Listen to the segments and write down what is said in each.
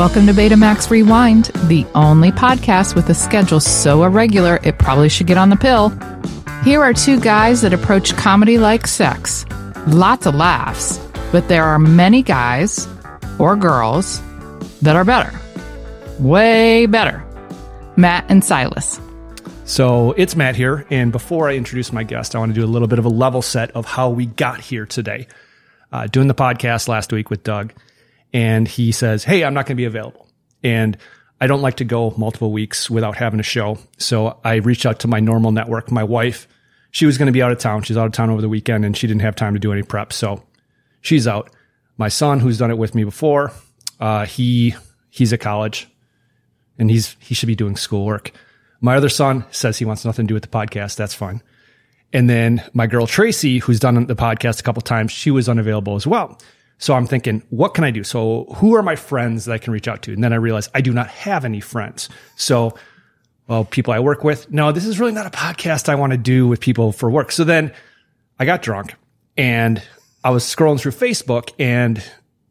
Welcome to Betamax Rewind, the only podcast with a schedule so irregular it probably should get on the pill. Here are two guys that approach comedy like sex. Lots of laughs, but there are many guys or girls that are better. Way better. Matt and Silas. So it's Matt here. And before I introduce my guest, I want to do a little bit of a level set of how we got here today. Uh, doing the podcast last week with Doug, and he says, Hey, I'm not going to be available. And I don't like to go multiple weeks without having a show. So I reached out to my normal network. My wife, she was going to be out of town. She's out of town over the weekend and she didn't have time to do any prep. So she's out. My son, who's done it with me before, uh, he, he's at college and he's, he should be doing schoolwork. My other son says he wants nothing to do with the podcast. That's fine. And then my girl Tracy, who's done the podcast a couple times, she was unavailable as well. So I'm thinking, what can I do? So who are my friends that I can reach out to? And then I realized I do not have any friends. So, well, people I work with, no, this is really not a podcast I want to do with people for work. So then I got drunk and I was scrolling through Facebook and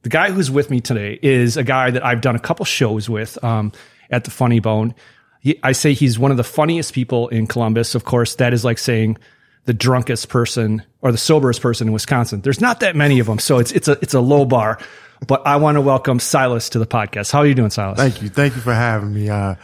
the guy who's with me today is a guy that I've done a couple shows with um, at the Funny Bone. He, I say he's one of the funniest people in Columbus. Of course, that is like saying the drunkest person or the soberest person in Wisconsin. There's not that many of them, so it's it's a it's a low bar. But I want to welcome Silas to the podcast. How are you doing, Silas? Thank you, thank you for having me. Uh,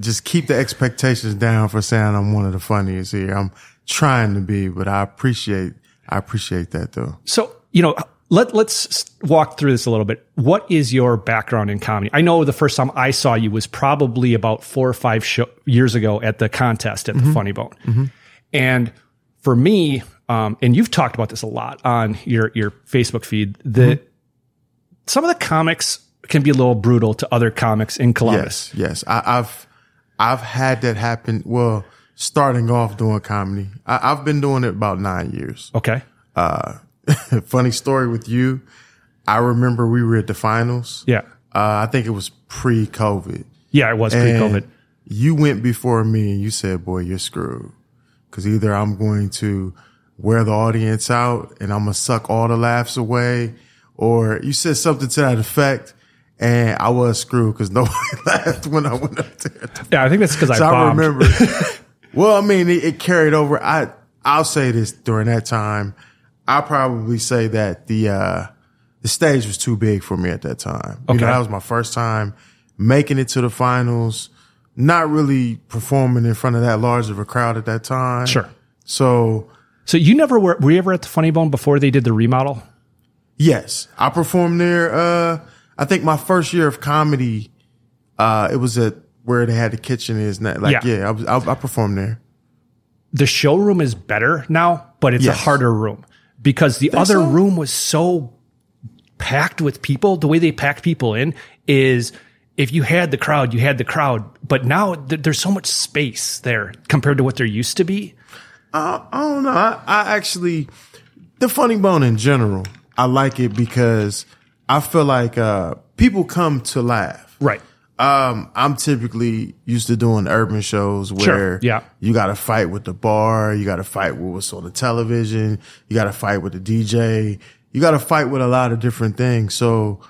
just keep the expectations down for saying I'm one of the funniest here. I'm trying to be, but I appreciate I appreciate that though. So you know, let let's walk through this a little bit. What is your background in comedy? I know the first time I saw you was probably about four or five show, years ago at the contest at the Funny Bone, and for me, um, and you've talked about this a lot on your your Facebook feed. The some of the comics can be a little brutal to other comics in Columbus. Yes, yes. I, I've I've had that happen. Well, starting off doing comedy, I, I've been doing it about nine years. Okay. Uh, funny story with you. I remember we were at the finals. Yeah. Uh, I think it was pre-COVID. Yeah, it was pre COVID. You went before me and you said, boy, you're screwed. Cause either I'm going to wear the audience out and I'm going to suck all the laughs away or you said something to that effect and I was screwed because nobody laughed when I went up there. Yeah, I think that's because I So I bombed. remember. well, I mean, it, it carried over. I, I'll say this during that time. I'll probably say that the, uh, the stage was too big for me at that time. You Okay. know, that was my first time making it to the finals, not really performing in front of that large of a crowd at that time. Sure. So So you never were were you ever at the Funny Bone before they did the remodel? yes, I performed there. Uh, I think my first year of comedy, uh, it was at where they had the kitchen is now. Like, Yeah. yeah, I was, I, I performed there. The showroom is better now, but it's Yes. a harder room because the other so? room was so packed with people. The way they packed people in is if you had the crowd, you had the crowd. But now th- there's so much space there compared to what there used to be. I, I don't know. I, I actually, the funny bone in general, I like it because I feel like, uh, people come to laugh. Right. Um, I'm typically used to doing urban shows where Sure, yeah. you got to fight with the bar, you got to fight with what's on the television, you got to fight with the DJ, you got to fight with a lot of different things. So,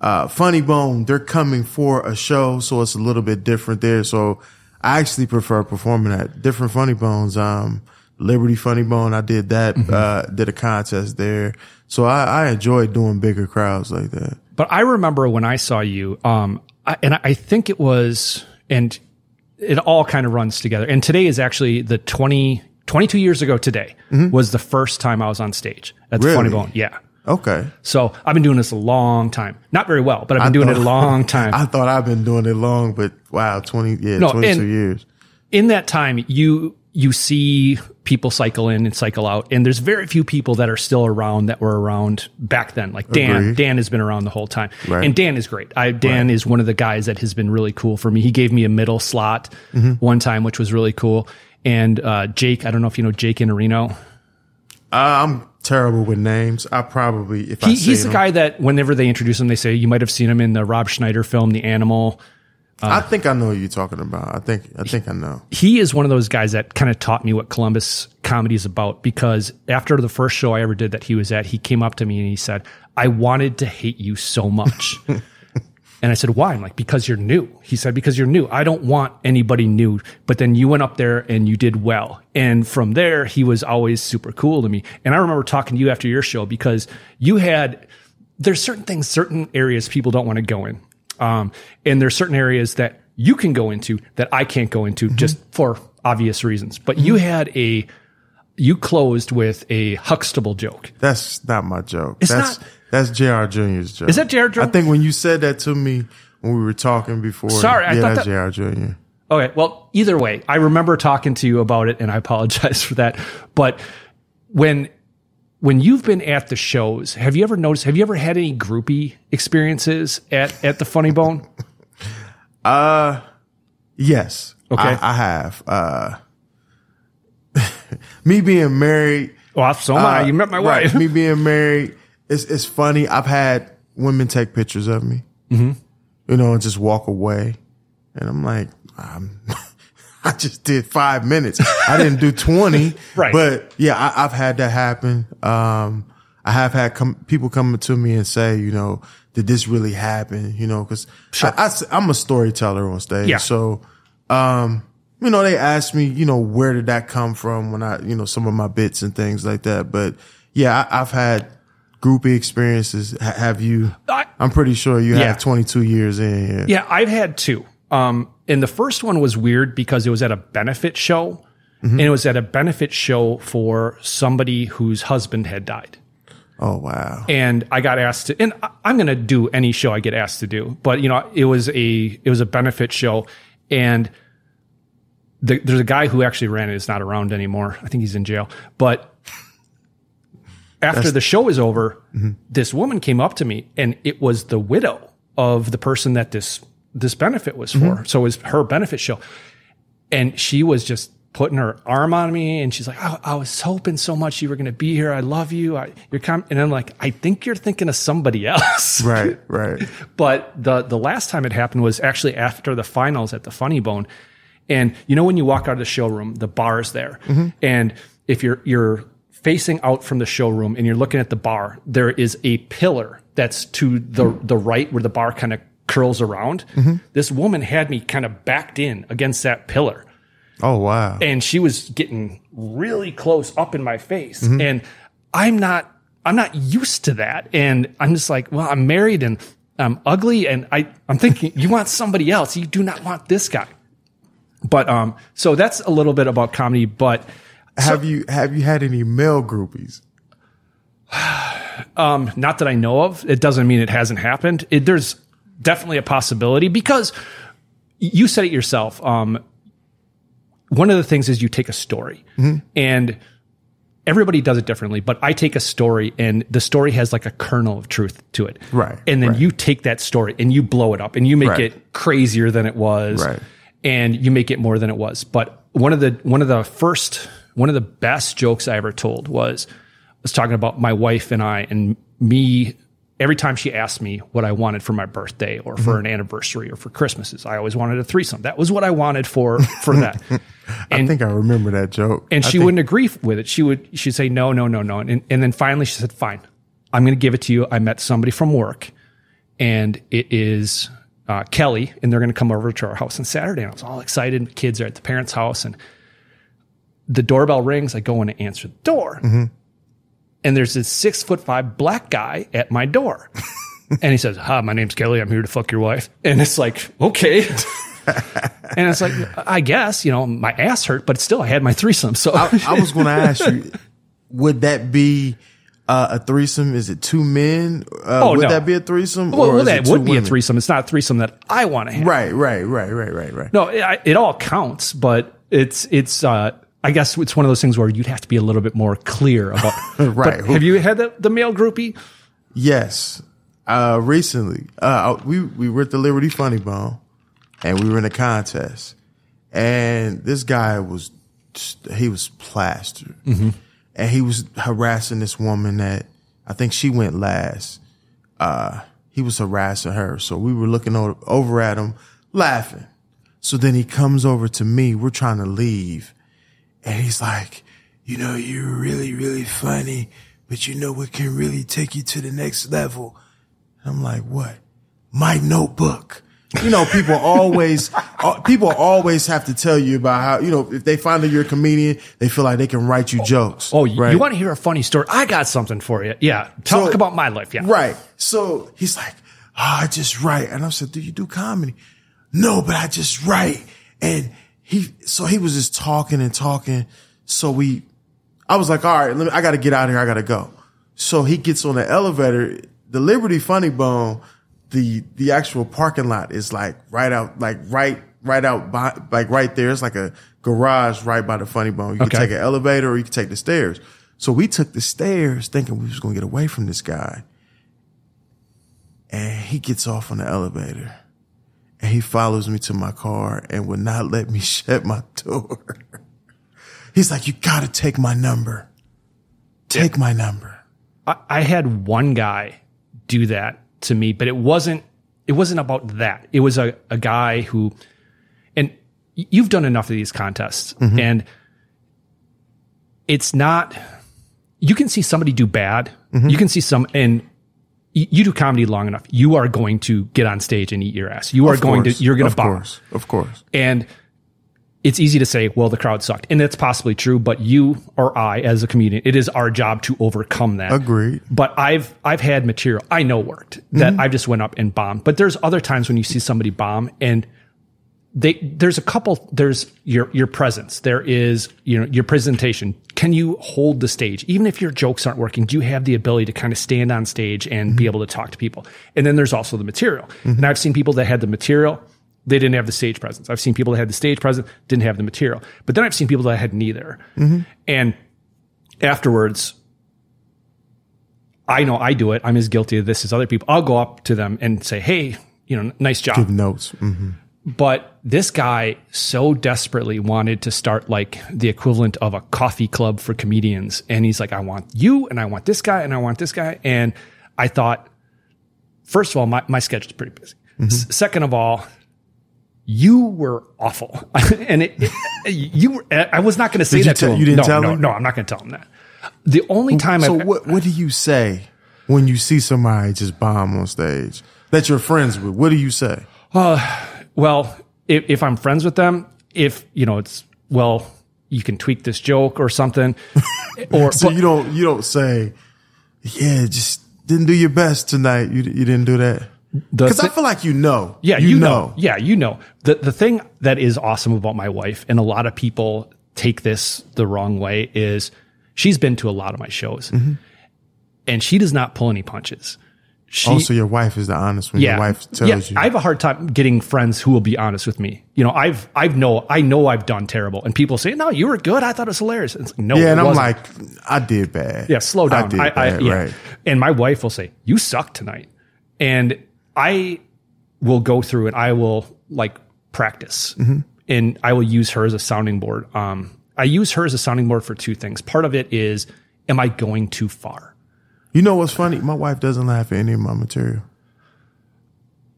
uh, Funny Bone, they're coming for a show, so it's a little bit different there. So, I actually prefer performing at different Funny Bones. Um, Liberty Funny Bone, I did that, uh, did a contest there. So I, I enjoy doing bigger crowds like that. But I remember when I saw you, um, I, and I think it was, and it all kind of runs together. And today is actually the 20, 22 years ago today was the first time I was on stage at the Funny Bone. Yeah. Okay. So I've been doing this a long time. Not very well, but I've been doing it a long time. I thought I've been doing it long, but wow, 20, yeah, No, 22 years. in that time, you you see people cycle in and cycle out, and there's very few people that are still around that were around back then. Like Dan, Agreed. Dan has been around the whole time, Right. and Dan is great. I, Dan is one of the guys that has been really cool for me. He gave me a middle slot Mm-hmm. one time, which was really cool. And uh, Jake, I don't know if you know Jake Iannarino. Uh, I'm terrible with names. I probably, if He, he's the guy that whenever they introduce him, they say you might have seen him in the Rob Schneider film, The Animal. Uh, I think I know what you're talking about. I think, I think I know. he is one of those guys that kind of taught me what Columbus comedy is about because after the first show I ever did that he was at, he came up to me and he said, I wanted to hate you so much. And I said, why? I'm like, because you're new. He said, because you're new. I don't want anybody new. But then you went up there and you did well. And from there, he was always super cool to me. And I remember talking to you after your show because you had, there's certain things, certain areas people don't want to go in. Um, and there's certain areas that you can go into that I can't go into just for obvious reasons. But you had a, you closed with a Huxtable joke. That's not my joke. It's that's not- that's Jr. Jr.'s joke. Is that J.R. Jr.? I think when you said that to me when we were talking before. Sorry, I thought that's that- Jr. Jr. Okay. Well, either way, I remember talking to you about it and I apologize for that. But when, when you've been at the shows, have you ever noticed, have you ever had any groupie experiences at, at the Funny Bone? Uh, yes. Okay. I, I have. Uh, me being married. Well, so am I. You met my Uh, right, wife. me being married. It's it's funny. I've had women take pictures of me. Mm-hmm. You know, and just walk away, and I'm like, I'm, I just did five minutes. I didn't do twenty. Right. But yeah, I, I've had that happen. Um, I have had com- people coming to me and say, you know, did this really happen? You know, because I, am a storyteller on stage. Yeah. So, um, you know, they asked me, you know, where did that come from when I, you know, some of my bits and things like that. But yeah, I, I've had groupie experiences. Ha- have you? I- I'm pretty sure you Yeah. have 22 years in. Yeah. Yeah, I've had two. Um, and the first one was weird because it was at a benefit show, and it was at a benefit show for somebody whose husband had died. Oh wow. And I got asked to, and I'm going to do any show I get asked to do, but you know, it was a it was a benefit show, and the, there's a guy who actually ran it is not around anymore. I think he's in jail, but. After the show was over, this woman came up to me, and it was the widow of the person that this this benefit was mm-hmm. for. So it was her benefit show, and she was just putting her arm on me, and she's like, "I, I was hoping so much you were going to be here. I love you. I, you're com-. And I'm like, I think you're thinking of somebody else. Right. Right. But the the last time it happened was actually after the finals at the Funny Bone, and you know when you walk out of the showroom, the bar is there, mm-hmm. and if you're you're facing out from the showroom and you're looking at the bar, there is a pillar that's to the the right where the bar kind of curls around. This woman had me kind of backed in against that pillar. Oh wow. and she was getting really close up in my face. And i'm not i'm not used to that. And i'm just like well i'm married and i'm ugly and i i'm thinking you want somebody else. You do not want this guy. But um so that's a little bit about comedy but have you have you had any male groupies? um not that i know of. It doesn't mean it hasn't happened. It, there's definitely a possibility because you said it yourself um one of the things is you take a story and everybody does it differently, but I take a story and the story has like a kernel of truth to it. Right, And then right. you take that story and you blow it up and you make Right. it crazier than it was. Right. And you make it more than it was. But one of the one of the first one of the best jokes I ever told was I was talking about my wife and I and me every time she asked me what I wanted for my birthday or for an anniversary or for Christmases, I always wanted a threesome. That was what I wanted for for that. I think I remember that joke. And I she think- wouldn't agree with it. She would she'd say no, no, no, no. And and then finally she said, "Fine, I'm going to give it to you." I met somebody from work, and it is uh, Kelly, and they're going to come over to our house on Saturday. And I was all excited. Kids are at the parents' house, and the doorbell rings. I go in to answer the door, and there's this six foot five black guy at my door. and he says, Hi, my name's Kelly. I'm here to fuck your wife. And it's like, okay. and it's like, I guess, you know, my ass hurt, but still I had my threesome. So I, I was going to ask you, would that be uh, a threesome? Is it two men? Uh, Oh, would no. that be a threesome? well, well, that would be a threesome. It's not a threesome that I want to have. Right, right, right, right, right, right. No, it, it all counts, but it's, it's, uh, I guess it's one of those things where you'd have to be a little bit more clear about. Right. But have you had the, the male groupie? Yes. Uh, recently, uh, we, we were at the Liberty Funny Bone and we were in a contest and this guy was, he was plastered and he was harassing this woman that I think she went last. Uh, he was harassing her. So we were looking o- over at him laughing. So then he comes over to me. We're trying to leave and he's like, you know, you're really, really funny, but you know what can really take you to the next level? I'm like, what? my notebook. You know, people always, uh, people always have to tell you about how, you know, if they find that you're a comedian, they feel like they can write you jokes. Oh, you- right? you want to hear a funny story? I got something for you. Yeah. Talk So- about my life. Yeah. Right. So he's like, oh, I just write. And I said, do you do comedy? No, but I just write. And he, so he was just talking and talking. So we, I was like, all right, let me, I got to get out of here. I got to go. So he gets on the elevator. The Liberty Funny Bone, the, the actual parking lot is like right out, like right, right out by, like right there. It's like a garage right by the Funny Bone. You Okay. can take an elevator or you can take the stairs. So we took the stairs thinking we was going to get away from this guy and he gets off on the elevator and he follows me to my car and would not let me shut my door. He's like, you gotta take my number. Take my number. I, I had one guy do that to me, but it wasn't it wasn't about that. It was a, a guy who and you've done enough of these contests mm-hmm. and it's not you can see somebody do bad. Mm-hmm. You can see some and you do comedy long enough, you are going to get on stage and eat your ass. You are Of going course. to you're going to bomb. course. Of course. And it's easy to say, well, the crowd sucked. And that's possibly true, but you or I as a comedian, it is our job to overcome that. Agreed. But I've I've had material I know worked that mm-hmm. I just went up and bombed. But there's other times when you see somebody bomb and they there's a couple there's your your presence. There is, you know, your presentation. Can you hold the stage? Even if your jokes aren't working, do you have the ability to kind of stand on stage and be mm-hmm. able to talk to people? And then there's also the material. Mm-hmm. And I've seen people that had the material they didn't have the stage presence. I've seen people that had the stage presence, didn't have the material. But then I've seen people that had neither. Mm-hmm. And afterwards, I know I do it. I'm as guilty of this as other people. I'll go up to them and say, Hey, you know, nice job. Give notes. But this guy so desperately wanted to start like the equivalent of a coffee club for comedians. And he's like, I want you and I want this guy and I want this guy. And I thought, first of all, my, my schedule's pretty busy. Mm-hmm. S- second of all, you were awful. and it, it- you were, I was not going to say that to tell- him. you didn't no, tell no, him? No, I'm not going to tell him that. The only time So I've, what, what do you say when you see somebody just bomb on stage that you're friends with? What do you say? Uh, Well, if, if I'm friends with them, if you know, it's well, you can tweak this joke or something, or So but- you don't, you don't say, yeah, just didn't do your best tonight. You, you didn't do that. Cause I feel like you know. yeah, you, know. yeah, you know. The the thing that is awesome about my wife, and a lot of people take this the wrong way, is she's been to a lot of my shows, Mm-hmm. and she does not pull any punches. She, Also, your wife is the honest when your wife tells yeah, you. I have a hard time getting friends who will be honest with me. You know, I've I've know I know I've done terrible, and people say, "No, you were good. I thought it was hilarious." It's like, no, yeah, and I'm like, I did bad. Yeah, slow down. I did I, I, bad, yeah. right. And my wife will say, "You suck tonight," and I will go through and I will like practice, Mm-hmm. and I will use her as a sounding board. Um, I use her as a sounding board for two things. Part of it is, am I going too far? You know what's funny? My wife doesn't laugh at any of my material.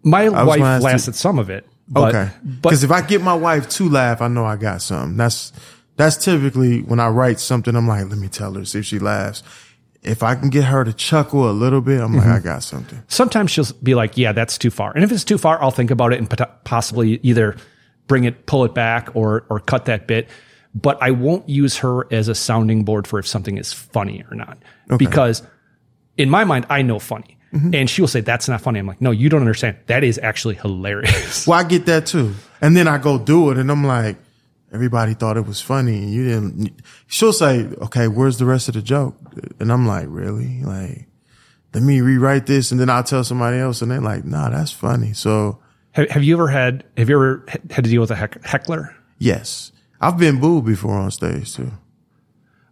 My wife laughs at some of it. But, okay. Because if I get my wife to laugh, I know I got something. That's that's typically when I write something. I'm like, let me tell her see if she laughs. If I can get her to chuckle a little bit, I'm Mm-hmm. like, I got something. sometimes she'll be like, "Yeah, that's too far." And if it's too far, I'll think about it and possibly either bring it, pull it back, or or cut that bit. But I won't use her as a sounding board for if something is funny or not, because in my mind, I know funny, mm-hmm. and she will say that's not funny. I'm like, "No, you don't understand. That is actually hilarious." Well, I get that too. And then I go do it, and I'm like, everybody thought it was funny, and you didn't. She'll say, "Okay, where's the rest of the joke?" And I'm like, "Really? Like, let me rewrite this." And then I'll tell somebody else, and they're like, "Nah, that's funny." So have, have you ever had Have you ever had to deal with a heck, heckler? yes, I've been booed before on stage too.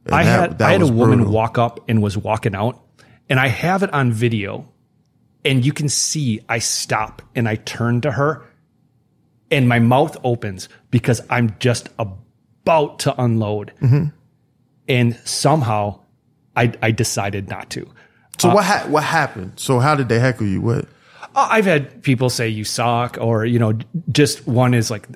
And I had that I had a was woman brutal. walk up and was walking out, and I have it on video, and you can see I stop and I turn to her, and my mouth opens because I'm just about to unload, Mm-hmm. and somehow I I decided not to. So what ha- what happened? So how did they heckle you? What? Uh, I've had people say you suck, or you know, just one is like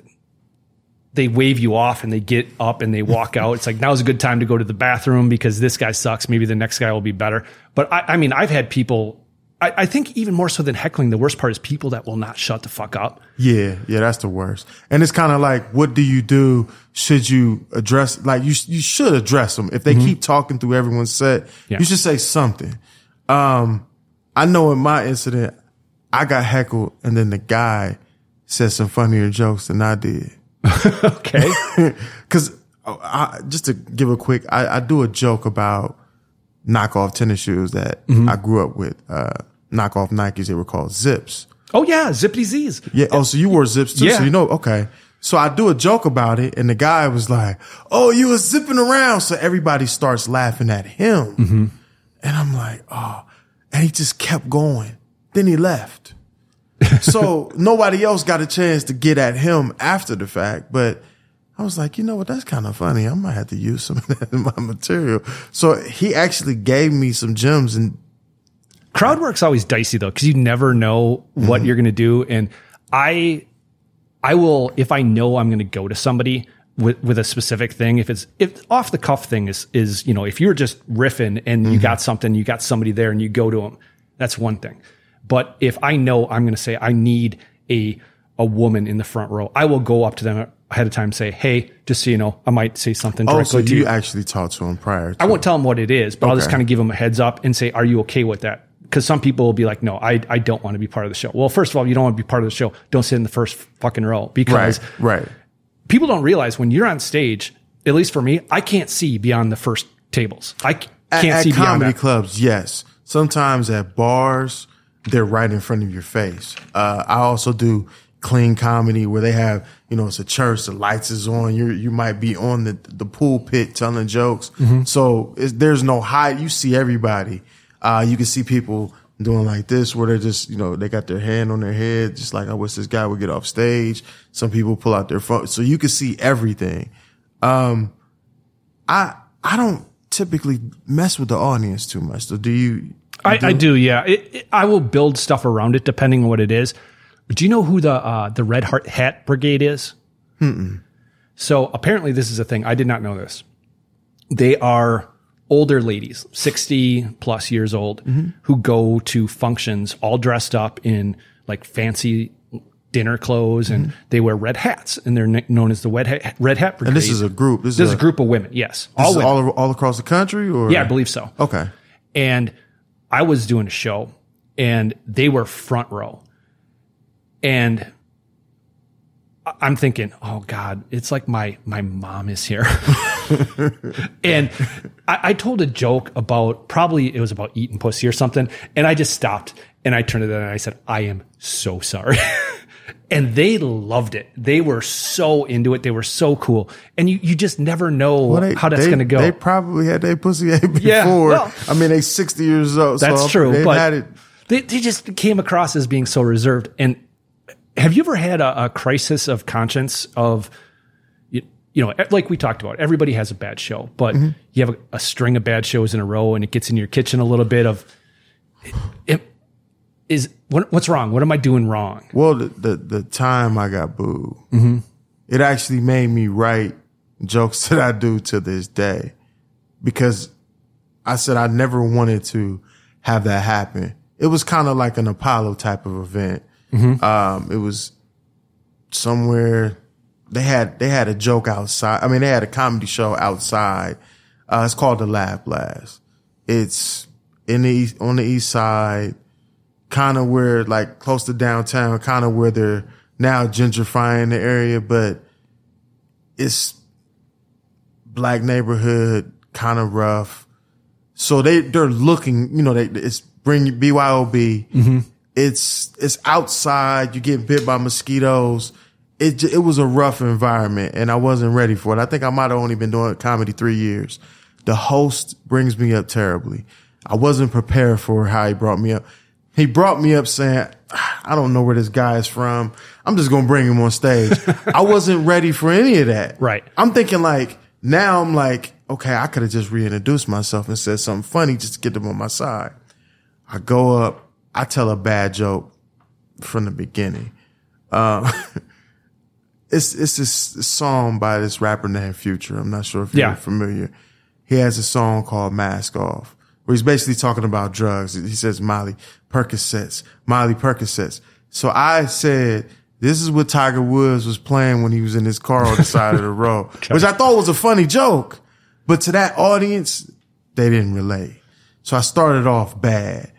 they wave you off and they get up and they walk out. It's like now's a good time to go to the bathroom because this guy sucks. Maybe the next guy will be better. But I, I mean, I've had people I, I think even more so than heckling, the worst part is people that will not shut the fuck up. Yeah, yeah, that's the worst. And it's kind of like, what do you do? Should you address, like, you, you should address them. If they keep talking through everyone's set, Yeah. you should say something. Um, I know in my incident, I got heckled and then the guy said some funnier jokes than I did. Okay. Cause I, just to give a quick, I, I do a joke about knockoff tennis shoes that I grew up with, uh, knockoff Nikes. They were called zips. oh yeah, zippity Z's. Yeah. Oh, so you wore zips too. Yeah. So you know, okay. So I do a joke about it and the guy was like, Oh, you were zipping around. So everybody starts laughing at him. And I'm like, Oh, and he just kept going. Then he left. So nobody else got a chance to get at him after the fact, but I was like, you know what? That's kind of funny. I might have to use some of that in my material. So he actually gave me some gems and crowd work's always dicey though because you never know what Mm-hmm. you're going to do and i i will if i know i'm going to go to somebody with, with a specific thing if it's if off the cuff thing is is you know if you're just riffing and you Mm-hmm. got something you got somebody there and you go to them that's one thing but if i know i'm going to say i need a a woman in the front row i will go up to them ahead of time and say hey just so you know i might say something oh, so you you actually talk to them prior. To I won't tell them what it is, but I'll just kind of give them a heads up and say, "Are you okay with that?" Because some people will be like, "No, I, I don't want to be part of the show." Well, first of all, you don't want to be part of the show. Don't sit in the first fucking row because Right, right. people don't realize when you're on stage. At least for me, I can't see beyond the first tables. I can't at see beyond comedy that. clubs, yes. Sometimes at bars, they're right in front of your face. Uh, I also do clean comedy where they have, you know, it's a church, the lights is on. You you might be on the the pulpit telling jokes. Mm-hmm. So it's, there's no hide. You see everybody. Uh, you can see people doing like this where they're just, you know, they got their hand on their head, just like I wish this guy would get off stage. Some people pull out their phone, so you can see everything. Um, I I don't typically mess with the audience too much. So do you? I, I do, yeah. It, it- I will build stuff around it depending on what it is. Do you know who the uh, the Red Heart Hat Brigade is? So apparently, this is a thing. I did not know this. They are older ladies, sixty plus years old, who go to functions all dressed up in like fancy dinner clothes, and they wear red hats, and they're kn- known as the Red Hat, Red Hat Brigade. And this is a group. This, this is is a group of women. Yes, all is women. all all across the country, or yeah, I believe so Okay. and I was doing a show and they were front row. And I'm thinking, oh God, it's like my my mom is here. and I, I told a joke about probably it was about eating pussy or something, and I just stopped and I turned to them and I said, I am so sorry. and they loved it. They were so into it. They were so cool. And you, you just never know Well, they- how that's going to go. They probably had their pussy ate before. Yeah, well- I mean, they're sixty years old. That's so true, They've but had it. they, they just came across as being so reserved. And have you ever had a, a crisis of conscience of, you, you know, like we talked about, everybody has a bad show, but Mm-hmm. you have a, a string of bad shows in a row and it gets in your kitchen a little bit of, it, is what, what's wrong? What am I doing wrong? Well, the, the the time I got booed, Mm-hmm. it actually made me write jokes that I do to this day, because I said I never wanted to have that happen. It was kind of like an Apollo type of event. Mm-hmm. Um, it was somewhere they had they had a joke outside. I mean, they had a comedy show outside. Uh, it's called the Laugh Blast. It's in the on the east side, kind of where like close to downtown, kind of where they're now gentrifying the area, but it's black neighborhood, kind of rough. So they they're looking, you know, they it's bring BYOB. Mm-hmm. It's it's outside. You get bit by mosquitoes. It it was a rough environment, and I wasn't ready for it. I think I might have only been doing comedy three years. The host brings me up terribly. I wasn't prepared for how he brought me up. He brought me up saying, "I don't know where this guy is from. I'm just gonna bring him on stage." I wasn't ready for any of that. Right. I'm thinking like now I'm like, okay, I could have just reintroduced myself and said something funny just to get them on my side. I go up, I tell a bad joke from the beginning. Um, it's it's this song by this rapper named Future. I'm not sure if you're Yeah. familiar. He has a song called Mask Off. where he's basically talking about drugs. He says Molly Percocets, Molly Percocets. So I said, this is what Tiger Woods was playing when he was in his car on the side of the road, which I thought was a funny joke. But to that audience, they didn't relate. So I started off bad.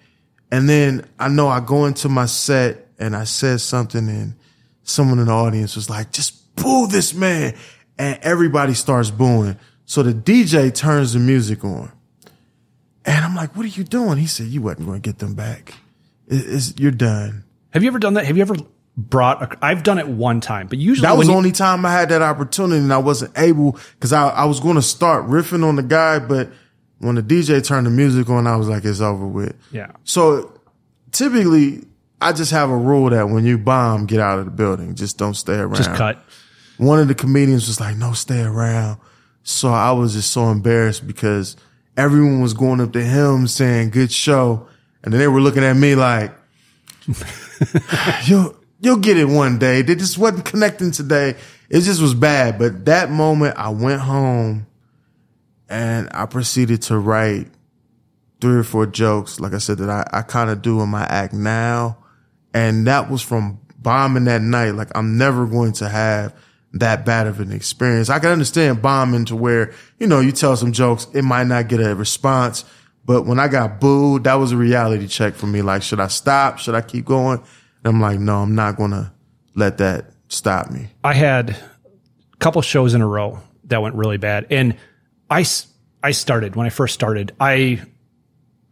And then I know I go into my set and I said something and someone in the audience was like, just boo this man. And everybody starts booing. So the DJ turns the music on. And I'm like, what are you doing? He said, you wasn't going to get them back. It's, you're done. Have you ever done that? Have you ever brought? A, I've done it one time, but usually That was the you- only time I had that opportunity and I wasn't able because I, I was going to start riffing on the guy, but when the DJ turned the music on, I was like, it's over with. Yeah. So typically I just have a rule that when you bomb, get out of the building. Just don't stay around. just cut. One of the comedians was like, no, stay around. So I was just so embarrassed because everyone was going up to him saying, good show. And then they were looking at me like, you'll, you'll get it one day. They just wasn't connecting today. It just was bad. But that moment I went home and I proceeded to write three or four jokes, like I said, that I, I kind of do in my act now. And that was from bombing that night. Like I'm never going to have that bad of an experience. I can understand bombing to where, you know, you tell some jokes, it might not get a response. But when I got booed, that was a reality check for me. Like, should I stop? Should I keep going? And I'm like, no, I'm not going to let that stop me. I had a couple shows in a row that went really bad, and I, I started when I first started. I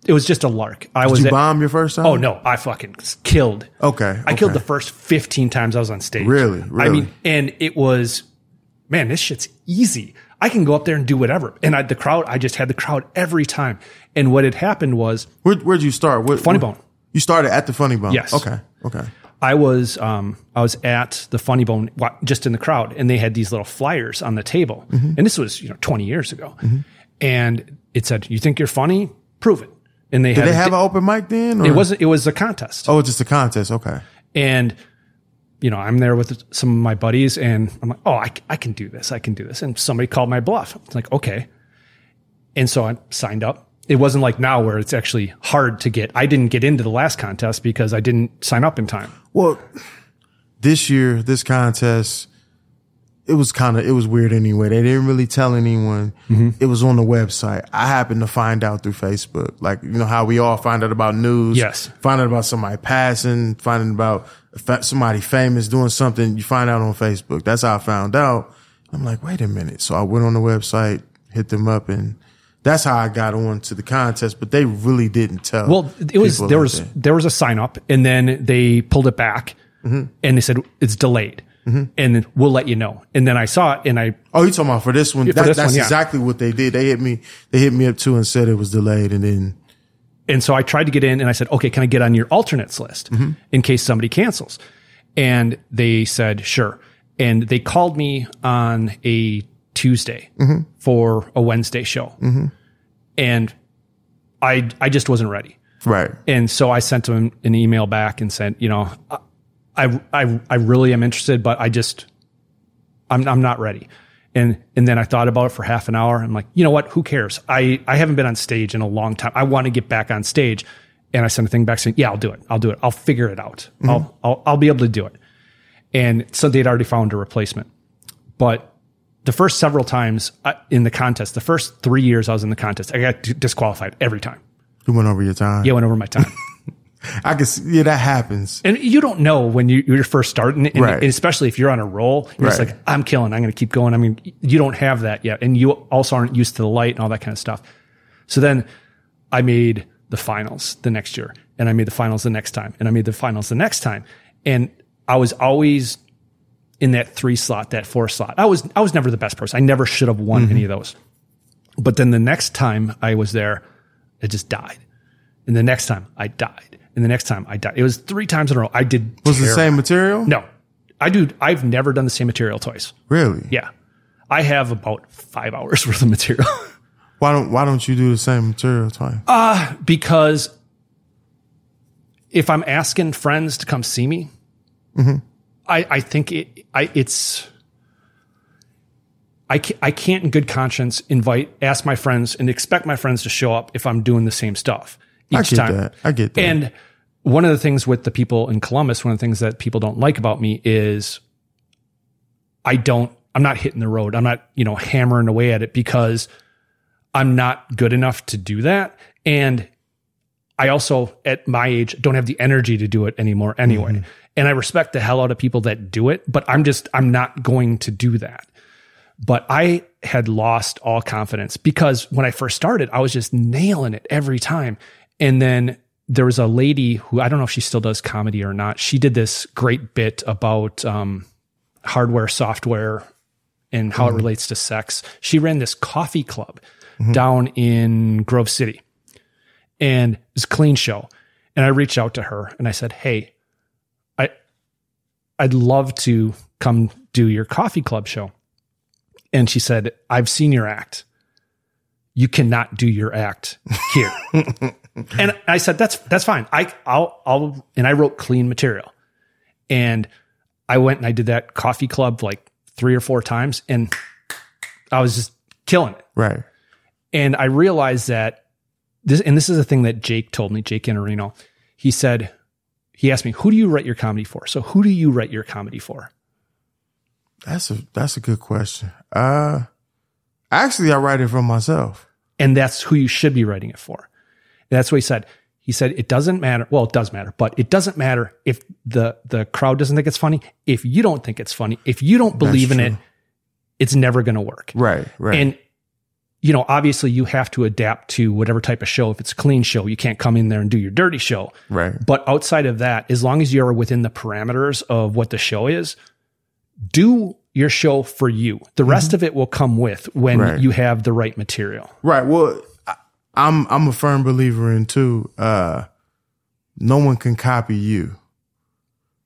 it was just a lark. I was Did you at- bomb your first time? Oh no, I fucking killed. Okay. I killed the first 15 times I was on stage. Really? I mean, and it was, man, this shit's easy. I can go up there and do whatever. And I, the crowd, I just had the crowd every time. And what had happened was Where, where'd you start? What, Funny Bone. You started at the Funny Bone? Yes. Okay. Okay. I was, um, I was at the Funny Bone just in the crowd and they had these little flyers on the table. Mm-hmm. And this was, you know, 20 years ago. And it said, you think you're funny? Prove it. And they Did had, they have di- an open mic then? Or? it wasn't, it was a contest. Oh, it's just a contest. Okay. And, you know, I'm there with some of my buddies and I'm like, oh, I can do this. I can do this. And somebody called my bluff. It's like, okay. And so I signed up. It wasn't like now where it's actually hard to get. I didn't get into the last contest because I didn't sign up in time. Well, this year, this contest, it was kind of, it was weird anyway. They didn't really tell anyone. Mm-hmm. It was on the website. I happened to find out through Facebook. Like, you know how we all find out about news. Yes. Find out about somebody passing, finding about somebody famous doing something. You find out on Facebook. That's how I found out. I'm like, wait a minute. So I went on the website, hit them up and that's how I got on to the contest, but they really didn't tell. Well, it was there like was that. there was a sign up, and then they pulled it back, mm-hmm. and they said it's delayed, mm-hmm. and then we'll let you know. And then I saw it, and I Oh, you talking about for this one? for That- this that's one, yeah. exactly what they did. They hit me. They hit me up too and said it was delayed, and then and so I tried to get in, and I said, okay, can I get on your alternates list mm-hmm. in case somebody cancels? And they said sure, and they called me on a Tuesday mm-hmm. for a Wednesday show, mm-hmm. and I I just wasn't ready. right. And so I sent them an email back and said, you know, I, I, I really am interested, but I just, I'm, I'm not ready. And, and then I thought about it for half an hour. I'm like, you know what? Who cares? I, I haven't been on stage in a long time. I want to get back on stage. And I sent a thing back saying, yeah, I'll do it. I'll do it. I'll figure it out. I'll, I'll, I'll be able to do it. And so they'd already found a replacement. But the first several times uh, in the contest, the first three years I was in the contest, I got disqualified every time. You went over your time. Yeah, I went over my time. I can see. Yeah, that happens. And you don't know when you, you're first starting, and, Right. and especially if you're on a roll, you're just like, I'm killing, I'm going to keep going. I mean, you don't have that yet. And you also aren't used to the light and all that kind of stuff. So then I made the finals the next year, and I made the finals the next time, and I made the finals the next time. And I was always in that three slot, that four slot. I was, I was never the best person. I never should have won mm-hmm. any of those. But then the next time I was there, it just died. And the next time I died. And the next time I died. It was three times in a row. I did. Was it the same material? No, I do. I've never done the same material twice. Really? Yeah. I have about five hours worth of material Why don't Why don't you do the same material twice? Ah, because if I'm asking friends to come see me, I, I think it, I, it's, I can't, I can't in good conscience invite, ask my friends and expect my friends to show up if I'm doing the same stuff I get time. that. I get that. And one of the things with the people in Columbus, one of the things that people don't like about me is I don't, I'm not hitting the road. I'm not, you know, hammering away at it because I'm not good enough to do that. And I also, at my age, don't have the energy to do it anymore anyway. Mm-hmm. And I respect the hell out of people that do it, but I'm just, I'm not going to do that. But I had lost all confidence because when I first started, I was just nailing it every time. And then there was a lady who I don't know if she still does comedy or not. She did this great bit about um, hardware, software, and how it relates to sex. She ran this coffee club down in Grove City, and it was a clean show. And I reached out to her and I said, "Hey, I I'd love to come do your coffee club show." And she said, "I've seen your act. You cannot do your act here." and I said, "That's that's fine. I I'll I'll." And I wrote clean material, and I went and I did that coffee club like three or four times, and I was just killing it. right. And I realized that this, and this is a thing that Jake told me, Jake Iannarino. He said, he asked me, "Who do you write your comedy for?" So, who do you write your comedy for? That's a that's a good question. Uh actually I write it for myself. and that's who you should be writing it for. That's what he said. He said it doesn't matter. Well, it does matter, but it doesn't matter if the the crowd doesn't think it's funny. If you don't think it's funny, if you don't believe in true. it, it's never going to work. Right, right. And you know, obviously, you have to adapt to whatever type of show. If it's a clean show, you can't come in there and do your dirty show. right. But outside of that, as long as you're within the parameters of what the show is, do your show for you. The rest of it will come with when Mm-hmm. Right. you have the right material. Right. Well, I'm I'm a firm believer in too. Uh, no one can copy you.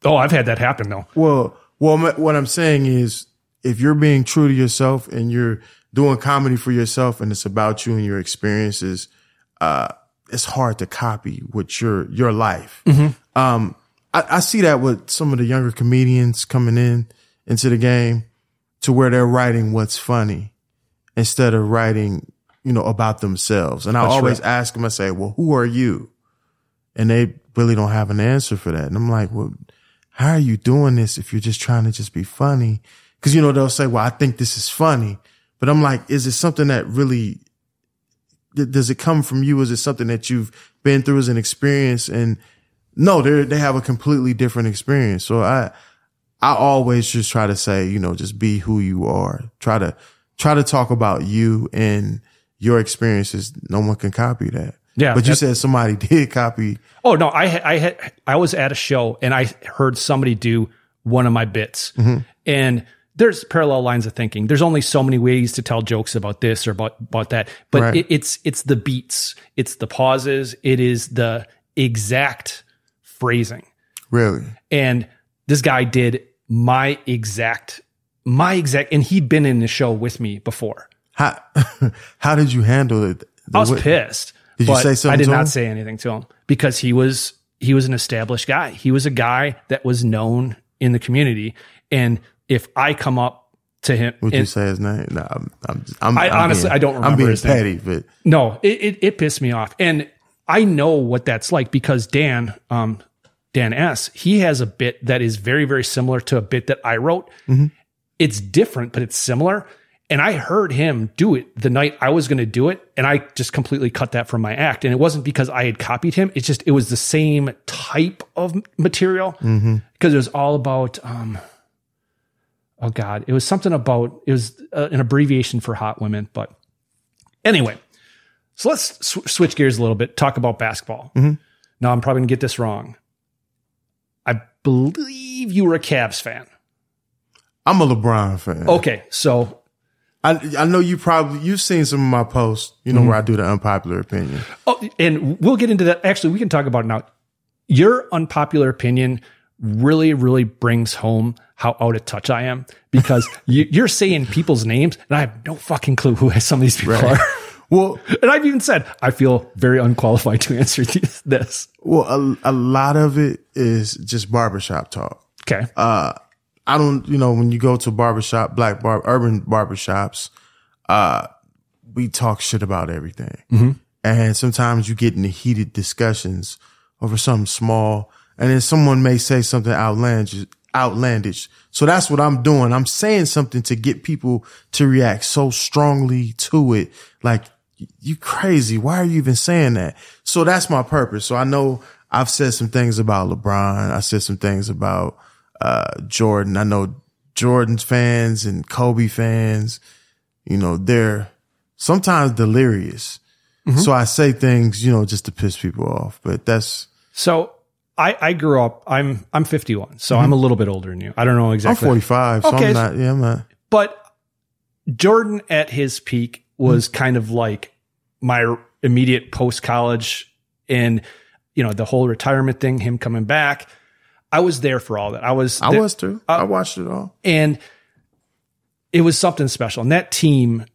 Oh, I've had that happen though. Well, well, what I'm saying is, if you're being true to yourself and you're doing comedy for yourself, and it's about you and your experiences, uh, it's hard to copy what your your life. Um, I, I see that with some of the younger comedians coming in into the game, to where they're writing what's funny instead of writing, you know, about themselves. And I That's always right. ask them, I say, well, who are you? And they really don't have an answer for that. And I'm like, well, how are you doing this if you're just trying to just be funny? Cause you know, they'll say, well, I think this is funny, but I'm like, is it something that really, does it come from you? Is it something that you've been through as an experience? And no, they they have a completely different experience. So I, I always just try to say, you know, just be who you are. Try to, try to talk about you and your experiences. No one can copy that. Yeah, But you said somebody did copy. Oh no, I I had I was at a show and I heard somebody do one of my bits, mm-hmm. and there's parallel lines of thinking. There's only so many ways to tell jokes about this or about about that, but Right. it, it's it's the beats, it's the pauses, it is the exact phrasing, Really? and this guy did my exact my exact, and he'd been in the show with me before. How, how did you handle it? The I was way- pissed. Did you say something I did not him? say anything to him because he was he was an established guy. He was a guy that was known in the community. And if I come up to him, Would you say his name? No, I'm, I'm, I'm I I'm honestly- being- I don't I'm remember being his name. but no, it, it it pissed me off. And I know what that's like because Dan, um, Dan S, he has a bit that is very very similar to a bit that I wrote. Mm-hmm. It's different, but it's similar. And I heard him do it the night I was going to do it, and I just completely cut that from my act. And it wasn't because I had copied him; it's just it was the same type of material Mm-hmm. because it was all about. Um, oh God, it was something about it was uh, an abbreviation for hot women, but anyway. So let's sw- switch gears a little bit. Talk about basketball. Now I'm probably gonna get this wrong. I believe you were a Cavs fan. I'm a LeBron fan. Okay, so I I know you probably you've seen some of my posts, you know, Mm-hmm. where I do the unpopular opinion. Oh, and we'll get into that. Actually, we can talk about it now. Your unpopular opinion really, really brings home how out of touch I am because you, you're saying people's names and I have no fucking clue who some of these people are. Well, And I've even said I feel very unqualified to answer these, this. well, a, a lot of it is just barbershop talk. Okay. I don't, you know, when you go to barbershop, black bar, urban barbershops, uh, we talk shit about everything. And sometimes you get into heated discussions over something small and then someone may say something outlandish, outlandish. So that's what I'm doing. I'm saying something to get people to react so strongly to it. Like, you crazy. Why are you even saying that? So that's my purpose. So I know I've said some things about LeBron. I said some things about, uh, Jordan. I know Jordan's fans and Kobe fans, you know, they're sometimes delirious. So I say things, you know, just to piss people off, but that's, So I, I grew up. I'm I'm 51, so I'm a little bit older than you. I don't know exactly. I'm exactly. 45, so Okay, I'm not, yeah, I'm not. but Jordan at his peak was Mm-hmm. kind of like my immediate post college and you know the whole retirement thing, him coming back. I was there for all that. I was. I there- was too. I watched it all. and it was something special. And that team,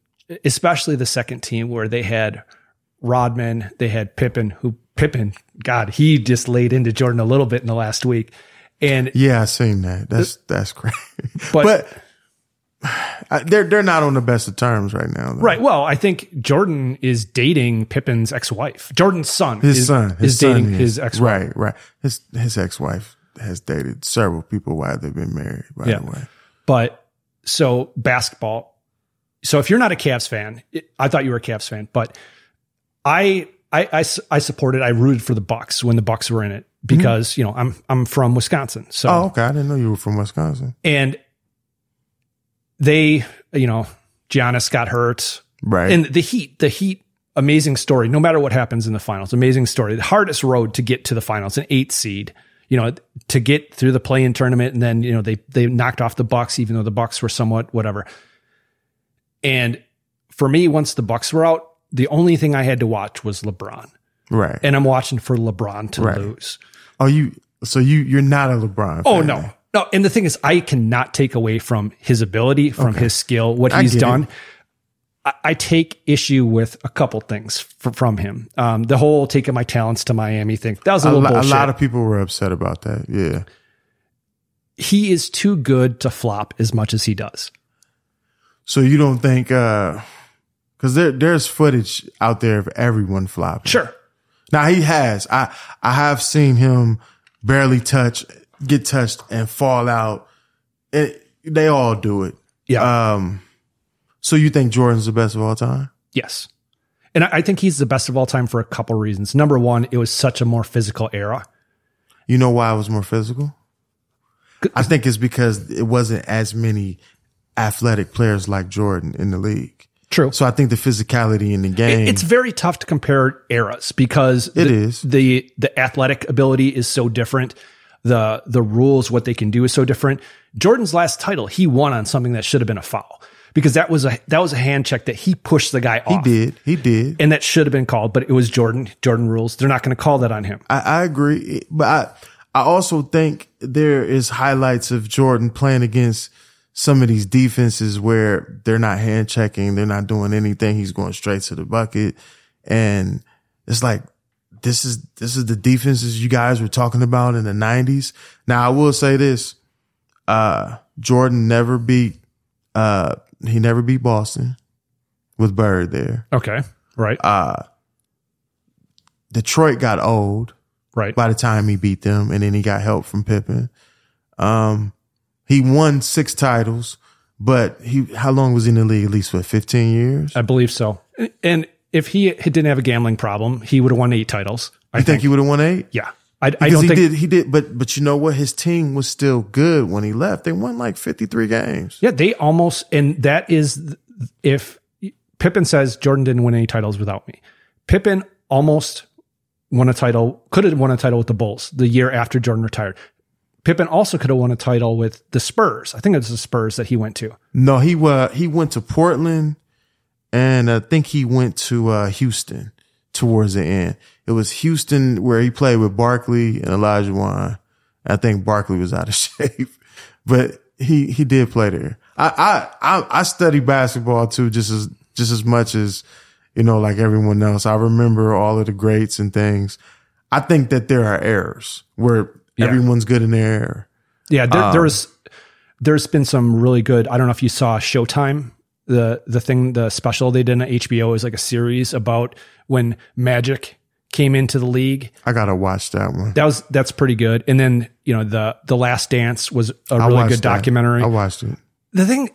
especially the second team, where they had Rodman, they had Pippen, who Pippen, God, he just laid into Jordan a little bit in the last week. And Yeah, I seen that. That's that's crazy. But- But, I, they're they're not on the best of terms right now. though. right, well, I think Jordan is dating Pippen's ex-wife. Jordan's son, His is, son his is son dating is. his ex-wife. Right, right. His his ex wife has dated several people while they've been married. By Yeah. the way, But so basketball. So if you're not a Cavs fan, it, I thought you were a Cavs fan, but I I I supported, I rooted for the Bucks when the Bucks were in it mm-hmm. because, you know, I'm, I'm from Wisconsin. So, oh, okay. I didn't know you were from Wisconsin. and they, you know, Giannis got hurt Right. and the Heat, the Heat, amazing story. No matter what happens in the finals, amazing story. The hardest road to get to the finals, an eight seed. You know, to get through the play-in tournament, and then you know they they knocked off the Bucks, even though the Bucks were somewhat whatever. And for me, once the Bucks were out, the only thing I had to watch was LeBron, right. and I'm watching for LeBron to Right. lose. oh, you. So you you're not a LeBron. Oh fan. no, no. And the thing is, I cannot take away from his ability, from his skill, what I he's done. I, I take issue with a couple things f- from him. Um, the whole taking my talents to Miami thing. That was a A, little lo- a bullshit. lot of people were upset about that. Yeah. he is too good to flop as much as he does. So you don't think? uh because there there's footage out there of everyone flopping. Sure. Now he has. I I have seen him barely touch, get touched, and fall out. It, they all do it. Yeah. Um. So you think Jordan's the best of all time? yes. And I, I think he's the best of all time for a couple reasons. Number one, it was such a more physical era. You know why it was more physical? I think it's because it wasn't as many athletic players like Jordan in the league. True. So I think the physicality in the game. It's very tough to compare eras because It the, is. the the athletic ability is so different. The the rules, what they can do is so different. Jordan's last title, he won on something that should have been a foul because that was a that was a hand check that he pushed the guy off. he did. He did. and that should have been called, but it was Jordan. Jordan rules. They're not going to call that on him. I, I agree, but I I also think there is highlights of Jordan playing against some of these defenses where they're not hand checking, they're not doing anything. He's going straight to the bucket, and it's like this is this is the defenses you guys were talking about in the nineties. Now I will say this: uh, Jordan never beat uh, he never beat Boston with Bird there. Okay, right, Uh, Detroit got old right. by the time he beat them, and then he got help from Pippen. Um, he won six titles, but he how long was he in the league? At least for fifteen years. I believe so. And if he didn't have a gambling problem, he would have won eight titles. I I think he would have won eight. Yeah, I, I don't he think. did, he did, but but you know what? His team was still good when he left. They won like fifty three games. Yeah, they almost, and that is if Pippen says Jordan didn't win any titles without me. Pippen almost won a title, could have won a title with the Bulls the year after Jordan retired. Pippen also could have won a title with the Spurs. I think it was the Spurs that he went to. No, he uh, he went to Portland, and I think he went to uh, Houston towards the end. It was Houston where he played with Barkley and Olajuwon. I think Barkley was out of shape, but he he did play there. I I I, I study basketball too, just as just as much as you know, like everyone else. I remember all of the greats and things. I think that there are errors where Yeah. everyone's good in their error. Yeah, there, Um, there was there's been some really good. I don't know if you saw Showtime. The the thing the special they did on HBO is like a series about when Magic came into the league. I gotta watch that one. That was that's pretty good. And then you know the the Last Dance was a I really good that. documentary. I watched it. the thing,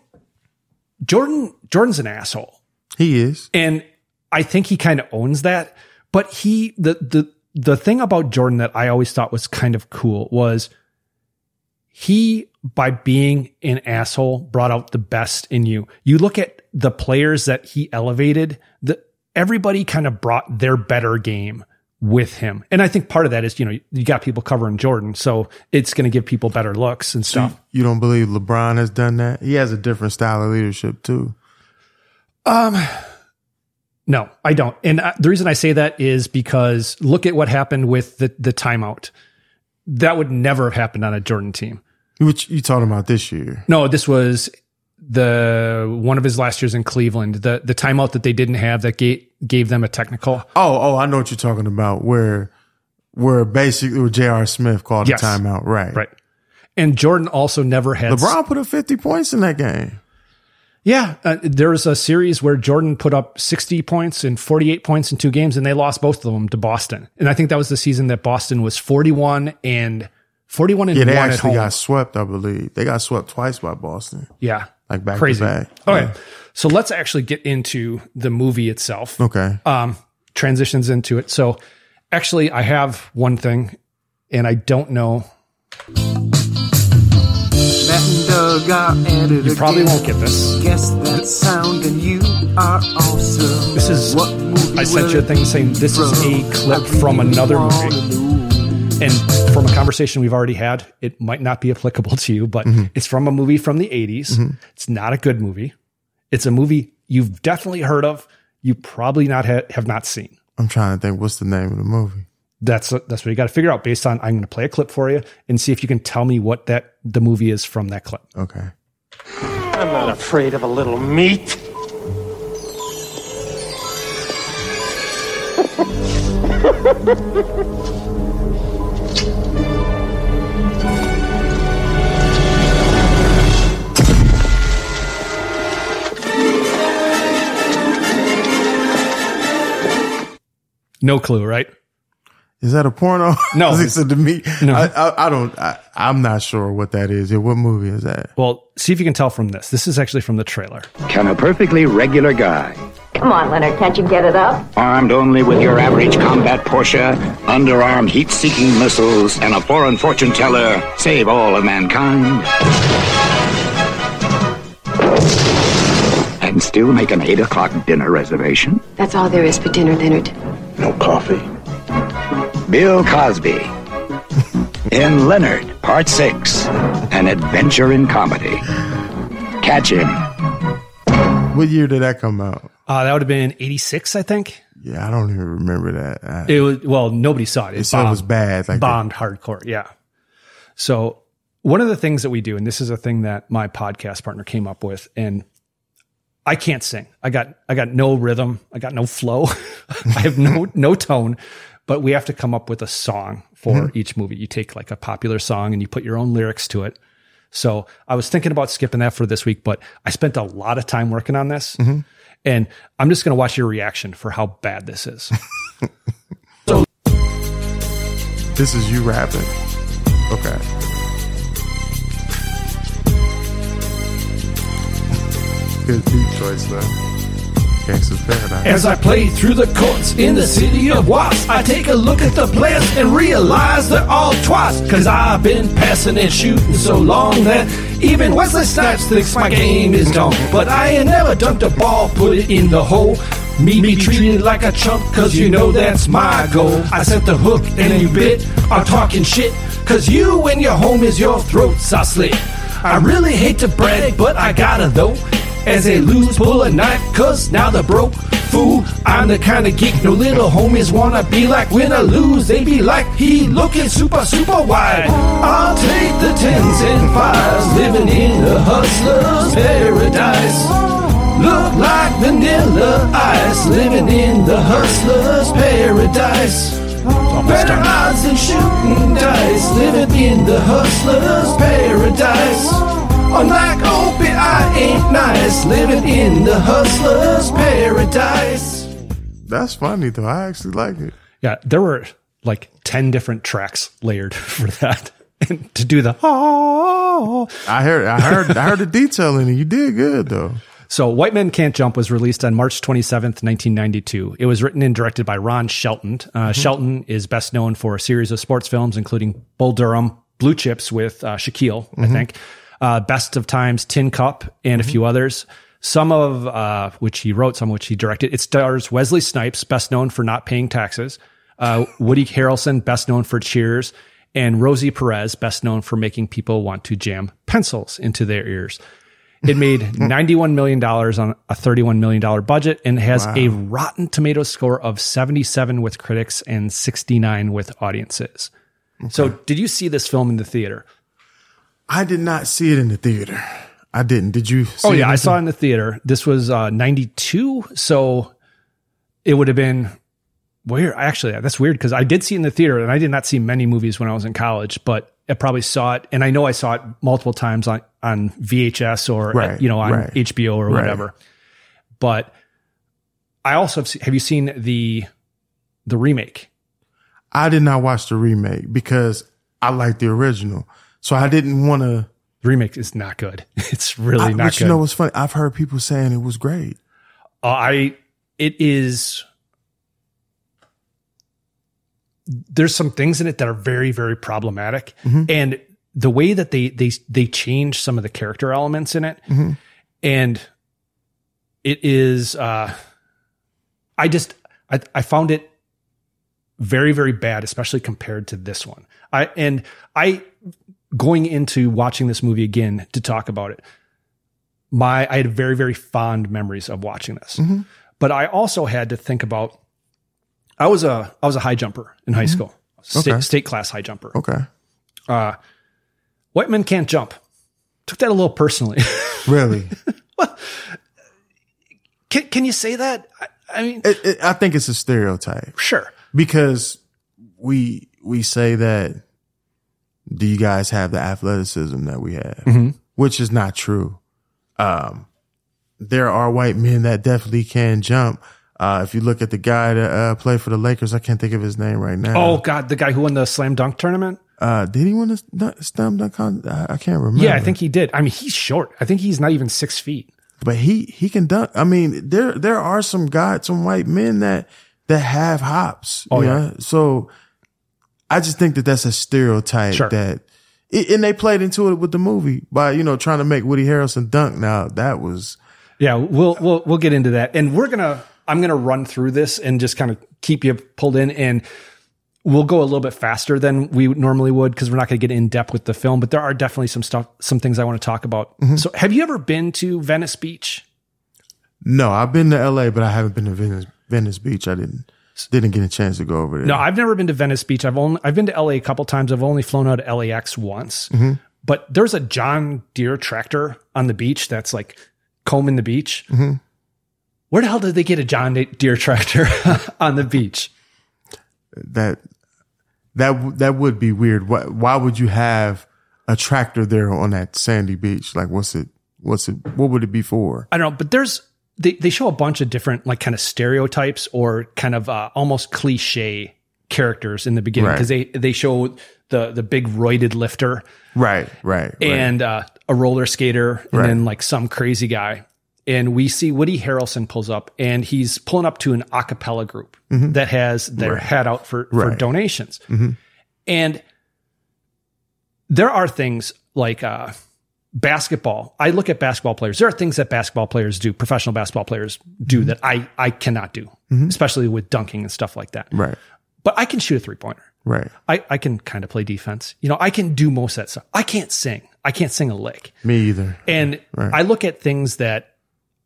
Jordan Jordan's an asshole. He is. and I think he kind of owns that. But he the the the thing about Jordan that I always thought was kind of cool was he by being an asshole brought out the best in you. You look at the players that he elevated, the everybody kind of brought their better game with him. And I think part of that is, you know, you got people covering Jordan, so it's going to give people better looks and stuff. You don't believe LeBron has done that? He has a different style of leadership too. Um no, I don't. And uh, the reason I say that is because look at what happened with the the timeout. That would never have happened on a Jordan team. Which you talking about this year? No, this was the one of his last years in Cleveland. The the timeout that they didn't have that gave gave them a technical. Oh, oh, I know what you're talking about. Where, where basically where J.R. Smith called Yes. a timeout, right? Right. And Jordan also never had LeBron put up 50 points in that game. Yeah, uh, there was a series where Jordan put up 60 points and 48 points in two games, and they lost both of them to Boston. And I think that was the season that Boston was 41 and 41 and Yeah, they one at actually home. got swept. I believe they got swept twice by Boston, yeah, like back crazy. to back. Okay, so let's actually get into the movie itself. Okay. Um, transitions into it. So, actually, I have one thing, and I don't know. Matt and Doug are at it You probably again. won't get this. Guess that sound and you are awesome. This is. What movie I sent you a thing saying this is a clip from another movie. Know. And from a conversation we've already had, it might not be applicable to you, but mm-hmm. it's from a movie from the 80s. Mm-hmm. It's not a good movie. It's a movie you've definitely heard of. You probably not ha- have not seen. I'm trying to think. What's the name of the movie? That's that's what you got to figure out based on. I'm going to play a clip for you and see if you can tell me what that the movie is from that clip. Okay. I'm not afraid of a little meat. No clue, right? Is that a porno? No, he said to me. No. I, I, I don't. I, I'm not sure what that is. What movie is that? Well, see if you can tell from this. This is actually from the trailer. Can a perfectly regular guy, Come on, Leonard, can't you get it up? armed only with your average combat Porsche, underarm heat-seeking missiles, and a foreign fortune teller, save all of mankind? And still make an 8 o'clock dinner reservation? That's all there is for dinner, Leonard. No coffee. Bill Cosby. in Leonard, Part 6. An adventure in comedy. Catch him. What year did that come out? Uh, that would have been 86, I think. Yeah, I don't even remember that. I, It was well, nobody saw it. Said it was bad, like bombed hardcore. Yeah. So one of the things that we do, and this is a thing that my podcast partner came up with, and I can't sing. I got I got no rhythm. I got no flow. I have no no tone. But we have to come up with a song for Mm-hmm. each movie. You take like a popular song and you put your own lyrics to it. So I was thinking about skipping that for this week, but I spent a lot of time working on this. Mm-hmm. And I'm just going to watch your reaction for how bad this is. so, This is you rapping. Okay. Good beat choice though. As I play through the courts in the city of Watts, I take a look at the players and realize they're all twats. Cause I've been passing and shooting so long that even Wesley Snipes thinks my game is dumb. But I ain't never dunked a ball, put it in the hole. Me be treated like a chump, cause you know that's my goal. I set the hook and you bit, are talking shit. Cause you and your home is your throats are slit. I really hate to brag, but I gotta though. As they lose, pull a knife, cause now they're broke. Fool, I'm the kind of geek no little homies wanna be like. When I lose, they be like, he looking super, super wide. I'll take the tens and fives, living in a hustler's paradise. Look like vanilla ice, living in the hustler's paradise. Better odds than shooting dice, living in the hustler's paradise. I'm like, oh, but I ain't nice, living in the hustler's paradise. That's funny though. I actually like it. Yeah, there were like 10 different tracks layered for that. And to do the oh. I heard, I heard, I heard the detail in it. You did good though. So White Men Can't Jump was released on March 27th, 1992. It was written and directed by Ron Shelton. Uh, Shelton is best known for a series of sports films, including Bull Durham, Blue Chips with uh, Shaquille, I think, uh, Best of Times, Tin Cup, and a few others. Some of uh, which he wrote, some of which he directed. It stars Wesley Snipes, best known for not paying taxes, uh, Woody Harrelson, best known for Cheers, and Rosie Perez, best known for making people want to jam pencils into their ears. It made $91 million on a $31 million budget and has a Rotten Tomatoes score of 77 with critics and 69 with audiences. So, did you see this film in the theater? I did not see it in the theater. I didn't. Did you? See Oh, yeah, I saw it in the theater. This was uh, 92. So, it would have been weird. Actually, that's weird because I did see it in the theater and I did not see many movies when I was in college, but I probably saw it. And I know I saw it multiple times on, on VHS or, Right, you know, on right. HBO or Right. whatever. But I also have, se- have you seen the, the remake? I did not watch the remake because I like the original. So I didn't want to. Remake is not good. It's really not But good. you know what's funny? I've heard people saying it was great. Uh, I it is there's some things in it that are very very problematic and the way that they they they change some of the character elements in it and it is uh I just I I found it very very bad especially compared to this one. I and I going into watching this movie again to talk about it my I had very very fond memories of watching this. But I also had to think about I was a I was a high jumper in high school. State, Okay. state class high jumper. Okay. Uh white men can't jump. Took that a little personally. Really? can can you say that? I, I mean, it, it, I think it's a stereotype sure. because we we say that do you guys have the athleticism that we have, Mm-hmm. which is not true. Um, there are white men that definitely can jump. Uh, if you look at the guy that uh, played for the Lakers, I can't think of his name right now. Oh god, the guy who won the slam dunk tournament? uh, did he win a st- slam dunk? Con- I I can't remember. Yeah, I think he did. I mean, he's short. I think he's not even six feet. but he he can dunk. I mean, there there are some guys, some white men that that have hops. Oh, yeah. know? So I just think that that's a stereotype Sure. that, it, and they played into it with the movie by you know trying to make Woody Harrelson dunk. Now that was Yeah, we'll we'll we'll get into that, and we're gonna I'm gonna run through this and just kind of keep you pulled in, and we'll go a little bit faster than we normally would because we're not gonna get in depth with the film, but there are definitely some stuff, some things I want to talk about. Mm-hmm. So, have you ever been to Venice Beach? no. I've been to L.A., but I haven't been to Venice Venice Beach. I didn't didn't get a chance to go over there. No, I've never been to Venice Beach. I've only I've been to LA a couple times. I've only flown out of LAX once. Mm-hmm. But there's a John Deere tractor on the beach that's like combing the beach. Mm-hmm. Where the hell did they get a John Deere tractor on the beach? that that that would be weird. Why, why would you have a tractor there on that sandy beach? Like, what's it? What's it? What would it be for? I don't know, but there's they they show a bunch of different like kind of stereotypes or kind of uh, almost cliche characters in the beginning Right. because they they show the the big roided lifter Right, right, right. and uh, a roller skater, and Right. then like some crazy guy. And we see Woody Harrelson pulls up, and he's pulling up to an a cappella group that has their hat out for, for Mm-hmm. Donations. And there are things like uh, basketball. I look at basketball players. There are things that basketball players do, professional basketball players do Mm-hmm. that I, I cannot do, especially with dunking and stuff like that. right, But I can shoot a three pointer. right. I, I can kind of play defense. You know, I can do most of that stuff. I can't sing. I can't sing a lick. Me either. And I look at things that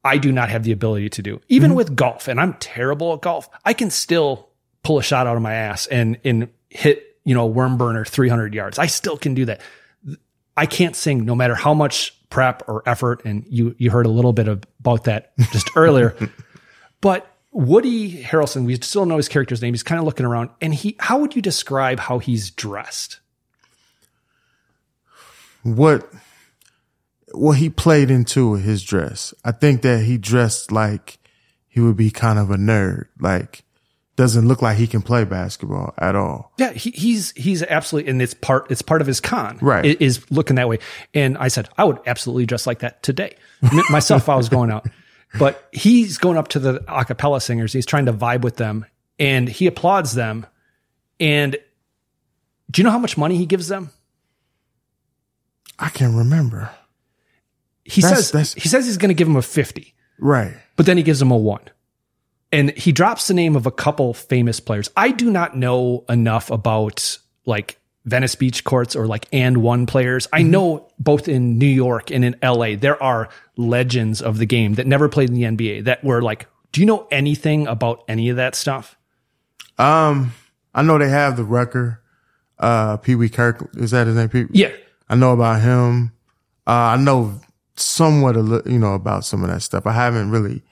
I do not have the ability to do. Even with golf, and I'm terrible at golf, I can still pull a shot out of my ass and and hit, you know, a worm burner 300 yards. I still can do that. I can't sing no matter how much prep or effort and you you heard a little bit of, about that just earlier. But Woody Harrelson, we still know his character's name. He's kind of looking around and he how would you describe how he's dressed? What? well, he played into his dress. I think that he dressed like he would be kind of a nerd. Like doesn't look like he can play basketball at all. Yeah, he, he's he's absolutely, and it's part it's part of his con, Right. Is looking that way. And I said I would absolutely dress like that today myself. if I was going out, but he's going up to the a cappella singers. He's trying to vibe with them, and he applauds them. And do you know how much money he gives them? I can't remember. He That's- says that's- he says he's going to give him a fifty, Right. but then he gives him a one. And he drops the name of a couple famous players. I do not know enough about like Venice Beach courts or like and one players. I know both in New York and in LA, there are legends of the game that never played in the NBA that were like, do you know anything about any of that stuff? Um, I know they have the Rucker, uh, Pee Wee Kirk. Is that his name? Pee- Yeah. I know about him. Uh, I know somewhat, you know, about some of that stuff. I haven't really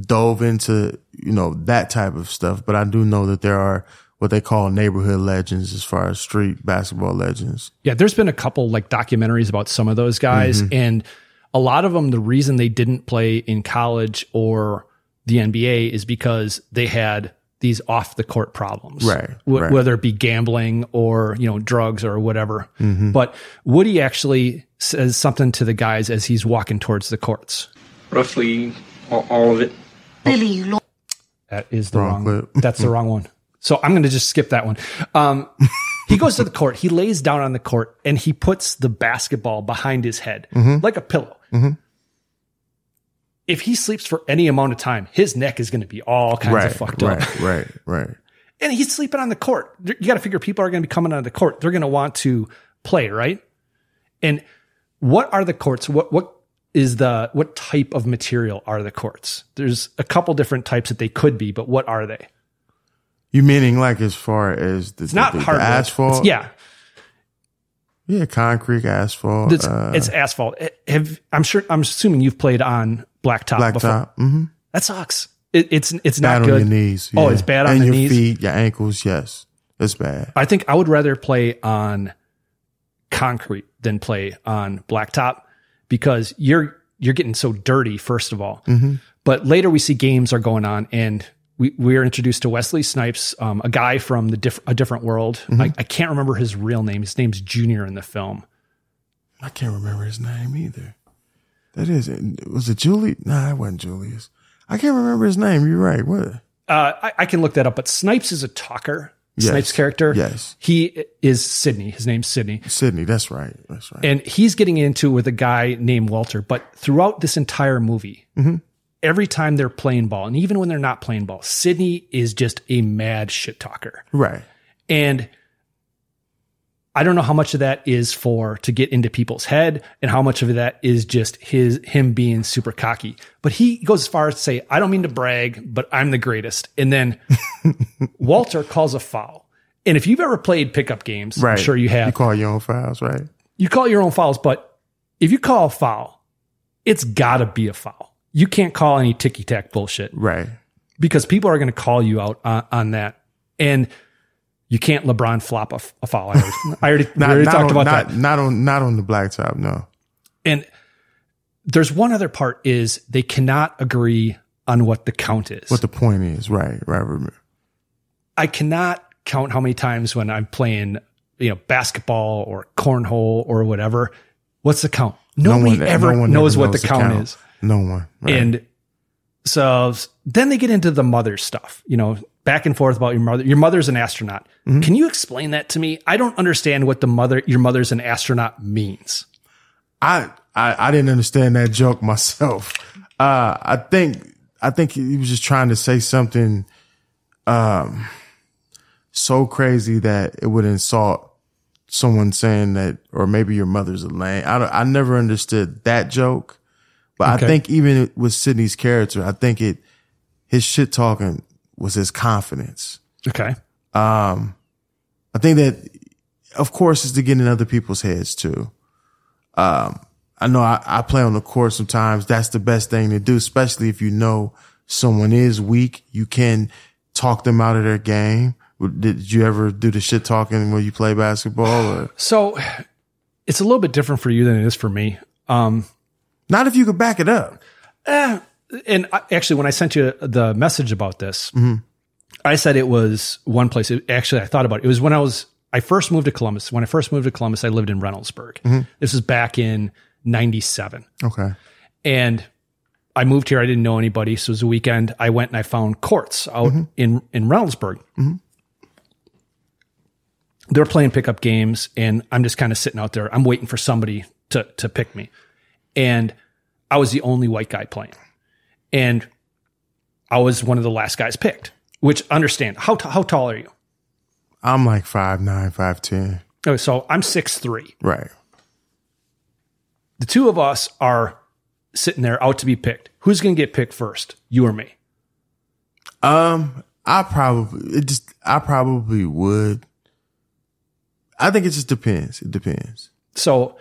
dove into, you know, that type of stuff, but I do know that there are what they call neighborhood legends as far as street basketball legends. Yeah, there's been a couple like documentaries about some of those guys, mm-hmm. and a lot of them. The reason they didn't play in college or the NBA is because they had these off the court problems, Right, Wh- right. Whether it be gambling or you know drugs or whatever. Mm-hmm. But Woody actually says something to the guys as he's walking towards the courts. Roughly all, all of it. That is the Wrong wrong. clip. That's the wrong one. So I'm going to just skip that one. Um, he goes to the court. He lays down on the court and he puts the basketball behind his head like a pillow. If he sleeps for any amount of time, his neck is going to be all kinds Right, of fucked up. right, right, right. And he's sleeping on the court. You got to figure people are going to be coming on the court. They're going to want to play, right? And what are the courts? What what is the what type of material are the courts? There's a couple different types that they could be, but what are they? You meaning like as far as the, It's not the, the hardwood. asphalt? It's- yeah, Yeah, concrete, asphalt. it's, uh, it's asphalt. Have I'm sure I'm assuming you've played on blacktop, before. blacktop. Mm-hmm. That sucks. It, it's it's Bad not on good. your knees. Oh, it's bad on and the your knees. feet, your ankles. Yes, it's bad. I think I would rather play on concrete than play on blacktop because you're you're getting so dirty first of all. But later we see games are going on and we, we are introduced to Wesley Snipes, um, a guy from the diff- a different world. I, I can't remember his real name. His name's Junior in the film. I can't remember his name either. That is it. Was it Julie? Nah, it wasn't Julius. I can't remember his name. You're right. What? Uh, I, I can look that up, but Snipes is a talker. Yes. Snipes character. Yes. He is Sydney. His name's Sydney. Sydney. That's right. That's right. and he's getting into it with a guy named Walter. But throughout this entire movie, mm-hmm. every time they're playing ball, and even when they're not playing ball, Sydney is just a mad shit talker. right. And I don't know how much of that is for to get into people's head and how much of that is just his him being super cocky. But he goes as far as to say, I don't mean to brag, but I'm the greatest. And then Walter calls a foul. And if you've ever played pickup games, Right. I'm sure you have You call your own fouls, right? you call your own fouls, but if you call a foul, it's got to be a foul. You can't call any ticky tack bullshit Right. because people are going to call you out on, on that. And you can't LeBron flop a, a foul. I already, I already, Not, already not talked on, about not, that. Not on. Not on the blacktop. No. And there's one other part is they cannot agree on what the count is. What the point is? Right. Right. Right. I cannot count how many times when I'm playing, you know, basketball or cornhole or whatever. What's the count? Nobody no ever one knows ever what the count is. No one. Right. And so then they get into the mother stuff, you know, back and forth about your mother. Your mother's an astronaut. Mm-hmm. Can you explain that to me? I don't understand what the mother, your mother's an astronaut means. I, I I didn't understand that joke myself. Uh, I think I think he was just trying to say something, um, so crazy that it would insult someone saying that, or maybe your mother's a lame. I don't, I never understood that joke, but Okay. I think even with Sydney's character, I think it his shit talking was his confidence. Okay. Um, I think that, of course, is to get in other people's heads too. Um, I know I, I play on the court sometimes. That's the best thing to do, especially if you know someone is weak. You can talk them out of their game. Did you ever do the shit talking when you play basketball? Or So it's a little bit different for you than it is for me. Um, Not if you could back it up. Eh, and I, actually, when I sent you the message about this, mm-hmm. I said it was one place. It, actually, I thought about it. It was when I was I first moved to Columbus. When I first moved to Columbus, I lived in Reynoldsburg. Mm-hmm. This is back in '97, Okay. and I moved here. I didn't know anybody, so it was a weekend. I went and I found courts out mm-hmm. in in Reynoldsburg. Mm-hmm. They're playing pickup games, and I'm just kind of sitting out there. I'm waiting for somebody to to pick me, and I was the only white guy playing, and I was one of the last guys picked. Which understand how t- how tall are you? I'm like five nine, five ten. Oh, so I'm six three. Right. The two of us are sitting there out to be picked. Who's going to get picked first? You or me? Um, I probably it just I probably would. I think it just depends. It depends. So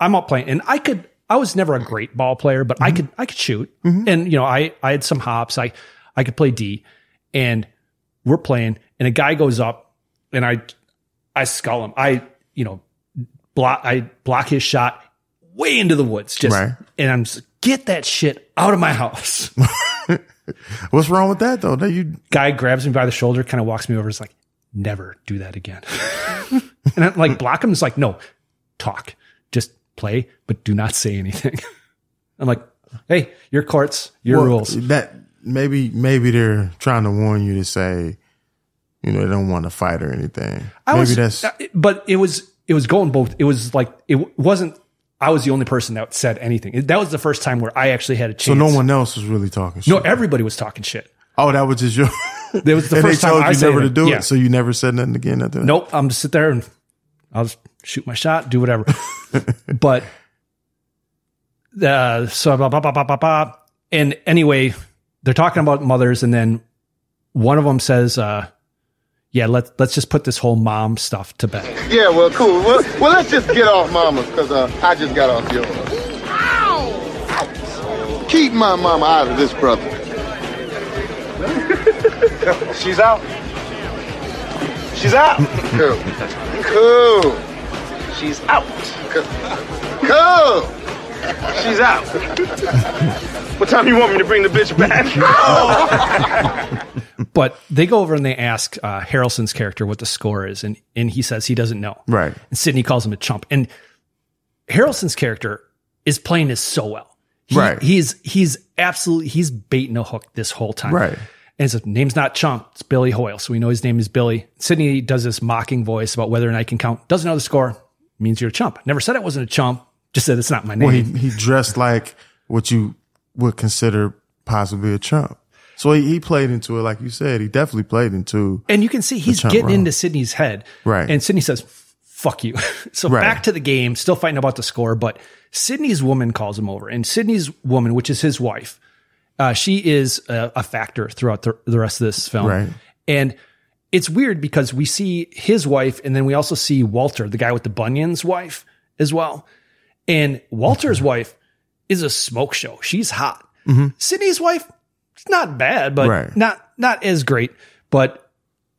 I'm out playing, and I could. I was never a great ball player, but I could. I could shoot, and you know, I I had some hops. I I could play D, and we're playing, and a guy goes up, and I I skull him. I you know block. I block his shot way into the woods, just Right. and I'm just get that shit out of my house. What's wrong with that though? That you guy grabs me by the shoulder, kind of walks me over. Is like, never do that again. and I'm like, block him. Is like, no, talk, just play, but do not say anything. I'm like, hey, your courts, your well, rules. That maybe maybe they're trying to warn you to say, you know, they don't want to fight or anything. I maybe was, that's uh, but it was, it was going both. It was like, it wasn't. I was the only person that said anything. That was the first time where I actually had a chance. so no one else was really talking shit. no, everybody was talking shit. oh, that was just your. It was the first they time told I you said never to do Yeah. it, so you never said nothing again after that. Nope. I'm just sit there and I'll just shoot my shot, do whatever. but uh, so blah, blah, blah, blah, blah, blah. And anyway, they're talking about mothers, and then one of them says, uh, "Yeah, let's let's just put this whole mom stuff to bed." Yeah, well, cool. Well, well let's just get off mama's because uh, I just got off yours. Keep my mama out of this, brother. She's out. She's out. Cool. Cool. She's out. Cool. She's out. what time do you want me to bring the bitch back? But they go over and they ask uh, Harrelson's character what the score is, and and he says he doesn't know. Right. And Sydney calls him a chump. And Harrelson's character is playing this so well. He- Right. He's he's absolutely he's baiting a hook this whole time. Right. And his name's not Chump, it's Billy Hoyle. So we know his name is Billy. Sydney does this mocking voice about whether or not I can count. Doesn't know the score, means you're a chump. Never said it wasn't a chump, just said it's not my name. Well, he he dressed like what you would consider possibly a chump. So he, he played into it, like you said. He definitely played into. And you can see he's getting role. into Sydney's head. Right. And Sydney says, fuck you. so Right. back to the game, still fighting about the score, but Sydney's woman calls him over. And Sydney's woman, which is his wife, uh, she is a, a factor throughout the, the rest of this film. Right. And it's weird because we see his wife and then we also see Walter, the guy with the bunions wife as well. And Walter's wife is a smoke show. She's hot. Sydney's wife, it's not bad, but Right. not not as great. But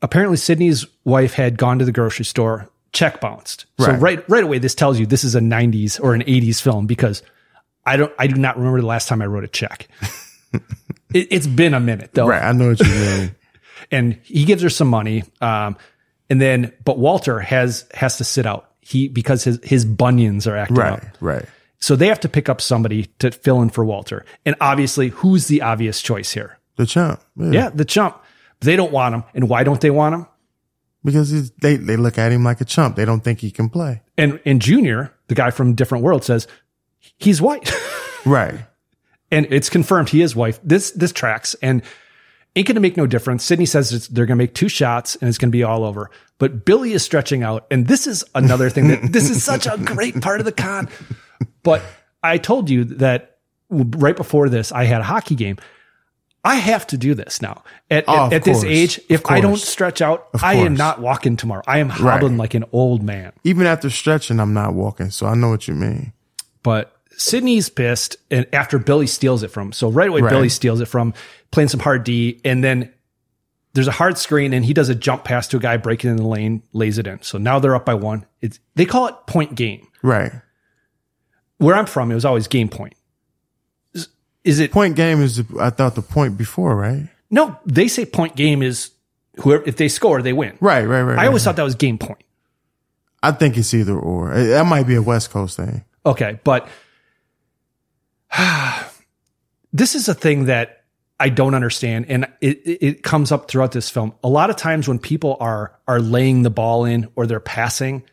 apparently Sydney's wife had gone to the grocery store, check bounced. So Right. right right away this tells you this is a 90s or an 80s film because I don't I do not remember the last time I wrote a check. it, it's been a minute though Right. I know what you mean. and he gives her some money. Um, and then, but Walter has has to sit out. He because his his bunions are acting right. up. Right. So they have to pick up somebody to fill in for Walter. And obviously, who's the obvious choice here? The chump. Yeah. Yeah, the chump. They don't want him. And why don't they want him? Because they they look at him like a chump. They don't think he can play. And and Junior, the guy from Different World, says he's white. Right. and it's confirmed he is white. This this tracks and ain't gonna make no difference. Sydney says it's, they're gonna make two shots and it's gonna be all over. But Billy is stretching out, and this is another thing that this is such a great part of the con. But I told you that right before this, I had a hockey game. I have to do this now. At, Oh, at, at this age, if I don't stretch out, I am not walking tomorrow. I am hobbling like an old man. Even after stretching, I'm not walking. So I know what you mean. But Sydney's pissed, and after Billy steals it from him. So right away, Right. Billy steals it from playing some hard D, and then there's a hard screen, and he does a jump pass to a guy breaking in the lane, lays it in. So now they're up by one. It's they call it point game. Right. where I'm from, it was always game point. Is, is it Point game is, I thought the point before, right? no? They say point game is whoever if they score they win. Right, right, right. I always right. thought that was game point. I think it's either or. That might be a West Coast thing. Okay, but this is a thing that I don't understand, and it, it comes up throughout this film. A lot of times when people are are laying the ball in or they're passing,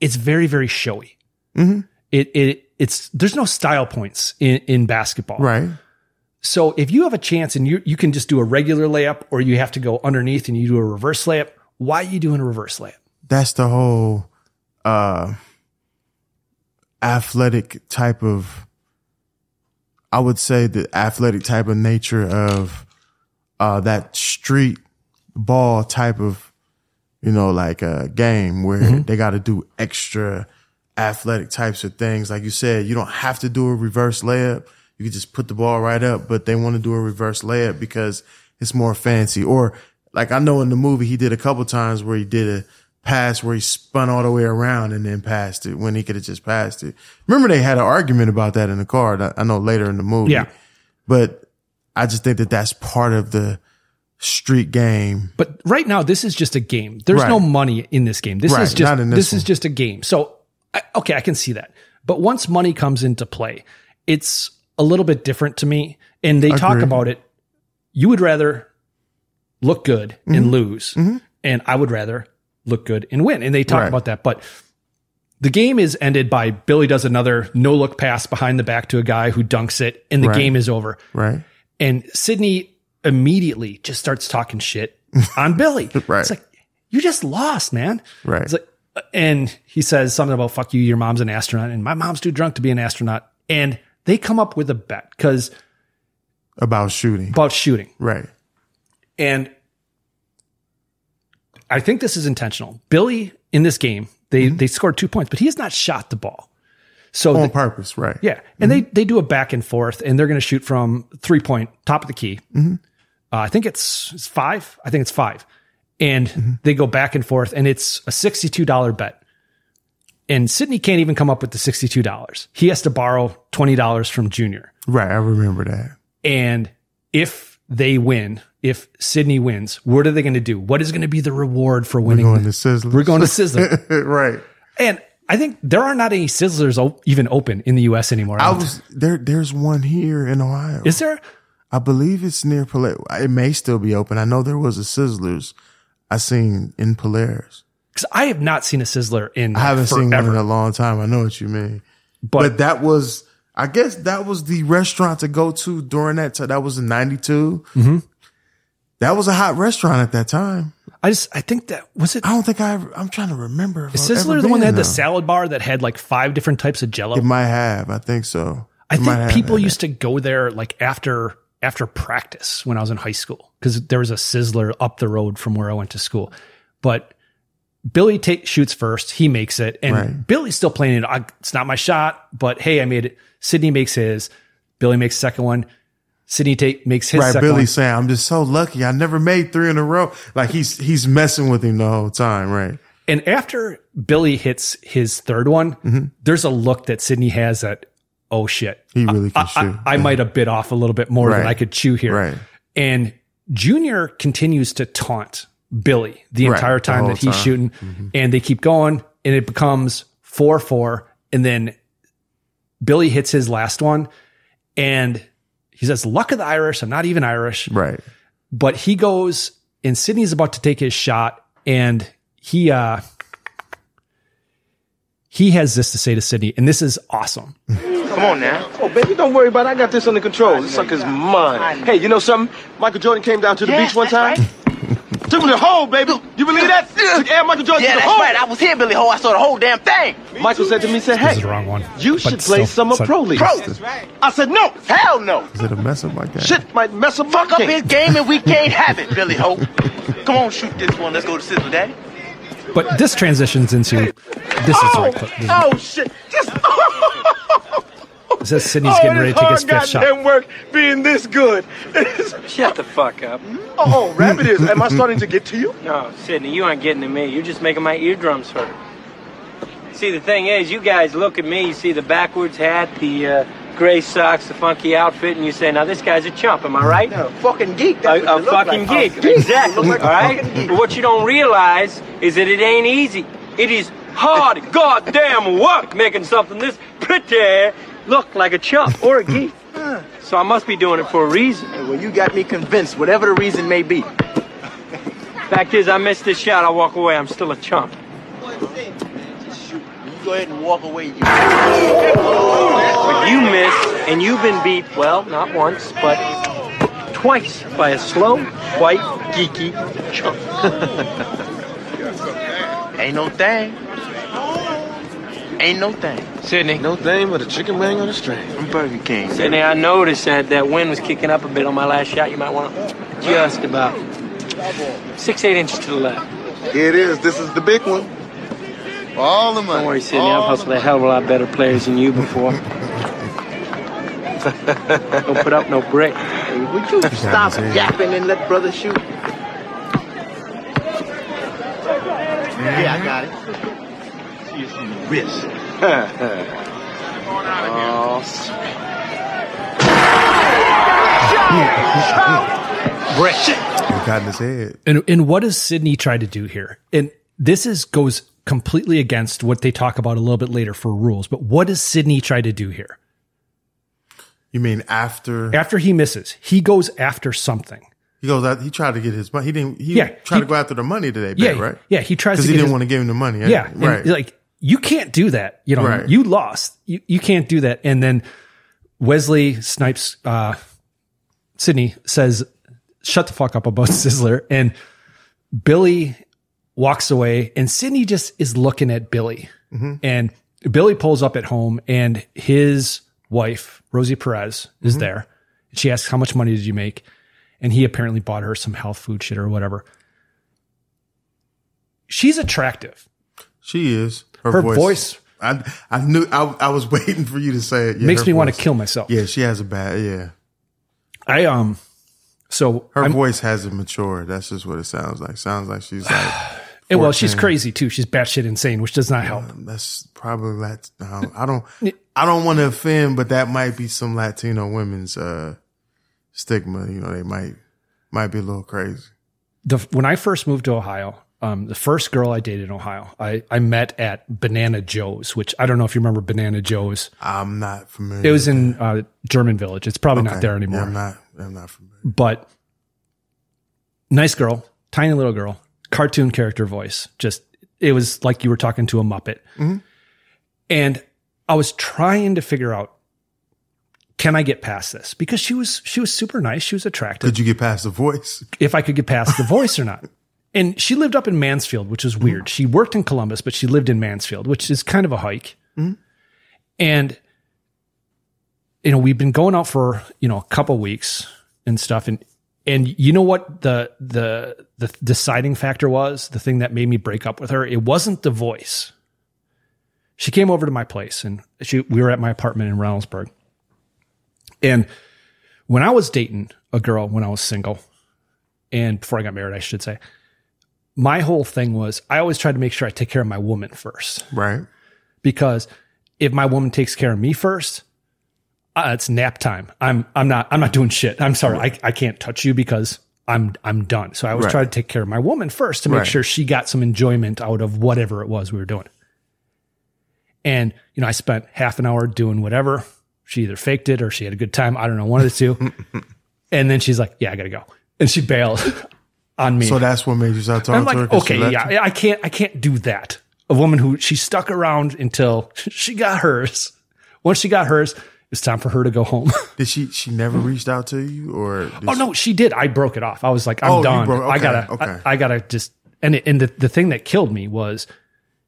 it's very very showy. Mm-hmm. It it it's there's no style points in in basketball. Right. So if you have a chance and you you can just do a regular layup, or you have to go underneath and you do a reverse layup, why are you doing a reverse layup? That's the whole, uh, athletic type of, I would say the athletic type of nature of, uh, that street ball type of, you know, like a game where they got to do extra athletic types of things. Like you said, you don't have to do a reverse layup. You can just put the ball right up, but they want to do a reverse layup because it's more fancy. Or like I know in the movie, he did a couple times where he did a pass where he spun all the way around and then passed it when he could have just passed it. Remember they had an argument about that in the car. I- know later in the movie. Yeah. But I just think that that's part of the street game. But right now, this is just a game. There's Right. no money in this game. This Right, is just this, this is just a game. So I, okay, I can see that. But once money comes into play, it's a little bit different to me. And they talk Agreed. about it. You would rather look good Mm-hmm. and lose, and I would rather look good and win. And they talk Right. about that. But the game is ended by Billy does another no look pass behind the back to a guy who dunks it, and the Right. game is over. Right. And Sydney immediately just starts talking shit on Billy. Right. It's like, you just lost, man. Right. It's like, and he says something about fuck you, your mom's an astronaut, and my mom's too drunk to be an astronaut. And they come up with a bet because About shooting. about shooting. Right. And I think this is intentional. Billy in this game, they mm-hmm. they scored two points, but he has not shot the ball. So On the- purpose. Right. Yeah, and mm-hmm. they they do a back and forth, and they're going to shoot from three point top of the key. Mm-hmm. Uh, I think it's it's five. I think it's five, and they go back and forth, and it's a sixty two dollar bet. And Sydney can't even come up with the sixty two dollars. He has to borrow twenty dollars from Junior. Right. I remember that. And if they win, if Sydney wins, what are they going to do? What is going to be the reward for winning? Going to Sizzler. We're going to Sizzler. right. and I think there are not any Sizzlers o- even open in the U.S. anymore. I was there. There's one here in Ohio. Is there? I believe it's near Polaris. It may still be open. I know there was a Sizzlers I seen in Polaris. Because I have not seen a Sizzler in I haven't seen one in a long time. I know what you mean. But- But, that was, I guess that was the restaurant to go to during that time. That was in 92. Mm-hmm. That was a hot restaurant at that time. I just I think that was it. I don't think I ever, I'm trying to remember. Is I've Sizzler the one that had the salad bar that had like five different types of Jello? It might have. I think so. I It think people used to go there like after after practice when I was in high school because there was a Sizzler up the road from where I went to school. But Billy take, shoots first, he makes it, and Right. Billy's still playing it. I, it's not my shot, but hey, I made it. Sydney makes his. Billy makes second one. Sydney take makes his Right, second Billy one. saying, "I'm just so lucky. I never made three in a row." Like he's he's messing with him the whole time, right? And after Billy hits his third one, there's a look that Sydney has that, oh shit. Mm-hmm. He really can I, shoot. I, I might have bit off a little bit more than I could chew here. Right. And Junior continues to taunt Billy the Right, entire time whole that he's time. shooting. Mm-hmm. And they keep going and it becomes 4 4. And then Billy hits his last one and he says, Luck of the Irish. I'm not even Irish Right. but he goes and Sydney's about to take his shot and he uh he has this to say to Sydney and this is awesome. Come on now. Oh, baby, don't worry about it. I got this under control. This sucker's mine. Hey, you know something? Michael Jordan came down to the Yes, beach one that's time. Took me to the hole, baby. You believe that? Took Air Michael Jordan Yeah, to the that's right. I was here, Billy Ho. I saw the whole damn thing. Michael said to me, said, This hey, is the wrong one. you But should play still, summer so- pro league. Pro. I said, no. Hell no. Is it a mess up like that? Shit might mess up Fuck up his game and we can't have it, Billy Ho. Come on, shoot this one. Let's go to Sizzle Daddy. But this transitions into this is the Oh, right. This is- oh shit. Just, It says Sydney's oh, getting ready to it's take his hard fifth shot. goddamn work being this good. Shut the fuck up. oh, Rabbit is. Am I starting to get to you? No, Sydney, you aren't getting to me. You're just making my eardrums hurt. See, the thing is, you guys look at me, you see the backwards hat, the uh, gray socks, the funky outfit, and you say, now this guy's a chump, am I right? No, fucking geek. A, That's what a fucking like. geek, A geek. exactly. You like a right. geek. But what you don't realize is that it ain't easy. It is hard, goddamn work making something this pretty look like a chump or a geek. So I must be doing it for a reason. Well, you got me convinced, whatever the reason may be. Fact is, I missed this shot. I'll walk away. I'm still a chump. You go ahead and walk away. You. But you missed, and you've been beat, well, not once, but twice by a slow, white, geeky chump. Ain't no thing. Ain't no thing. Sydney. No thing but a chicken wing on a string. I'm Burger King. Sydney, I noticed that that wind was kicking up a bit on my last shot. You might want to just about six, eight inches to the left. Here it is. This is the big one. All the money. Don't worry, Sydney. All I've hustled a hell of a lot better players than you before. Don't put up no brick. Hey, would you stop yapping and let brother shoot? Mm-hmm. Yeah, I got it. See you see the wrist. oh, Brick. He got in his head. And and what does Sydney try to do here? And this is goes completely against what they talk about a little bit later for rules. But what does Sydney try to do here? You mean after After he misses, he goes after something. he goes out? He tried to get his money. He didn't. He Yeah, tried he- to go after the money today, Yeah, bet, right? yeah, he tries because he get didn't his- want to give him the money. Yeah, right. like you can't do that. You know, Right. you lost. You you can't do that. And then Wesley Snipes, uh, Sydney says, "Shut the fuck up about Sizzler." And Billy walks away, and Sydney just is looking at Billy. Mm-hmm. And Billy pulls up at home, and his wife Rosie Perez is Mm-hmm. there. She asks, "How much money did you make?" And he apparently bought her some health food shit or whatever. She's attractive. She is. Her, Her voice. voice- I I knew. I, I was waiting for you to say it. Yeah, Makes me want to kill myself. Yeah, she has a bad. Yeah, I um so her I'm- voice hasn't matured. That's just what it sounds like. Sounds like she's like. and well she's crazy too. She's batshit insane, which does not help. That's probably Lat. um, I don't. I don't want to offend, but that might be some Latino women's uh stigma. You know, they might might be a little crazy. The when I first moved to Ohio, um the first girl I dated in Ohio, I I met at Banana Joe's, which I don't know if you remember Banana Joe's. I'm not familiar. It was in uh, German Village. It's probably not there anymore. Yeah, I'm not. I'm not familiar. but nice girl, tiny little girl, cartoon character voice. Just it was like you were talking to a Muppet. And I was trying to figure out can I get past this? Because she was she was super nice. She was attractive. Did you get past the voice? if I could get past the voice or not. And she lived up in Mansfield, which is weird. She worked in Columbus, but she lived in Mansfield, which is kind of a hike. And you know, we've been going out for, you know, a couple weeks and stuff and and you know what the the the deciding factor was? The thing that made me break up with her? It wasn't the voice. She came over to my place and she we were at my apartment in Reynoldsburg. And when I was dating a girl when I was single, and before I got married, I should say, my whole thing was I always tried to make sure I take care of my woman first. Right. Because if my woman takes care of me first, uh, it's nap time. I'm I'm not I'm not doing shit. I'm sorry. I, I can't touch you because I'm I'm done. So I always Right. try to take care of my woman first to make Right. sure she got some enjoyment out of whatever it was we were doing. And you know, I spent half an hour doing whatever. She either faked it or she had a good time. I don't know, one of the two. and then she's like, "Yeah, I gotta go," and she bailed on me. So that's what made you start talking I'm to her. like, okay, yeah? I can't, I can't do that. A woman who she stuck around until she got hers. Once she got hers, it's time for her to go home. Did she? She never reached out to you, or? Oh no, she did. I broke it off. I was like, I'm Oh, done. broke- I gotta, okay. I, I gotta just. And it, and the the thing that killed me was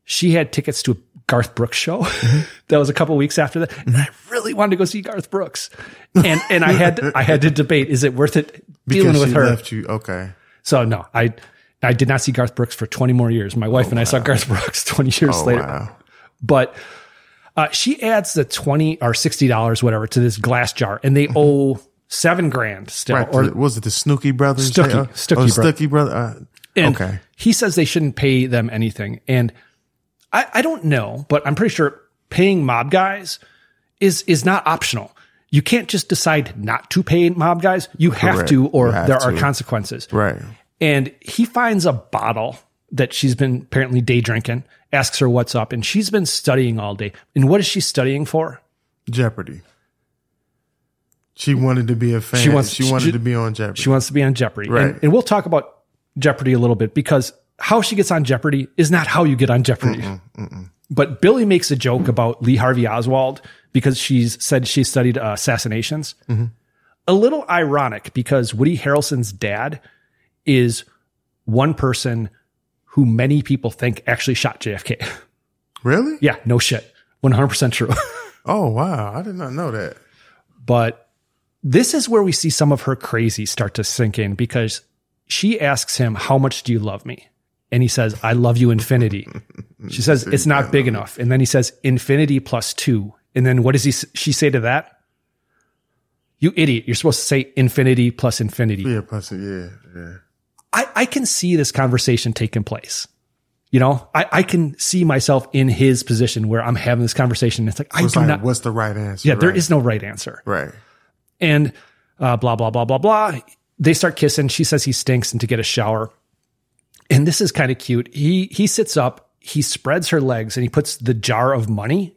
she had tickets to a Garth Brooks show. Mm-hmm. that was a couple weeks after that, and I really wanted to go see Garth Brooks. And and I had I had to debate: is it worth it dealing because with she her? left you. Okay. So no, I I did not see Garth Brooks for 20 more years. My wife and I saw Garth Brooks 20 years Oh later. wow. But uh, she adds the 20 or 60 dollars whatever to this glass jar and they owe 7 grand still Right. or was it the Snooky brothers? Stuckey. Uh, Stuckey oh, bro- Stuckey brother. Uh, and okay. he says they shouldn't pay them anything and I, I don't know, but I'm pretty sure paying mob guys is is not optional. You can't just decide not to pay mob guys. You have Correct. to, or have there are consequences. Right. And he finds a bottle that she's been apparently day drinking, asks her what's up, and she's been studying all day. And what is she studying for? Jeopardy. She wanted to be a fan. She wants- She wanted she- to be on Jeopardy. She wants to be on Jeopardy. Right. And, and we'll talk about Jeopardy a little bit because how she gets on Jeopardy is not how you get on Jeopardy. But Billy makes a joke about Lee Harvey Oswald because she's said she studied uh, assassinations. A little ironic because Woody Harrelson's dad is one person who many people think actually shot JFK. Really? yeah, no shit. 100% true. Oh wow! I did not know that. but this is where we see some of her crazy start to sink in because she asks him, How much do you love me? And he says, I love you infinity. She says, It's not big enough. And then he says, Infinity plus two. And then what does he, she say to that? You idiot. You're supposed to say infinity plus infinity. Yeah, plus yeah, yeah. I, I can see this conversation taking place. You know, I, I can see myself in his position where I'm having this conversation. It's like, I It's do like, not. what's the right answer? Yeah, there right. is no right answer. Right. and uh, blah blah blah blah blah. They start kissing. She says he stinks and to get a shower. And this is kind of cute. He he sits up, he spreads her legs, and he puts the jar of money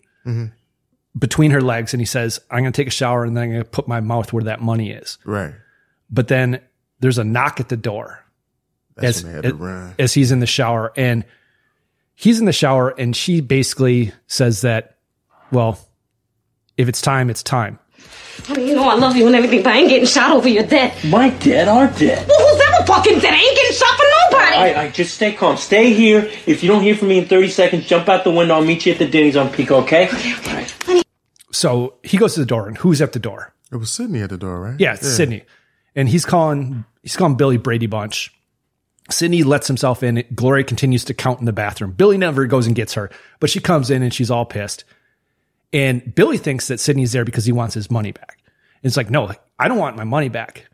between her legs, and he says, "I'm going to take a shower, and then I'm going to put my mouth where that money is." Right. But then there's a knock at the door That's as when they had to run. as he's in the shower, and he's in the shower, and she basically says that, "Well, if it's time, it's time." I mean, you know I love you and everything, but I ain't getting shot over your death. My dead are dead. Well, who's ever fucking dead? I ain't getting shot for nobody. All right, all right, just stay calm. Stay here. If you don't hear from me in 30 seconds, jump out the window. I'll meet you at the Denny's on Pico, okay? All right. So he goes to the door, and who's at the door? It was Sydney at the door, right? Yeah, it's Sydney. And he's calling he's calling Billy Brady Bunch. Sydney lets himself in. Gloria continues to count in the bathroom. Billy never goes and gets her, but she comes in and she's all pissed. And Billy thinks that Sydney's there because he wants his money back. And it's like, no, I don't want my money back.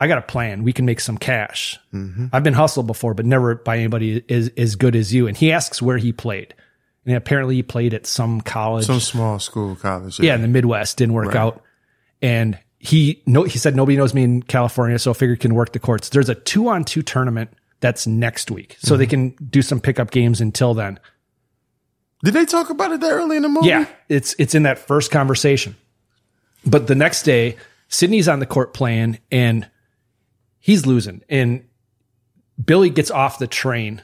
I got a plan. We can make some cash. Mm-hmm. I've been hustled before, but never by anybody as, as good as you. And he asks where he played. And apparently he played at some college. Some small school college. Yeah, in the Midwest didn't work Right. out, and he no he said nobody knows me in California, so I figured can work the courts. There's a two on two tournament that's next week, so Mm-hmm. they can do some pickup games until then. Did they talk about it that early in the movie? Yeah, it's it's in that first conversation, but the next day Sydney's on the court playing and he's losing, and Billy gets off the train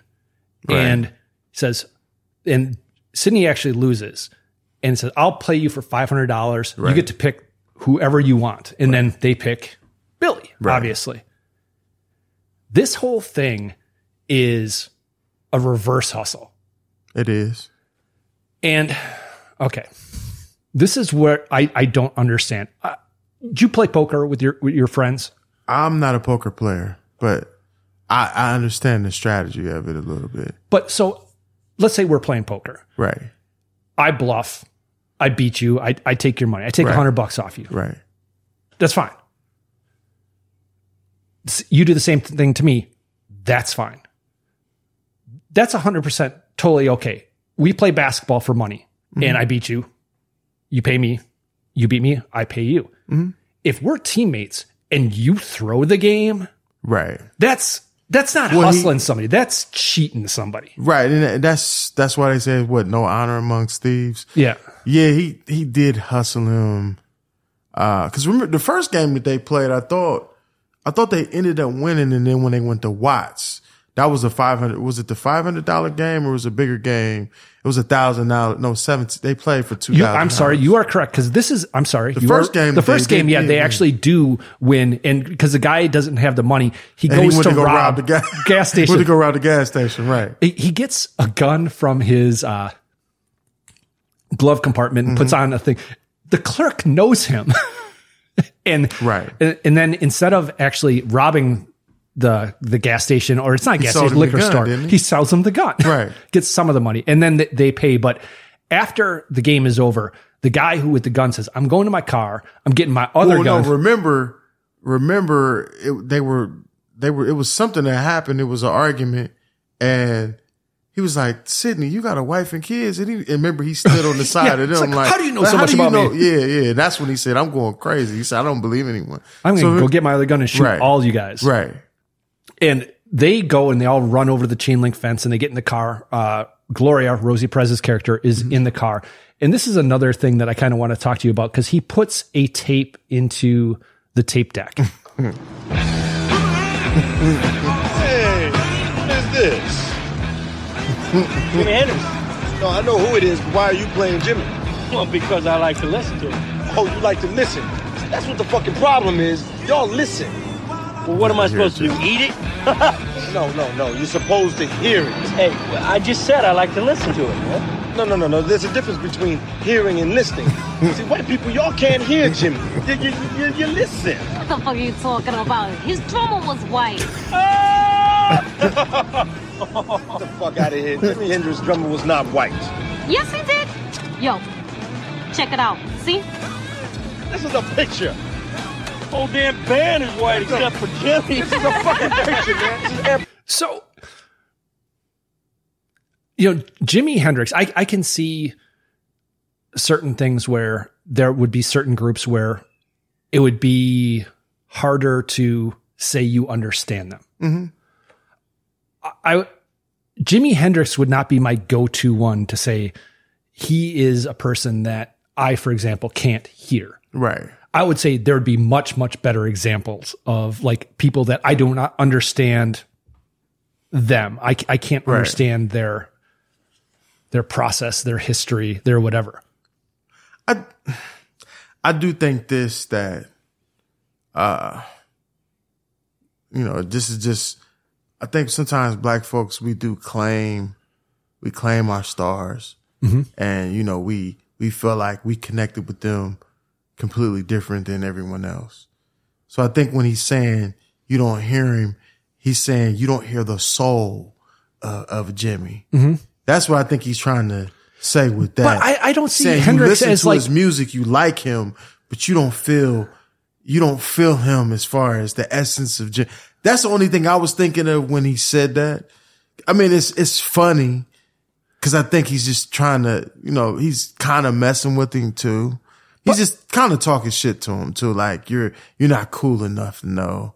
and says, and Sydney actually loses and says, I'll play you for $500. You get to pick whoever you want. And then they pick Billy, Right. obviously. This whole thing is a reverse hustle. It is. And okay, this is where I, I don't understand. Uh, do you play poker with your with your friends? I'm not a poker player, but I, I understand the strategy of it a little bit. But so let's say we're playing poker. Right. I bluff. I beat you. I, I take your money. I take a Right. hundred bucks off you. Right. That's fine. You do the same thing to me. That's fine. That's 100% totally okay. We play basketball for money and I beat you. You pay me. You beat me. I pay you. If we're teammates and you throw the game, Right. that's that's not Well, he- hustling somebody. That's cheating somebody. Right. And that's that's why they say what no honor amongst thieves. Yeah. Yeah, he he did hustle him. Uh cuz remember the first game that they played, I thought I thought they ended up winning and then when they went to Watts, that was a 500 was it the $500 game or was it a bigger game? It was a $1000 no, 7 they played for two. You, I'm sorry, you are correct because this is. I'm sorry. The first are- game the first game, yeah, they win. actually do win, and because the guy doesn't have the money, he And he goes went to, to go rob, rob the gas, gas station. Went to go rob the gas station, right? he he gets a gun from his uh, glove compartment and Mm-hmm. puts on a thing. The clerk knows him, and Right. and, then instead of actually robbing the the gas station or it's not a gas station, liquor gun, store, he? he sells them the gun, Right. Gets some of the money, and then th- they pay. But after the game is over, the guy who with the gun says, "I'm going to my car. I'm getting my other well, gun." no, remember, remember, it, they were, they were. It was something that happened. It was an argument, and he he was like, Sydney, you got a wife and kids. And, he, and remember, he stood on the side Yeah, of them like, like, how do you know "Well, so how much do you about know?" me? Yeah, yeah. That's when he said, I'm going crazy. He said, I don't believe anyone. I'm going to So- go get my other gun and shoot Right. all you guys. Right. And they go and they all run over the chain link fence and they get in the car. Uh, Gloria, Rosie Perez's character, is in the car. And this is another thing that I kind of want to talk to you about because he puts a tape into the tape deck. Hey, what is this? Jimi Hendrix. No, I know who it is, but why are you playing Jimi? Well, because I like to listen to him. Oh, you like to listen. That's what the fucking problem is. Y'all listen. Well, what am I supposed to do? Eat it? No, no, no. You're supposed to hear it. Hey, I just said I like to listen to it, man. No, no, no, no. There's a difference between hearing and listening. See, white people, y'all can't hear Jimi. You, you, you, you listen. What the fuck are you talking about? His drummer was white. Oh! Get the fuck out of here. Jimi Hendrix drummer was not white. Yes, he did. Yo, check it out. See? This is a picture. Whole damn band is white except for Jimi. This is a fucking picture, man. This is every- So, you know, Jimi Hendrix, I, I can see certain things where there would be certain groups where it would be harder to say you understand them. Mhm. I, Jimi Hendrix would not be my go-to one to say he is a person that I, for example, can't hear. Right. I would say there would be much, much better examples of like people that I do not understand them. I, I can't Right. understand their their process, their history, their whatever. I I do think this that uh you know, this is just I think sometimes black folks we do claim we claim our stars Mhm. and you know we we feel like we connected with them completely different than everyone else. So I think when he's saying you don't hear him, he's saying you don't hear the soul uh, of Jimi. Mhm. That's what I think he's trying to say with that. But I- I don't see Saying Hendrix you listen as to like- his music, you like him, but you don't feel you don't feel him as far as the essence of Jim. That's the only thing I was thinking of when he said that. I mean, it's it's funny because I think he's just trying to, you know, he's kind of messing with him too. He's just kind of talking shit to him too, like you're you're not cool enough to know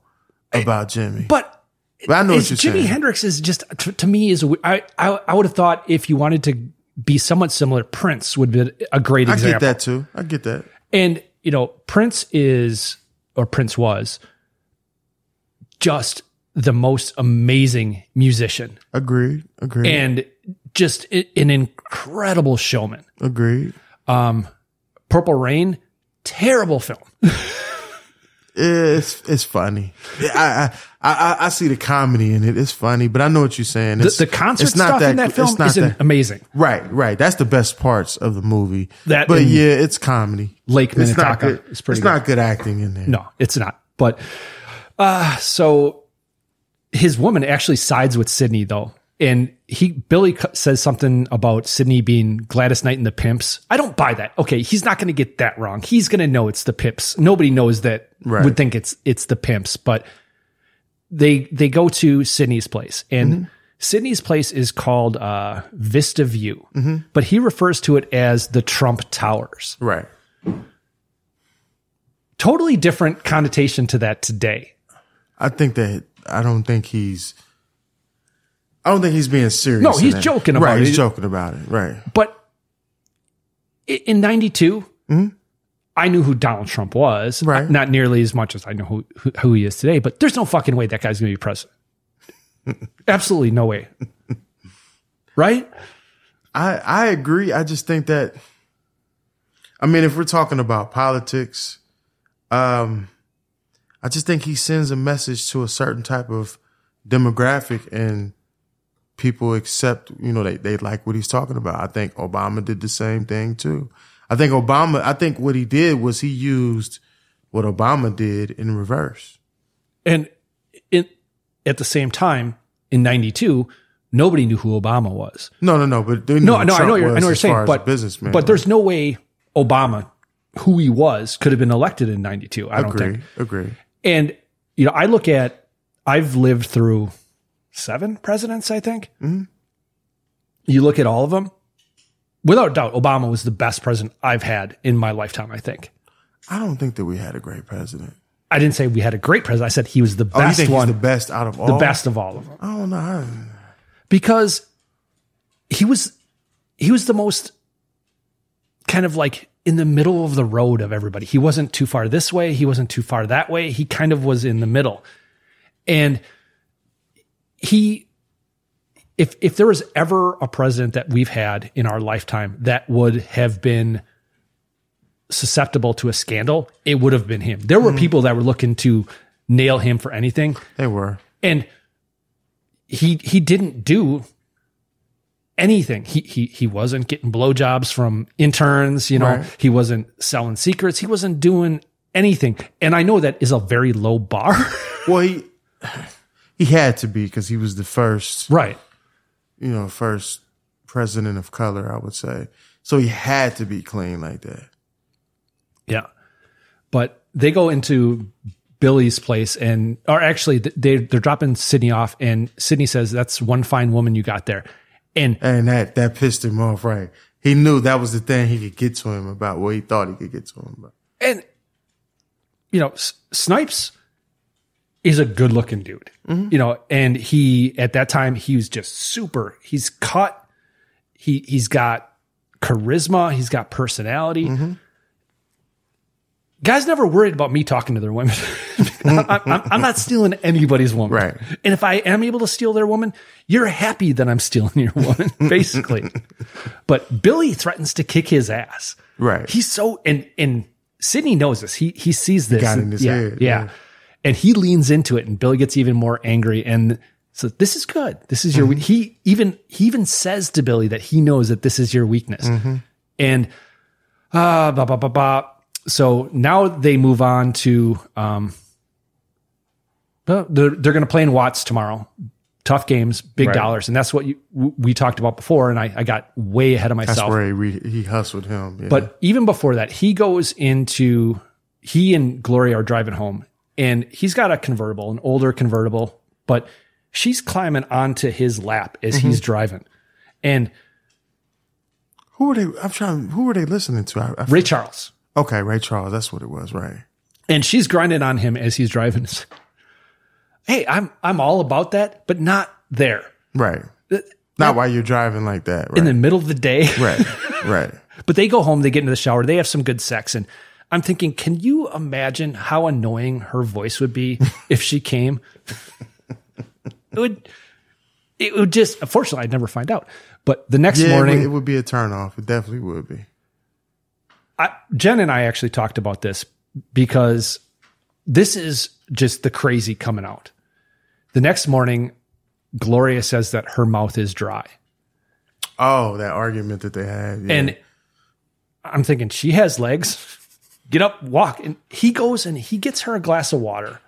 about Jimi. But But I know what you're Jimi saying. Hendrix is just to, to me is a I, I I would have thought if you wanted to be somewhat similar, Prince would be a great example. I get that too. I get that. And, you know, Prince is, or Prince was, just the most amazing musician Agreed. Agreed. and just an incredible showman. Agreed. Um, Purple Rain, terrible film. It's it's funny. I, I I I see the comedy in it. It's funny, but I know what you're saying. The, It's, the concert it's not stuff in that it's film is that- amazing. Right, right. That's the best parts of the movie. That but yeah, it's comedy. Lake it's not Minnetonka good. is pretty It's good. not good acting in there. No, it's not. But uh so his woman actually sides with Sydney though. And he Billy says something about Sydney being Gladys Knight and the Pimps. I don't buy that. Okay, he's not going to get that wrong. He's going to know it's the Pimps. Nobody knows that Right. would think it's it's the Pimps, but they they go to Sydney's place and Mm-hmm. Sydney's place is called uh, Vista View, Mhm. but he refers to it as the Trump Towers. Right. Totally different connotation to that today. I think that I don't think he's. I don't think he's being serious. No, he's joking about right, it. He's joking about it. Right. But in 92, Mm-hmm. I knew who Donald Trump was. Right. Not nearly as much as I know who, who, who he is today, but there's no fucking way that guy's going to be president. Absolutely no way. Right? I I agree. I just think that. I mean, if we're talking about politics, um, I just think he sends a message to a certain type of demographic, and people accept. You know, they they like what he's talking about. I think Obama did the same thing too. I think Obama. I think what he did was he used what Obama did in reverse. And in, at the same time, in 92, nobody knew who Obama was. No, no, no. But they knew No, who no, I know, you're, I know what you're saying, but, businessman. but there's no way Obama, who he was, could have been elected in 92. I don't agree, think. agree. And, you know, I look at, I've lived through seven presidents, I think. Mhm. you look at all of them, without doubt, Obama was the best president I've had in my lifetime, I think. I don't think that we had a great president. I didn't say we had a great president. I said he was the Oh, best he's one. the best out of all? the best of all of them. I don't know. Because he was he was the most kind of like in the middle of the road of everybody. He wasn't too far this way, he wasn't too far that way. He kind of was in the middle. And he if if there was ever a president that we've had in our lifetime that would have been susceptible to a scandal, it would have been him. There were hmm. people that were looking to nail him for anything. They were. And he he didn't do anything. He he he wasn't getting blowjobs from interns, you know. Right. He wasn't selling secrets. He wasn't doing anything. And I know that is a very low bar. Well, he he had to be because he was the first, right? You know, first president of color. I would say so. He had to be clean like that. Yeah. But they go into Billy's place and or actually they they're dropping Sydney off and Sydney says that's one fine woman you got there. And and that that pissed him off. Right? He knew that was the thing he could get to him about. What he thought he could get to him about. and you know S- Snipes is a good looking dude. Mm-hmm. You know, and he at that time he was just super. He's cut. He he's got charisma. He's got personality. Mm-hmm. Guys never worried about me talking to their women. I, I'm, I'm not stealing anybody's woman. Right. And if I am able to steal their woman, you're happy that I'm stealing your woman, basically. but Billy threatens to kick his ass. Right. He's so and and Sydney knows this. He he sees this. got it in his yeah, head, Yeah. yeah. And he leans into it and Billy gets even more angry and so this is good. This is your Mm-hmm. he even he even says to Billy that he knows that this is your weakness. Mm-hmm. And uh blah blah blah blah. So now they move on to um they're they're going to play in Watts tomorrow. Tough games, big Right. dollars, and that's what you, we talked about before. And I, I got way ahead of That's myself. where he re, he hustled him. Yeah. But even before that, he goes into he and Gloria are driving home, and he's got a convertible, an older convertible, but she's climbing onto his lap as he's Mhm. driving, and who are they? I'm trying. Who are they listening to? I, I Ray Charles, Okay, Ray Charles. That's what it was. Right. and she's grinding on him as he's driving. Hey, I'm I'm all about that, but not there. Right. Uh, not while you're driving like that. Right. in the middle of the day. right. Right. But they go home, they get into the shower, they have some good sex. And I'm thinking, can you imagine how annoying her voice would be if she came? it would, it would just, unfortunately, I'd never find out. But the next yeah, it morning, would, it would be a turnoff. It definitely would be. I, Jen and I actually talked about this because this is just the crazy coming out. The next morning, Gloria says that her mouth is dry. Oh, that argument that they had. yeah. And I'm thinking she has legs. Get up, walk. And he goes and he gets her a glass of water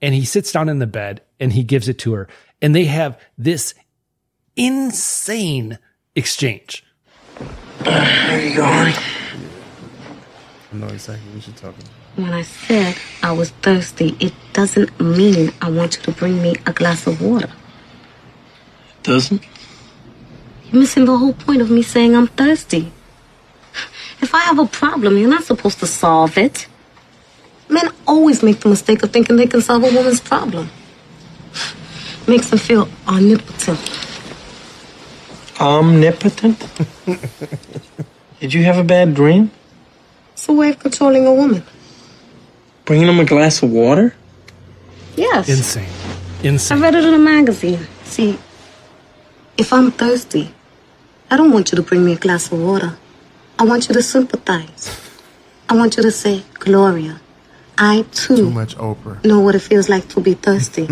and he sits down in the bed and he gives it to her. And they have this insane exchange. Where you going? I know exactly what you're talking about. When I said I was thirsty, it doesn't mean I want you to bring me a glass of water. It Doesn't? You're missing the whole point of me saying I'm thirsty. If I have a problem, you're not supposed to solve it. Men always make the mistake of thinking they can solve a woman's problem. Makes them feel omnipotent. Omnipotent? Did you have a bad dream? It's a way of controlling a woman. Bringing him a glass of water? Yes. Insane. Insane. I read it in a magazine. See, if I'm thirsty, I don't want you to bring me a glass of water. I want you to sympathize. I want you to say, Gloria, I too Too much Oprah. know what it feels like to be thirsty.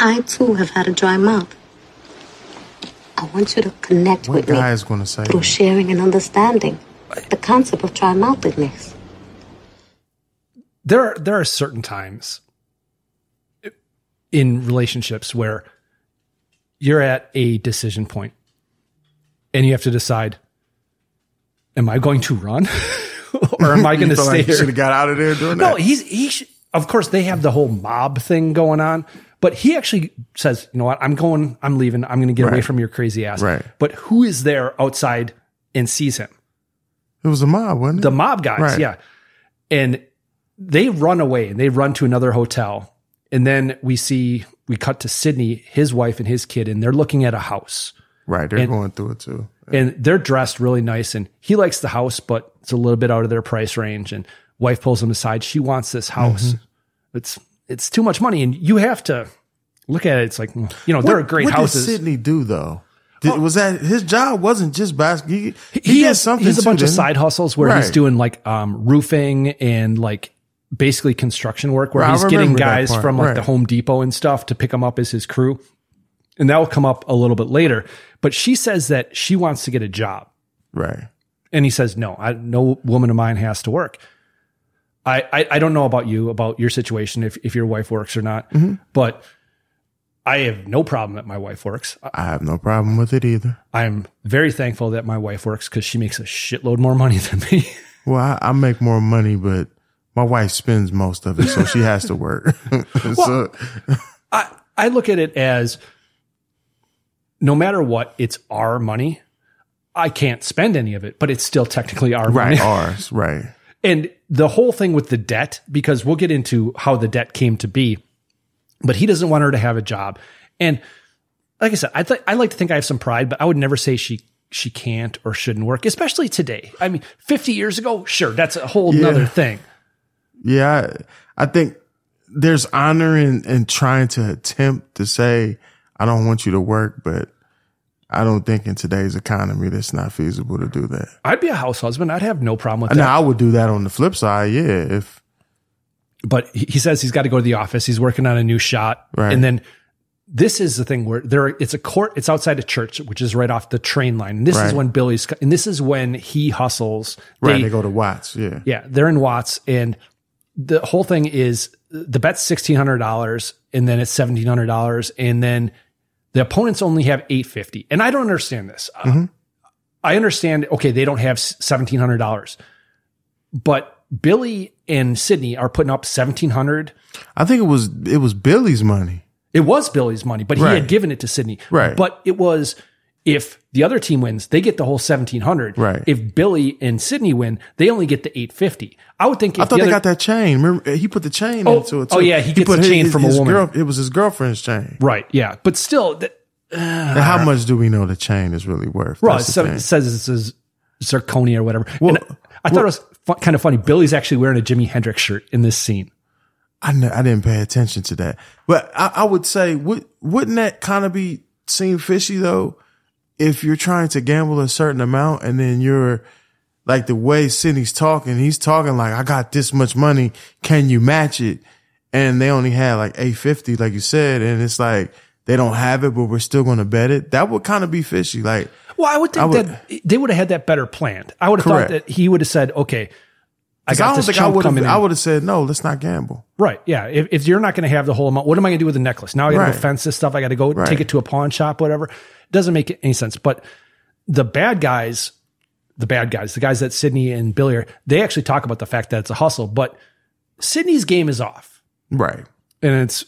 I too have had a dry mouth. I want you to connect What with me guy is going to say through that? sharing and understanding the concept of dry mouthedness. There are, there are certain times in relationships where you're at a decision point and you have to decide, am I going to run or am I going to stay like here? should have got out of there doing No, that. No, he's he. Sh- of course, they have the whole mob thing going on, But he actually says, you know what? I'm going, I'm leaving. I'm going to get away from your crazy ass. Right. But who is there outside and sees him? It was a mob, wasn't it? The mob guys. Right. Yeah. And they run away and they run to another hotel. And then we see, we cut to Sydney, his wife and his kid, and they're looking at a house. Right. They're And- going through it too. and they're dressed really nice and he likes the house but it's a little bit out of their price range and wife pulls him aside she wants this house Mm-hmm. it's it's too much money and you have to look at it it's like you know they're great what houses did Sydney do though? Did, was that his job? Wasn't just basketball. He, he, he has something. he's a bunch of side hustles where he's doing like um roofing and like basically construction work where Right, he's getting guys from like right. the Home Depot and stuff to pick them up as his crew and that will come up a little bit later but she says that she wants to get a job Right. And he says, no, I, no woman of mine has to work. I, I, I don't know about you, about your situation, if, if your wife works or not, Mm-hmm. but I have no problem that my wife works. I- have no problem with it either. I'm very thankful that my wife works because she makes a shitload more money than me. Well, I, I make more money, but my wife spends most of it, so she has to work. so, I, I look at it as no matter what, it's our money. I can't spend any of it, but it's still technically our money. right, ours, right. And the whole thing with the debt, because we'll get into how the debt came to be, but he doesn't want her to have a job. And like I said, I th- I like to think I have some pride, but I would never say she she can't or shouldn't work, especially today. I mean, 50 years ago, sure, that's a whole Yeah. nother thing. Yeah, I, I think there's honor in, in trying to attempt to say, I don't want you to work, but I don't think in today's economy that's not feasible to do that. I'd be a house husband. I'd have no problem with that. Now I would do that on the flip side, yeah. If but he says he's got to go to the office. He's working on a new shot. Right. And then this is the thing where there it's a court, it's outside a church, which is right off the train line. And this is when Billy's and this is when he hustles. right, they, go to Watts, yeah. Yeah, they're in Watts, and the whole thing is the bet's sixteen hundred dollars, and then it's seventeen hundred dollars, and then the opponents only have eight fifty. And I don't understand this. Uh, Mm-hmm. I understand. Okay, they don't have seventeen hundred dollars, but Billy and Sydney are putting up seventeen hundred. I think it was it was Billy's money. It was Billy's money, but he Right. had given it to Sydney. Right. But it was if the other team wins, they get the whole seventeen hundred. Right. If Billy and Sydney win, they only get the eight fifty. I would think. If I thought the they other, got that chain. Remember, he put the chain Oh, into it. Oh, too. oh, yeah, he gets put the chain from a his woman. Girl, it was his girlfriend's chain. Right. Yeah. But still, th- And how much do we know the chain is really worth? well, it That's the sa- thing. it says this is zirconia or whatever. Well- and I thought it was fu- kind of funny. Billy's actually wearing a Jimi Hendrix shirt in this scene. I didn't pay attention to that, but I, I would say would wouldn't that kind of be seem fishy though? If you're trying to gamble a certain amount and then you're like the way Sydney's talking, he's talking like I got this much money, can you match it? And they only had like eight fifty, like you said, and it's like they don't have it, but we're still going to bet it. That would kind of be fishy. Like Well, I would think I would- that they would have had that better planned. I would have thought that he would have said, okay, I got I don't this think I would coming have. I would have said no. Let's not gamble. Right. Yeah. If, if you're not going to have the whole amount, what am I going to do with the necklace? Now I got to Right. go fence this stuff. I got to go Right. take it to a pawn shop, whatever. It doesn't make any sense. But the bad guys, the bad guys, the guys that Sydney and Billy are, they actually talk about the fact that it's a hustle. But Sydney's game is off. Right. And it's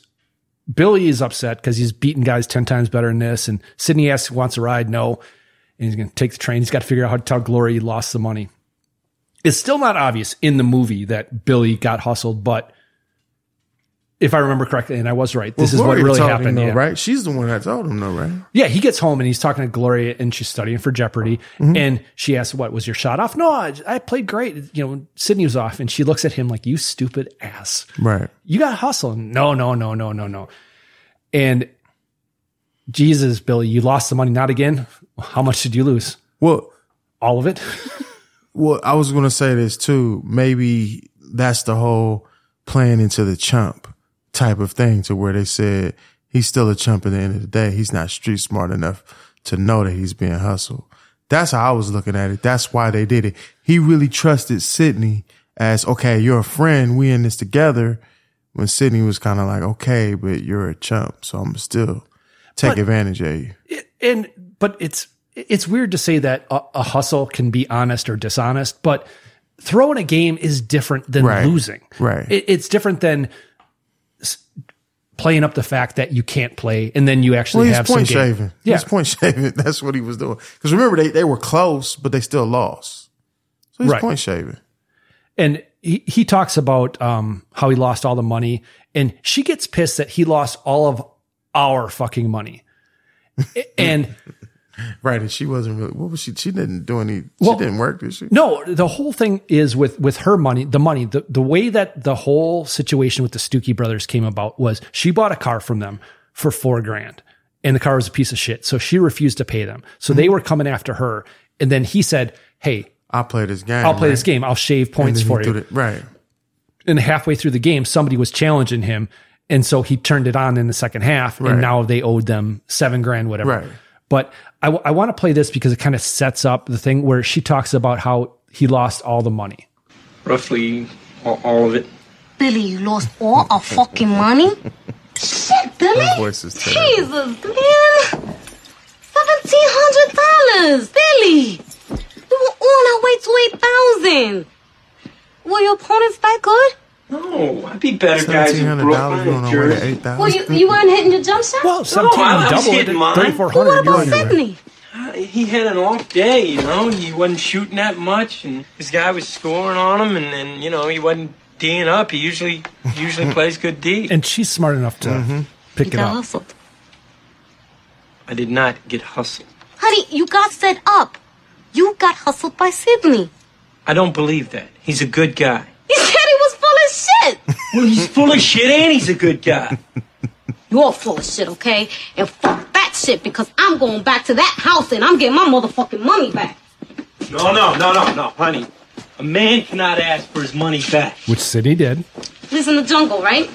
Billy is upset because he's beaten guys 10 times better than this. And Sydney asks, wants a ride. No. And he's going to take the train. He's got to figure out how to tell Glory he lost the money. It's still not obvious in the movie that Billy got hustled, but if I remember correctly, and I was right, this Well, is what really him, happened. though, yeah. right? She's the one that told him, though, right? Yeah, he gets home and he's talking to Gloria and she's studying for Jeopardy. Mm-hmm. And she asks, What was your shot off? No, I, I played great. You know, Sydney was off. And she looks at him like, You stupid ass. Right. You got hustled? No, no, no, no, no, no. And Jesus, Billy, you lost the money. Not again. How much did you lose? Well, All of it? Well, I was going to say this too. Maybe that's the whole playing into the chump type of thing to where they said he's still a chump at the end of the day. He's not street smart enough to know that he's being hustled. That's how I was looking at it. That's why they did it. He really trusted Sydney as, okay, you're a friend. We in this together. When Sydney was kind of like, okay, but you're a chump. So I'm still take But- advantage of you. and but it's it's weird to say that a, a hustle can be honest or dishonest, but throwing a game is different than Right. losing. Right. It, it's different than playing up the fact that you can't play, and then you actually he's have point some game. shaving. Yeah, He's point shaving. That's what he was doing. Because remember, they, they were close, but they still lost. So he's Right. point shaving. and he, he talks about um, how he lost all the money, and she gets pissed that he lost all of our fucking money, and. Right. And she wasn't really, what was she? She didn't do any, Well, she didn't work, did she? No, the whole thing is with with her money, the money, the the way that the whole situation with the Stuckey brothers came about was she bought a car from them for four grand, and the car was a piece of shit. So she refused to pay them. So they mhm. were coming after her, and then he said, "Hey, I'll play this game. I'll play right? this game. I'll shave points for you." it- right. And halfway through the game, somebody was challenging him, and so he turned it on in the second half, Right. and now they owed them seven grand, whatever. Right. But I, want to play this because it kind of sets up the thing where she talks about how he lost all the money. Roughly all, all of it. Billy, you lost all our fucking money? Shit, Billy. Her voice is terrible. Jesus, man. Seventeen hundred dollars, Billy. We were on our way to eight thousand. Were your opponents that good? No, I'd be better guys in $1,700 Brooklyn going and on Jersey. Well, you, you weren't hitting your jump shot? Well, No, 17 I- I was hitting mine. 3,400. what about you're. Sydney? Uh, He had an off day, you know. He wasn't shooting that much, and this guy was scoring on him, and then you know he wasn't D'ing up. He usually usually plays good D. And she's smart enough to pick it got up. hustled. I did not get hustled. Honey, you got set up. You got hustled by Sydney. I don't believe that. He's a good guy. He said he was full of shit. Well, he's full of shit, and he's a good guy. You're full of shit, okay? And fuck that shit because I'm going back to that house and I'm getting my motherfucking money back. No, no, no, no, no, honey. A man cannot ask for his money back. Which Sydney did. Lives in the jungle, right?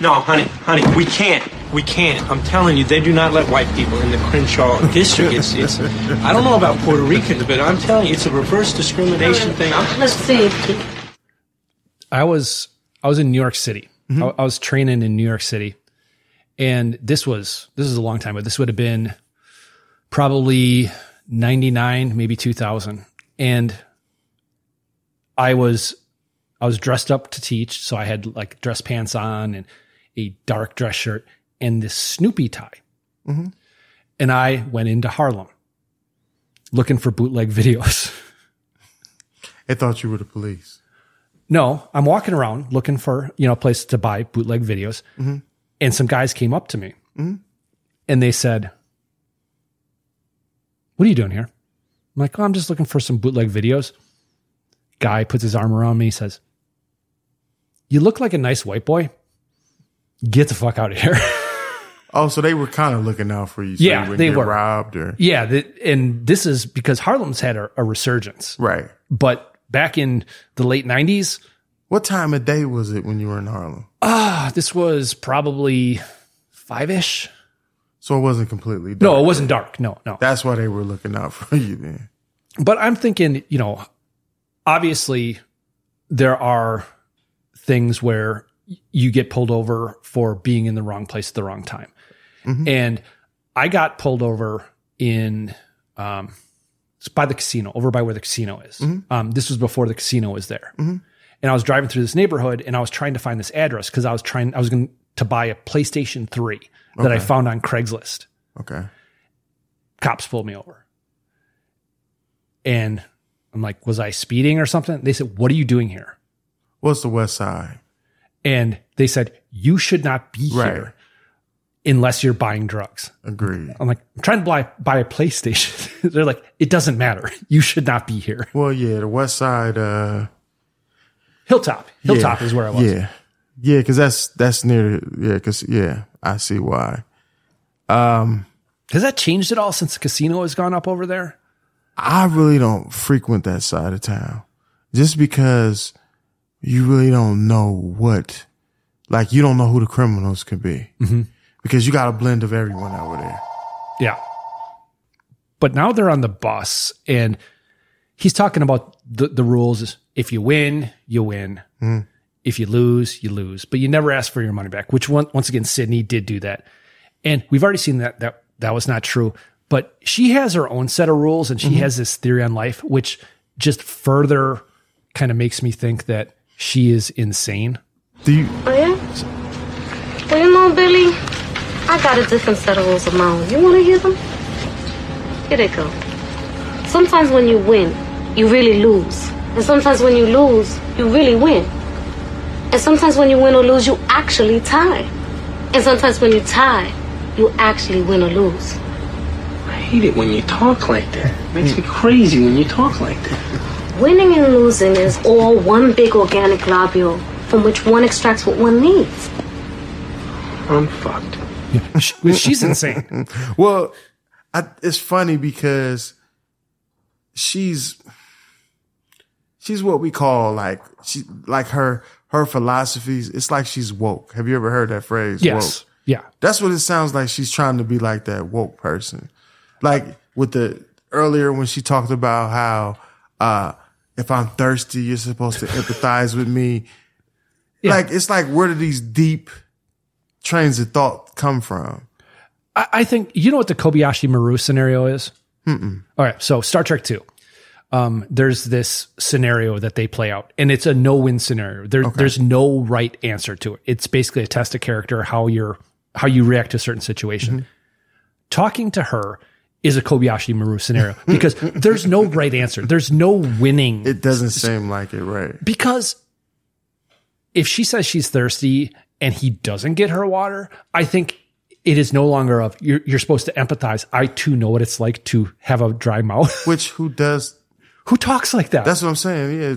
No, honey, honey, we can't. We can't. I'm telling you, they do not let white people in the Crenshaw district. It's, it's. I don't know about Puerto Ricans, but I'm telling you, it's a reverse discrimination thing. I'm, Let's see. I was I was in New York City. Mm-hmm. I, I was training in New York City, and this was this is a long time, but this would have been probably ninety nine, maybe two thousand, and I was I was dressed up to teach, so I had like dress pants on and a dark dress shirt and this Snoopy tie, Mhm. and I went into Harlem looking for bootleg videos. I thought you were the police. No, I'm walking around looking for, you know, a place to buy bootleg videos. Mhm. And some guys came up to me Mhm. and they said, What are you doing here? I'm like, oh, I'm just looking for some bootleg videos. Guy puts his arm around me, says, You look like a nice white boy. Get the fuck out of here. Oh, so they were kind of looking out for you. So Yeah, you they were. robbed or yeah. The, and this is because Harlem's had a, a resurgence. right. But back in the late 90s, What time of day was it when you were in Harlem? ah, this was probably five ish. So it wasn't completely dark. No, it wasn't dark. No, no. That's why they were looking out for you then. But I'm thinking, you know, obviously there are things where you get pulled over for being in the wrong place at the wrong time. And I got pulled over in, um, it's by the casino, over by where the casino is. Um, this was before the casino was there. And I was driving through this neighborhood and I was trying to find this address because I was trying, I was going to buy a PlayStation 3 that I found on Craigslist. Okay. Cops pulled me over. And I'm like, was I speeding or something? They said, what are you doing here? What's the West Side? And they said, you should not be Right. here unless you're buying drugs. Agreed. I'm like, I'm trying to buy, buy a PlayStation. They're like, it doesn't matter. You should not be here. Well, yeah, the West Side. uh Hilltop. Hilltop yeah, is where I was. Yeah, yeah, because that's that's near. Yeah, because yeah, I see why. Um, Has that changed at all since the casino has gone up over there? I really don't frequent that side of town, just because you really don't know what, like, you don't know who the criminals could be, Mhm. Because you got a blend of everyone over there. Yeah. But now they're on the bus and he's talking about the, the rules if you win, you win. Mm. If you lose, you lose. But you never ask for your money back, which one, once again, Sydney did do that. And we've already seen that that that was not true. But she has her own set of rules and she Mm-hmm. has this theory on life, which just further kind of makes me think that she is insane. Do you? Oh, yeah? Well, you know, Billy, I got a different set of rules of my own. You want to hear them? Here they go. Sometimes when you win, you really lose. And sometimes when you lose, you really win. And sometimes when you win or lose, you actually tie. And sometimes when you tie, you actually win or lose. I hate it when you talk like that. It makes me crazy when you talk like that. Winning and losing is all one big organic globule from which one extracts what one needs. I'm fucked. She's insane. well, I, it's funny because she's she's what we call like she like her her philosophies. It's like she's woke. Have you ever heard that phrase? Yes. Woke? Yeah. That's what it sounds like. She's trying to be like that woke person. Like with the earlier when she talked about how uh if I'm thirsty, you're supposed to empathize with me. Like it's like where do these deep trains of thought come from? I, I think you know what the Kobayashi Maru scenario is. Mm-mm. All right, so Star Trek Two. Um, there's this scenario that they play out, and it's a no-win scenario. There, There's no right answer to it. It's basically a test of character, how you're how you react to a certain situation. Talking to her is a Kobayashi Maru scenario because there's no right answer. There's no winning. It doesn't seem like it, right? because if she says she's thirsty and he doesn't get her water, I think it is no longer of you're, you're supposed to empathize. I too know what it's like to have a dry mouth. Which who does? Who talks like that? That's what I'm saying. Yeah,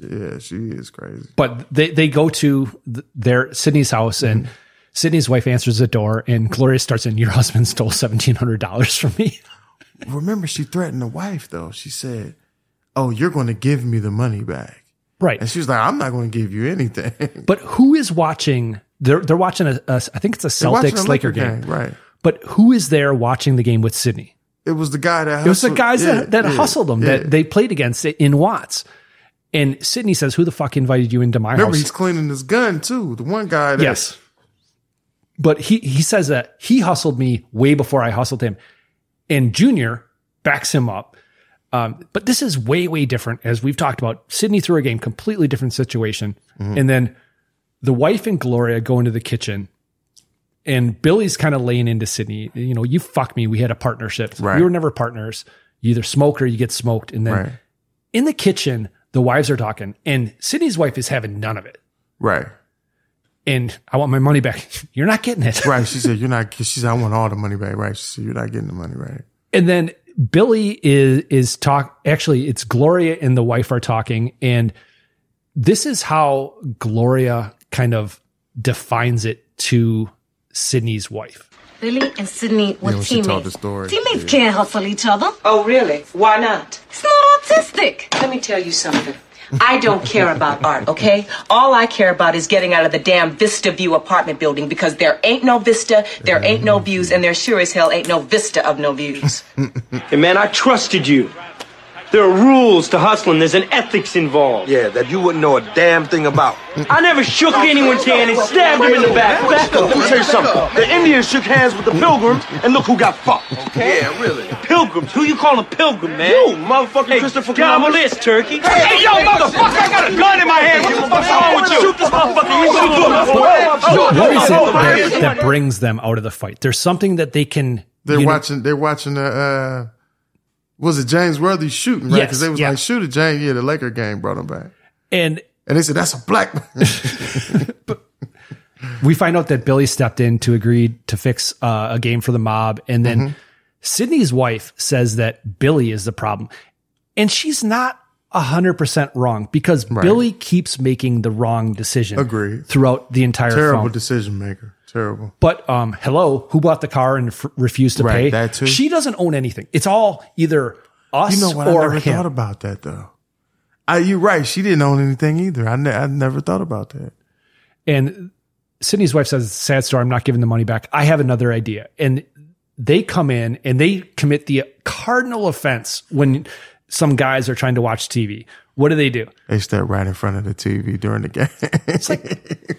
yeah, she is crazy. but they they go to th- their Sydney's house and Mm-hmm. Sydney's wife answers the door and Gloria starts in. Your husband stole seventeen hundred dollars from me. Remember, she threatened the wife though. She said, "Oh, you're going to give me the money back." Right. And she was like, "I'm not going to give you anything." But who is watching? They're they're watching a, a I think it's a They're a Celtics Laker game. game, right. But who is there watching the game with Sydney? It was the guy that It was the hustled- guys yeah, that, that yeah, hustled them yeah. that they played against in Watts. And Sydney says, "Who the fuck invited you into my Remember, house?" he's cleaning his gun too. The one guy. That, yes, but he he says that he hustled me way before I hustled him, and Junior backs him up. Um, but this is way way different, as we've talked about. Sydney threw a game, completely different situation, Mm-hmm. and then the wife and Gloria go into the kitchen. And Billy's kind of laying into Sydney. You know, you fuck me. We had a partnership. Right. We were never partners. You either smoke or you get smoked. And then Right. in the kitchen, the wives are talking, and Sydney's wife is having none of it. Right. And I want my money back. You're not getting it. Right. She said, "You're not." She said, "I want all the money back." Right. She said, "You're not getting the money right." And then Billy is is talk. Actually, it's Gloria and the wife are talking, and this is how Gloria kind of defines it to Sydney's wife. Billy and Sydney were Yeah, when she told teammates. the story. Teammates Yeah. can't hustle each other. Oh, really? Why not? It's not autistic. Let me tell you something. I don't care about art, okay? All I care about is getting out of the damn Vista View apartment building because there ain't no vista, there ain't no views, and there sure as hell ain't no vista of no views. Hey, man, I trusted you. There are rules to hustling. There's an ethics involved. Yeah, that you wouldn't know a damn thing about. I never shook anyone's hand and stabbed him in the back. Back up. Let me tell you something. The Indians shook hands with the Pilgrims, and look who got fucked. Okay? Yeah, really. Pilgrims? Who you calling a pilgrim, man? You, motherfucking Hey, Christopher gobble Columbus. this, turkey. Hey, yo, motherfucker, I got a gun in my hand. What the fuck's wrong with you? Shoot this motherfucker. You shoot What is it that, brings them out of the fight? There's something that they can. They're watching. They're watching the. Was it James Worthy shooting? Right? Yes, Because they was yeah. like, "Shoot at James." Yeah, the Laker game brought him back, and and they said, "That's a black." man." we find out that Billy stepped in to agree to fix uh, a game for the mob, and then Mm-hmm. Sydney's wife says that Billy is the problem, and she's not hundred percent wrong because Billy keeps making the wrong decision. Agreed. throughout the entire Terrible film. decision maker. Terrible. But um, hello, who bought the car and f- refused to Right, pay? that too. She doesn't own anything. It's all either us You know what? I or never him. thought about that though. I, you're right. She didn't own anything either. I, ne- I never thought about that. And Sydney's wife says, sad story, I'm not giving the money back. I have another idea. And they come in and they commit the cardinal offense when some guys are trying to watch TV. What do they do? They step right in front of the TV during the game. It's like,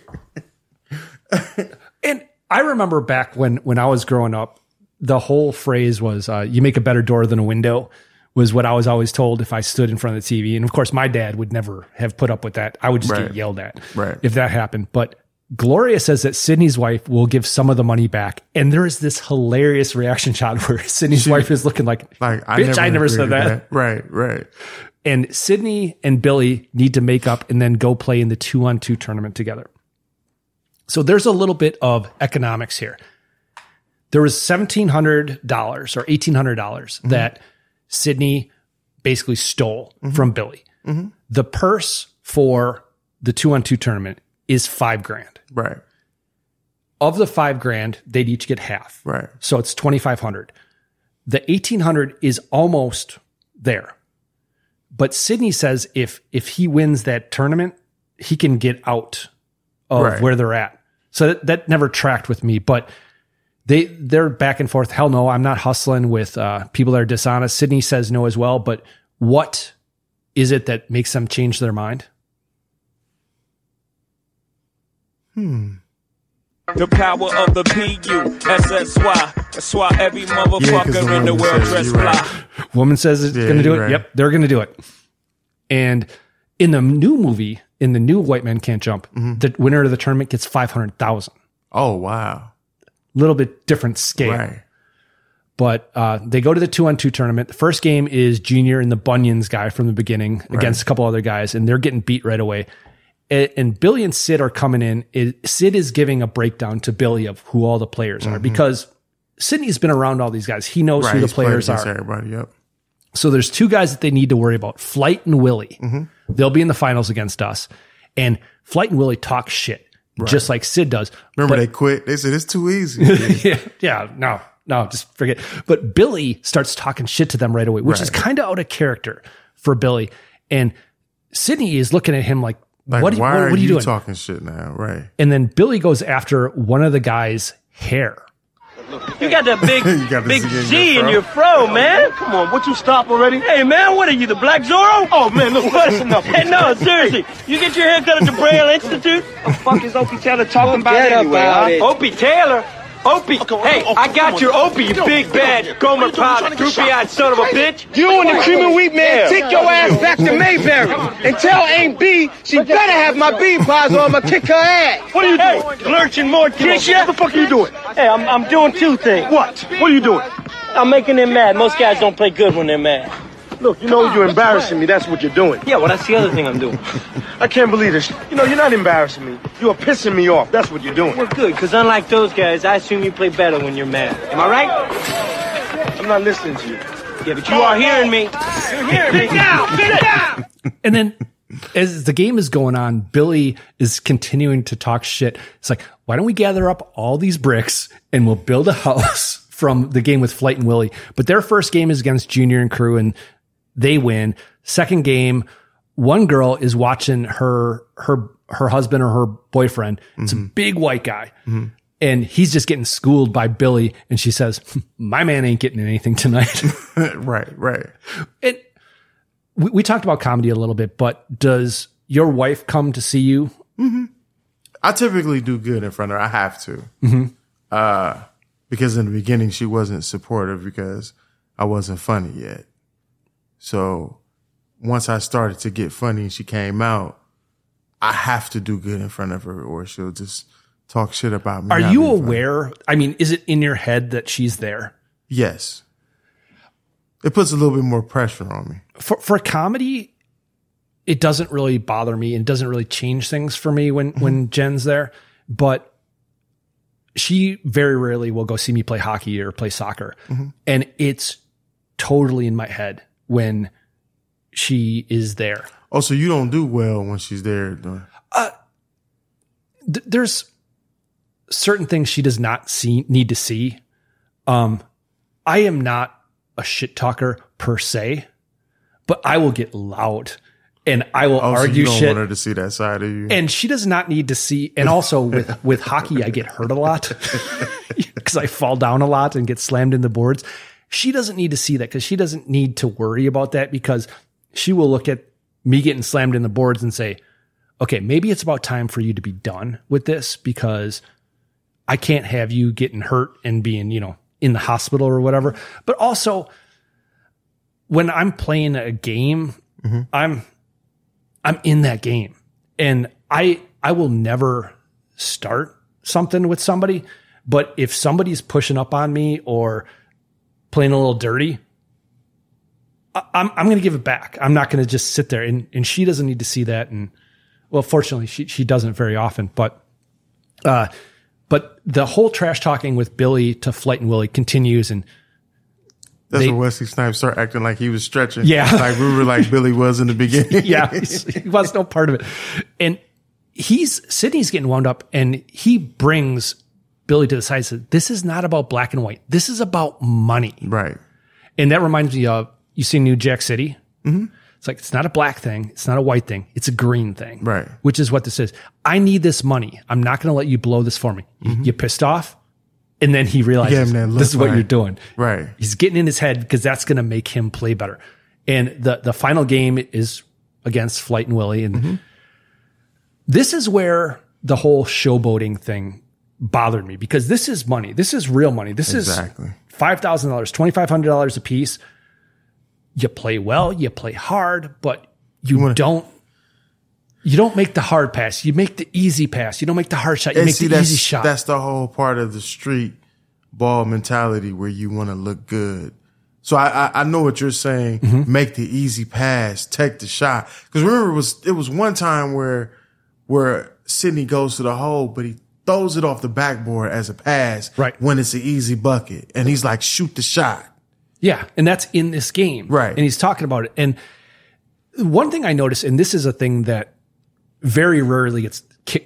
I remember back when, when I was growing up, the whole phrase was, uh, you make a better door than a window. was what I was always told if I stood in front of the TV. And of course, my dad would never have put up with that. I would just Right. get yelled at Right. if that happened. But Gloria says that Sydney's wife will give some of the money back. And there is this hilarious reaction shot where Sydney's wife is looking like, Like bitch, I never agreed said to that. Right, right. And Sydney and Billy need to make up and then go play in the two on two tournament together. So there's a little bit of economics here. There was $1,700 or $1,800 Mm-hmm. that Sydney basically stole from Billy. Mhm. The purse for the two on two tournament is five grand. Right. Of the five grand, they'd each get half. Right. So it's 2,500. The 1,800 is almost there. But Sydney says if if he wins that tournament, he can get out of Right. where they're at. So that, that never tracked with me, but they they're back and forth. Hell no, I'm not hustling with uh, people that are dishonest. Sydney says no as well. But what is it that makes them change their mind? Hmm. The power of the P-U-S-S-Y. That's why every 'cause the motherfucker in the world says dress you're right. fly. Woman says it's Yeah, going to do it. right. Yep, they're going to do it. And in the new movie, in the new White Man Can't Jump, Mm-hmm. the winner of the tournament gets five hundred thousand. Oh wow. Little bit different scale. Right. But uh, they go to the two on two tournament. The first game is Junior and the Bunions guy from the beginning against a couple other guys, and they're getting beat right away. And, and Billy and Sid are coming in. It, Sid is giving a breakdown to Billy of who all the players are because Sydney's been around all these guys. He knows Mm-hmm. Right. who the players are. Everybody. Yep. So there's two guys that they need to worry about Flight and Willie. Mm-hmm. They'll be in the finals against us. And Flight and Willie talk shit, just like Sid does. Remember But- they quit. They said it's too easy. yeah, yeah, no, no, just forget. But Billy starts talking shit to them right away, which is kind of out of character for Billy. And Sydney is looking at him like, Like, what, why what, are what are you, doing? talking shit now? Right. And then Billy goes after one of the guy's hair. You got that big, got the big G in your in your fro, man. Come on, would you stop already? Hey, man, what are you, the Black Zorro? Oh, man, look, that's enough. Hey, no, seriously, you get your hair cut at the Braille Institute? What the fuck is Opie Taylor talking about Forget anyway, about huh? Opie Taylor? Opie, hey, I got your Opie, you big bad Gomer Pyle, droopy-eyed son of a bitch. You and the cream and wheat man, take your ass back to Mayberry and tell Aunt Bee she better have my bean pies or I'ma kick her ass. What are you doing? Lurching more? Morticia? What the fuck are you doing? Hey, I'm, I'm doing two things. What? What are you doing? I'm making them mad. Most guys don't play good when they're mad. Look, you know you're embarrassing me. That's what you're doing. Yeah, well, that's the other thing I'm doing. I can't believe this. You know, you're not embarrassing me. You are pissing me off. That's what you're doing. Well, good, because unlike those guys, I assume you play better when you're mad. Am I right? I'm not listening to you. Yeah, but you are hearing me. You're hearing me. Sit down, sit down. And then as the game is going on, Billy is continuing to talk shit. It's like, why don't we gather up all these bricks and we'll build a house from the game with Flight and Willie? But their first game is against Junior and crew and they win. Second game, one girl is watching her, her, her husband or her boyfriend. It's a big white guy. And he's just getting schooled by Billy. And she says, my man ain't getting anything tonight. right. Right. it we, we talked about comedy a little bit, but does your wife come to see you? I typically do good in front of her. I have to. Mhm. Uh, because in the beginning she wasn't supportive because I wasn't funny yet. So once I started to get funny and she came out, I have to do good in front of her or she'll just talk shit about me. Are you funny. aware? I mean, is it in your head that she's there? Yes. It puts a little bit more pressure on me. For for comedy, it doesn't really bother me and doesn't really change things for me when when mm-hmm. Jen's there, but she very rarely will go see me play hockey or play soccer. Mm-hmm. And it's totally in my head when she is there. Oh, so you don't do well when she's there. doing- th- there's certain things she does not see need to see. Um, I am not a shit talker per se, but I will get loud and I will Oh, so argue you don't shit. want her to see that side of you. And she does not need to see. And also with with hockey, I get hurt a lot because I fall down a lot and get slammed in the boards. She doesn't need to see that because she doesn't need to worry about that because she will look at me getting slammed in the boards and say, "Okay, maybe it's about time for you to be done with this because I can't have you getting hurt and being you know in the hospital or whatever." But also, when I'm playing a game, Mm-hmm. I'm I'm in that game. And I I will never start something with somebody, but if somebody's pushing up on me or playing a little dirty, I- I'm I'm going to give it back. I'm not going to just sit there and and she doesn't need to see that and well fortunately she she doesn't very often, but uh but the whole trash talking with Billy to Flight and Willie continues and That's They- when Wesley Snipes started acting like he was stretching. Yeah. Like we were like Billy was in the beginning. yeah, he was no part of it. And he's Sydney's getting wound up, and he brings Billy to the side. and Says, "This is not about black and white. This is about money." Right. And that reminds me of you see New Jack City. Mm-hmm. It's like it's not a black thing. It's not a white thing. It's a green thing. Right. Which is what this is. I need this money. I'm not going to let you blow this for me. You- You pissed off, and then he realizes Mm-hmm. Yeah, man, this is what you're doing. Right. He's getting in his head because that's going to make him play better. And the the final game is against Flight and Willie, and Mm-hmm. this is where the whole showboating thing bothered me because this is money. This is real money. This Exactly. is five thousand dollars, twenty five hundred dollars a piece. You play well, you play hard, but you don't. You don't make the hard pass. You make the easy pass. You don't make the hard shot. You make see, the easy shot. That's the whole part of the street ball mentality where you want to look good. So I, I, I know what you're saying. Mm-hmm. Make the easy pass, take the shot. Because remember, it was it was one time where where Sydney goes to the hole, but he throws it off the backboard as a pass. Right. When it's an easy bucket, and he's like, shoot the shot. Yeah, and that's in this game. Right. And he's talking about it. And one thing I noticed, and this is a thing that very rarely gets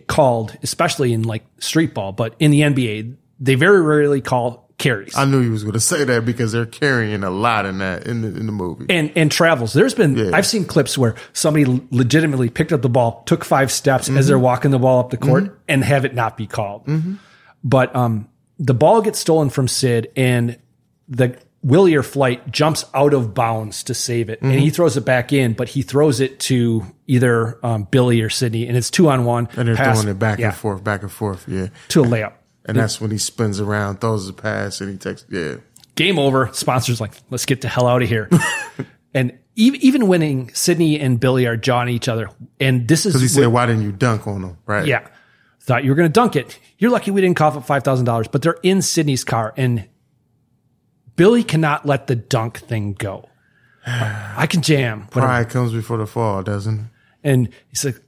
called, especially in like street ball, but in the NBA, they very rarely call carries. I knew he was going to say that because they're carrying a lot in that in the in the movie. and and travels. There's been I've seen clips where somebody legitimately picked up the ball, took five steps as Mhm. they're walking the ball up the court, Mhm. and have it not be called. Mhm. But um, the ball gets stolen from Sid, and the Willie or Flight jumps out of bounds to save it, and he throws it back in, but he throws it to either um, Billy or Sydney, and it's two on one. And they're pass- throwing it back yeah, and forth, back and forth. Yeah. to a layup. And that's when he spins around, throws the pass, and he takes, yeah. game over. Sponsors like, let's get the hell out of here. and even, even winning, Sydney and Billy are jawing each other. And this is Because he said, why didn't you dunk on him? Right. yeah, thought you were going to dunk it. You're lucky we didn't cough up five thousand dollars. But they're in Sydney's car, and Billy cannot let the dunk thing go. I can jam. Pride comes before the fall, doesn't it? And he's like,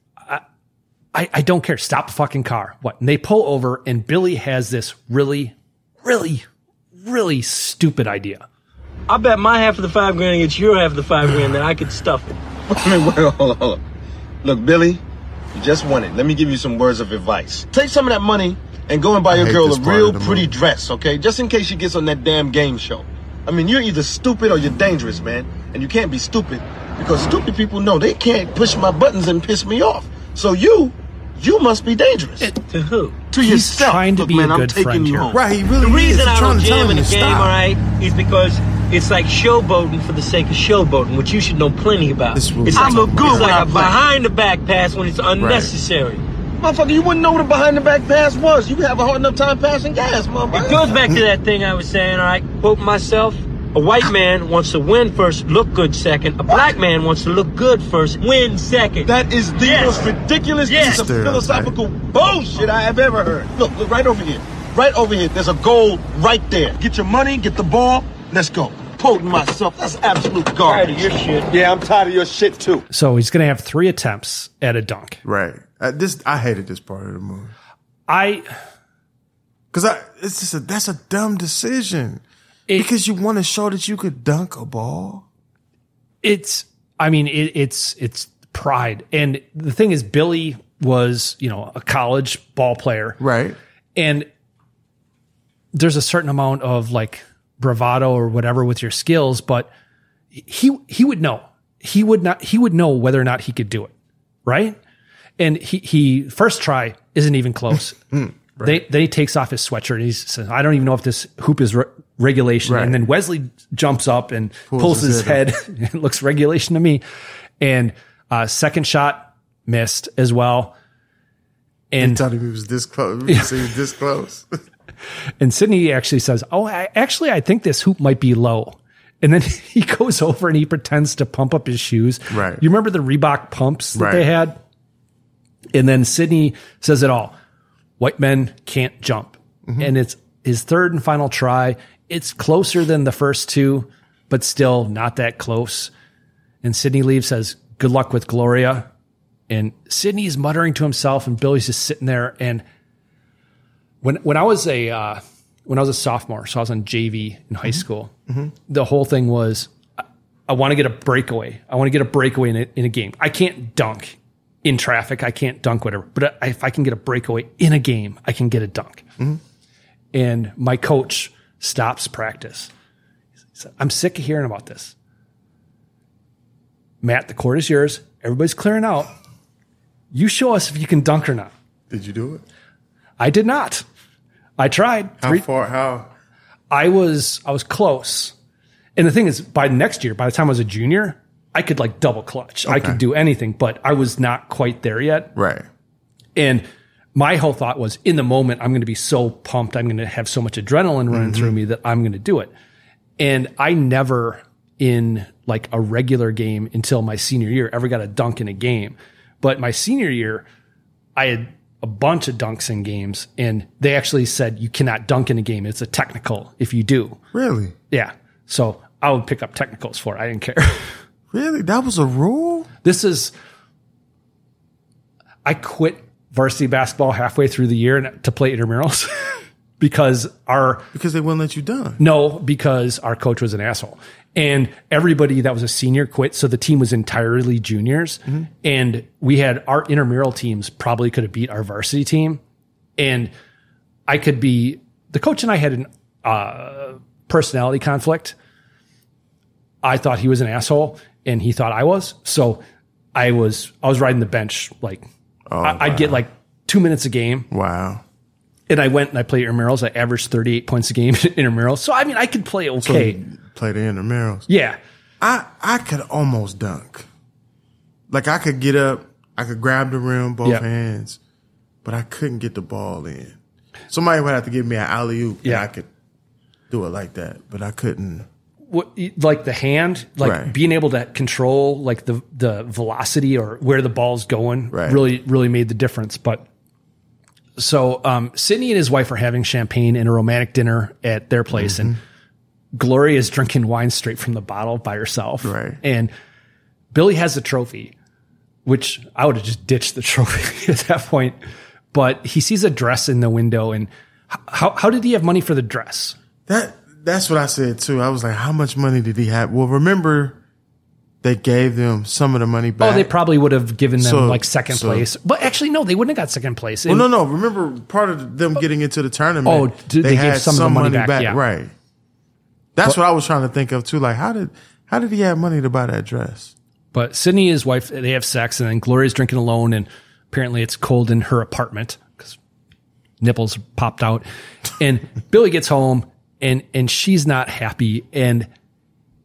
I, I, I don't care. Stop the fucking car. What? And they pull over, and Billy has this really, really, really stupid idea. I bet my half of the five grand against your half of the five grand that I could stuff it. Wait, wait, hold on, hold on. Look, Billy, you just won it. Let me give you some words of advice. Take some of that money and go and buy I your girl a real pretty movie. dress, okay? Just in case she gets on that damn game show. I mean, you're either stupid or you're dangerous, man. And you can't be stupid because stupid people know they can't push my buttons and piss me off. So you, you must be dangerous. to who? To He's yourself. trying to Look, be man, a I'm good taking friend you here. home. Right, he really the reason is. I He's trying don't to jam him in a to game, stop. all right, is because it's like showboating for the sake of showboating, which you should know plenty about. This will It's be like, look good it's like I a play. behind the back pass when it's unnecessary. Motherfucker, you wouldn't know what a behind the back pass was. You have a hard enough time passing gas, motherfucker. It goes back to that thing I was saying, all right, quote myself. A white man wants to win first, look good second. A black man wants to look good first, win second. That is the Yes. most ridiculous Yes. piece of Stereotype. philosophical bullshit I have ever heard. Look, look right over here. Right over here. There's a goal right there. Get your money, get the ball, let's go. Quoting myself, that's absolute garbage. Tired garbage. of your shit. Yeah, I'm tired of your shit too. So he's going to have three attempts at a dunk. Right. Uh, this I hated this part of the movie I because I it's just a that's a dumb decision It- because you want to show that you could dunk a ball. it's I mean it, it's it's pride, and the thing is, Billy was you know a college ball player, Right. and there's a certain amount of like bravado or whatever with your skills, but he he would know he would not he would know whether or not he could do it, right? And he he first try isn't even close. Hmm. They, then he takes off his sweatshirt and he says, "I don't even know if this hoop is re- regulation." Right. And then Wesley jumps up and Pulls pulls, his his, head head. it looks regulation to me. And uh, second shot missed as well. And And told him he was this close. He was this close. and Sydney actually says, "Oh, I, actually, I think this hoop might be low." And then he goes over and he pretends to pump up his shoes. Right. You remember the Reebok pumps that Right. they had? And then Sydney says it all. White men can't jump. Mm-hmm. And it's his third and final try. It's closer than the first two, but still not that close. And Sydney leaves, says, Good luck with Gloria. And Sydney's muttering to himself, and Billy's just sitting there. And when when I was a uh, when I was a sophomore, so I was on JV in high mm-hmm. school, mm-hmm. the whole thing was I, I want to get a breakaway. I want to get a breakaway in a, in a game. I can't dunk in traffic. I can't dunk whatever. But if I can get a breakaway in a game, I can get a dunk. Mm-hmm. And my coach stops practice. Said, I'm sick of hearing about this. Matt, the court is yours. Everybody's clearing out. You show us if you can dunk or not. Did you do it? I did not. I tried. How Three- far? How? I was I was close. And the thing is, by next year, by the time I was a junior, I could like double clutch. I could do anything, but I was not quite there yet. Right. And my whole thought was in the moment, I'm going to be so pumped. I'm going to have so much adrenaline running through mm-hmm. me that I'm going to do it. And I never in like a regular game until my senior year ever got a dunk in a game. But my senior year, I had a bunch of dunks in games and they actually said you cannot dunk in a game. It's a technical if you do. Really? Yeah. So I would pick up technicals for it. I didn't care. Really? That was a rule? this is I quit varsity basketball halfway through the year to play intramurals because our Because they wouldn't let you done. no because our coach was an asshole and everybody that was a senior quit so the team was entirely juniors and we had our intramural teams probably could have beat our varsity team and I could be the coach and I had an uh, personality conflict. I thought he was an asshole and he thought I was. So I was I was riding the bench like oh, I, I'd get like two minutes a game. Wow. And I went and I played intramurals. I averaged 38 points a game in intramurals. So I mean I could play So okay. you play the intramurals. yeah. I I could almost dunk. Like I could get up, I could grab the rim both Yeah. hands, but I couldn't get the ball in. Somebody would have to give me an alley oop, Yeah. and I could do it like that, but I couldn't. What like the hand, like Right. being able to control like the the velocity or where the ball's going, Right. really really made the difference. But so um, Sydney and his wife are having champagne and a romantic dinner at their place, and Gloria is drinking wine straight from the bottle by herself, Right. And Billy has a trophy, which I would have just ditched the trophy at that point. But he sees a dress in the window, and how how did he have money for the dress? That that's what I said too. I was like, how much money did he have? Well, remember they gave them some of the money back. Oh, they probably would have given them So- like second so- place. But actually, no, they wouldn't have got second place. Well, no, no. Remember, part of them getting into the tournament. Oh, did they give some of the money back? Yeah. Right. That's what I was trying to think of too. Like, how did how did he have money to buy that dress? But Sydney and his wife, they have sex, and then Gloria's drinking alone, and apparently it's cold in her apartment because nipples popped out. And Billy gets home, and and she's not happy, and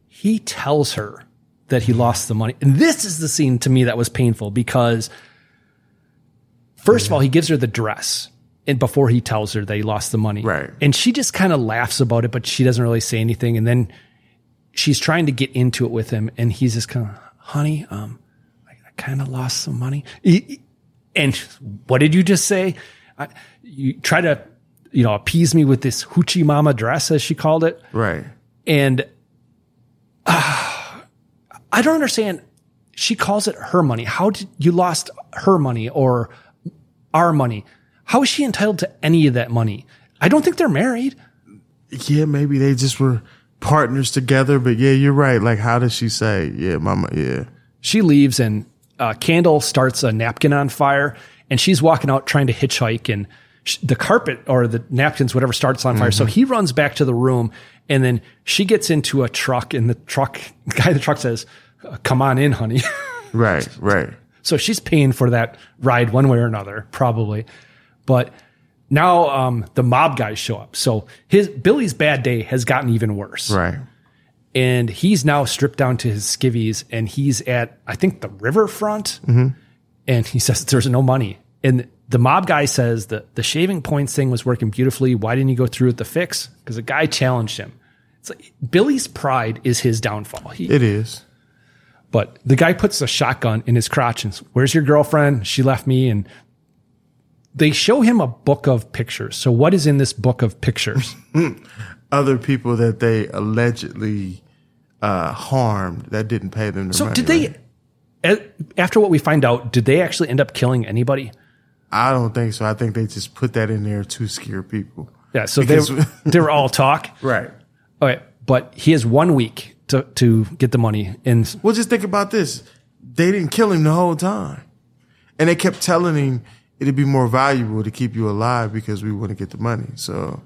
he tells her that he lost the money. And this is the scene to me that was painful because first of all, he gives her the dress. And before he tells her that he lost the money. Right. And she just kind of laughs about it, but she doesn't really say anything. And then she's trying to get into it with him. And he's just kind of, honey, um, I, I kind of lost some money. And what did you just say? I, you try to, you know, appease me with this hoochie mama dress, as she called it. Right. And uh, I don't understand. She calls it her money. How did you lost her money or our money? How is she entitled to any of that money? I don't think they're married. Yeah, maybe they just were partners together. But yeah, you're right. Like, how does she say? Yeah, mama. Yeah. She leaves and uh, Candle starts a napkin on fire and she's walking out trying to hitchhike and the carpet or the napkins, whatever starts on fire. So he runs back to the room and then she gets into a truck and the truck, the guy in the truck says, "Uh, come on in, honey. Right. Right. So she's paying for that ride one way or another, probably. But now um, the mob guys show up. So his Billy's bad day has gotten even worse. Right. And he's now stripped down to his skivvies and he's at, I think, the riverfront. Mhm. And he says there's no money. And the mob guy says that the shaving points thing was working beautifully. Why didn't you go through with the fix? Because the guy challenged him. It's like Billy's pride is his downfall. He, It is. but the guy puts a shotgun in his crotch and says, "Where's your girlfriend? She left me." And they show him a book of pictures. So what is in this book of pictures? Other people that they allegedly uh, harmed that didn't pay them so money. did they? a- After what we find out, did they actually end up killing anybody? I don't think so. I think they just put that in there to scare people. Yeah. So Because- they they were all talk. Right. Okay, but he has one week to to get the money, and Well, just think about this. They didn't kill him the whole time. And they kept telling him it'd be more valuable to keep you alive because we want to get the money. So,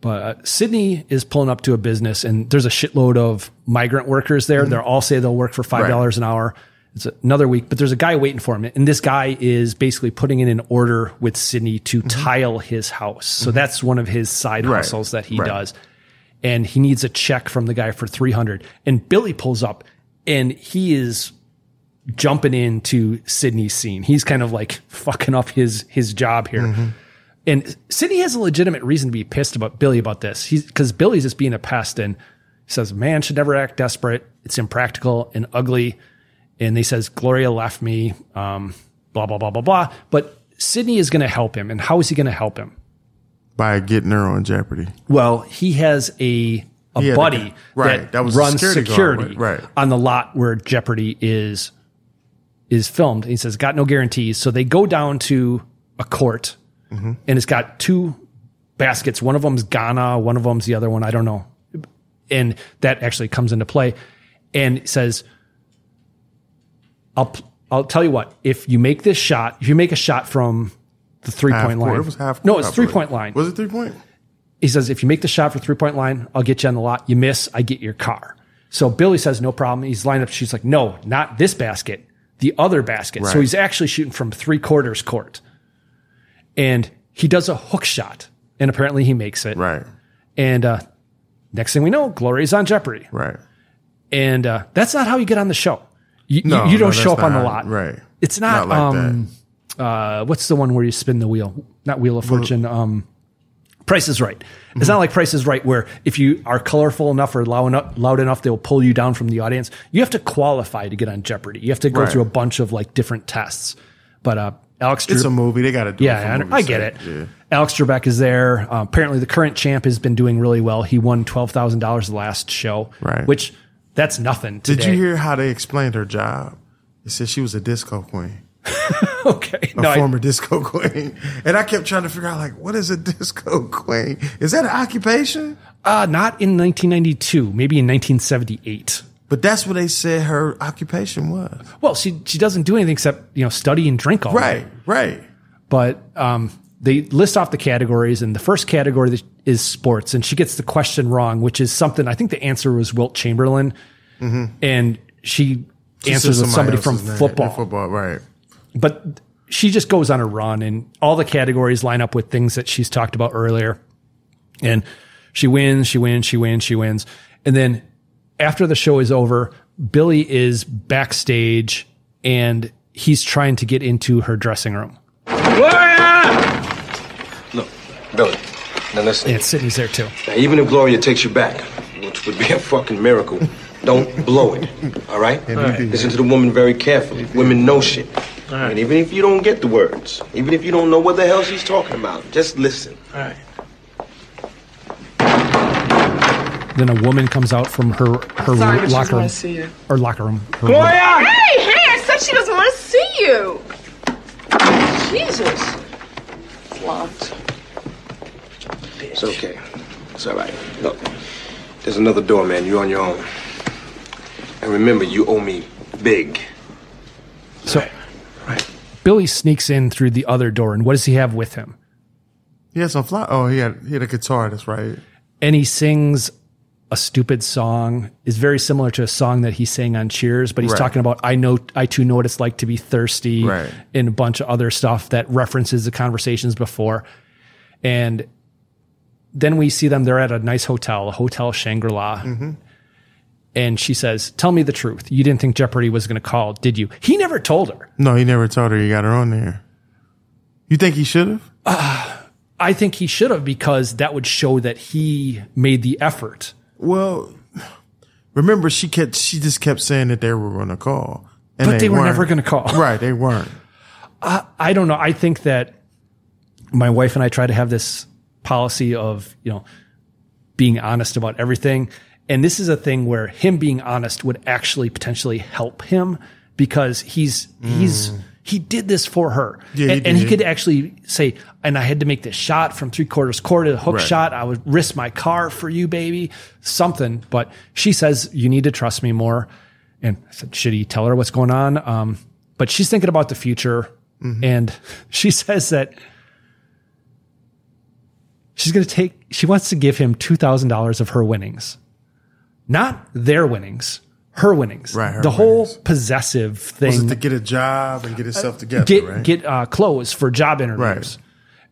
But uh, Sydney is pulling up to a business, and there's a shitload of migrant workers there. They all say they'll work for five dollars an hour. It's another week, but there's a guy waiting for him, and this guy is basically putting in an order with Sydney to mm-hmm. tile his house. So mm-hmm. that's one of his side Right. hustles that he Right. does, and he needs a check from the guy for three hundred. And Billy pulls up, and he is jumping into Sydney's scene. He's kind of like fucking up his his job here. Mm-hmm. And Sydney has a legitimate reason to be pissed about Billy about this. He's because Billy's just being a pest and says, Man should never act desperate. It's impractical and ugly. And he says, Gloria left me, um, blah, blah, blah, blah, blah. But Sydney is going to help him. And how is he going to help him? by getting her on Jeopardy. Well, he has a a a buddy guy- right, that, that was the runs security security, right. on the lot where Jeopardy is is filmed. He says, "Got no guarantees." So they go down to a court, Mm-hmm. and it's got two baskets. One of them's Ghana, one of them's the other one. I don't know, and that actually comes into play. And says, "I'll I'll tell you what. If you make this shot, if you make a shot from the three Half point court. line, It was half no, it's three point line. Was it three point? He says, if you make the shot for three point line, I'll get you on the lot. You miss, I get your car. So Billy says, no problem. He's lined up. She's like, no, not this basket, the other basket. So he's actually shooting from three quarters court. And he does a hook shot. And apparently he makes it. Right. And uh, next thing we know, Gloria's on Jeopardy. Right. And uh, that's not how you get on the show. You, you- No, you, don't no, show up on the lot. right. It's not, Not like um, uh, what's the one where you spin the wheel? Not Wheel of Fortune. Um, Price is Right. It's Mm-hmm. not like Price is Right, where if you are colorful enough or loud enough, loud enough, they'll pull you down from the audience. You have to qualify to get on Jeopardy. You have to go Right. through a bunch of like different tests. But uh, Alex, It's Tre- a movie. They got to do it. yeah, for I, I get it. Yeah. Alex Trebek is there. Uh, apparently, the current champ has been doing really well. He won twelve thousand dollars the last show, Right. Which that's nothing. Today. Did you hear how they explained her job? They said she was a disco queen. okay, a No, I- former disco queen. And I kept trying to figure out, like, what is a disco queen? Is that an occupation? Uh, not in 1992, maybe in 1978. But that's what they said her occupation was. Well, she she doesn't do anything except you know study and drink all Right, day. right. But um, they list off the categories, and the first category is sports, and she gets the question wrong, which is something I think the answer was Wilt Chamberlain, mm-hmm. and she, She answers with somebody from else's name. football. Football, right. but she just goes on a run and all the categories line up with things that she's talked about earlier and she wins she wins she wins she wins and then after the show is over billy is backstage and he's trying to get into her dressing room Gloria! Look, Billy, now listen. and sydney's there too Now, even if Gloria takes you back, which would be a fucking miracle, don't blow it. All right? And he did. Listen to the woman very carefully. Women know shit. All right. And even if you don't get the words, even if you don't know what the hell she's talking about, just listen. All right. Then a woman comes out from her her Sorry, but locker room see you. or locker room. her Hey, room. hey, I said she doesn't want to see you. Jesus. it's Locked. It's okay. It's all right. Look, there's another door, man. You're on your own. And remember, you owe me big. So Billy sneaks in through the other door, and what does he have with him? He had some fly. Oh, he had he had a guitar. That's right. And he sings a stupid song. is very similar to a song that he sang on Cheers, but he's Right. talking about I know I too know what it's like to be thirsty Right. and a bunch of other stuff that references the conversations before. And then we see them. They're at a nice hotel, a hotel Shangri La. Mm-hmm. And she says, "Tell me the truth. You didn't think Jeopardy was going to call, did you?" He never told her. No, he never told her he got her on there. You think he should have? I think he should have because that would show that he made the effort Well, remember she kept she just kept saying that they were going to call, But they were weren't. never gonna call. Right, they weren't. I, I don't know. I think that my wife and I try to have this policy of, you know, being honest about everything. And this is a thing where him being honest would actually potentially help him because he's, he's, he did this for her. Mm. Yeah, he and, and he could actually say, and I had to make this shot from three quarters court, a hook Right. shot. I would risk my car for you, baby, something. But she says, you need to trust me more. And I said, should he tell her what's going on? Um, but she's thinking about the future. And she says that she's going to take, she wants to give him $2,000 of her winnings, not their winnings, her winnings. Right, her the whole possessive thing. Was it to get a job and get himself together? get right? get uh, clothes for job interviews. Right.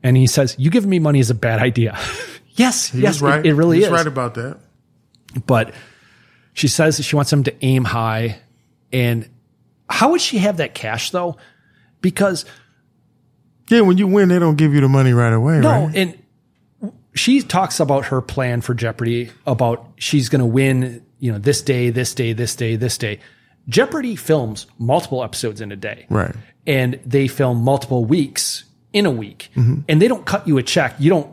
And he says, "You giving me money is a bad idea." yes, He yes, right. it, it really He's is. right about that. But she says that she wants him to aim high. And how would she have that cash though? Because Yeah, when you win, they don't give you the money right away, no, right? and she talks about her plan for Jeopardy about she's going to win, you know, this day, this day, this day, this day. Jeopardy films multiple episodes in a day. Right. And they film multiple weeks in a week. Mhm. And they don't cut you a check. You don't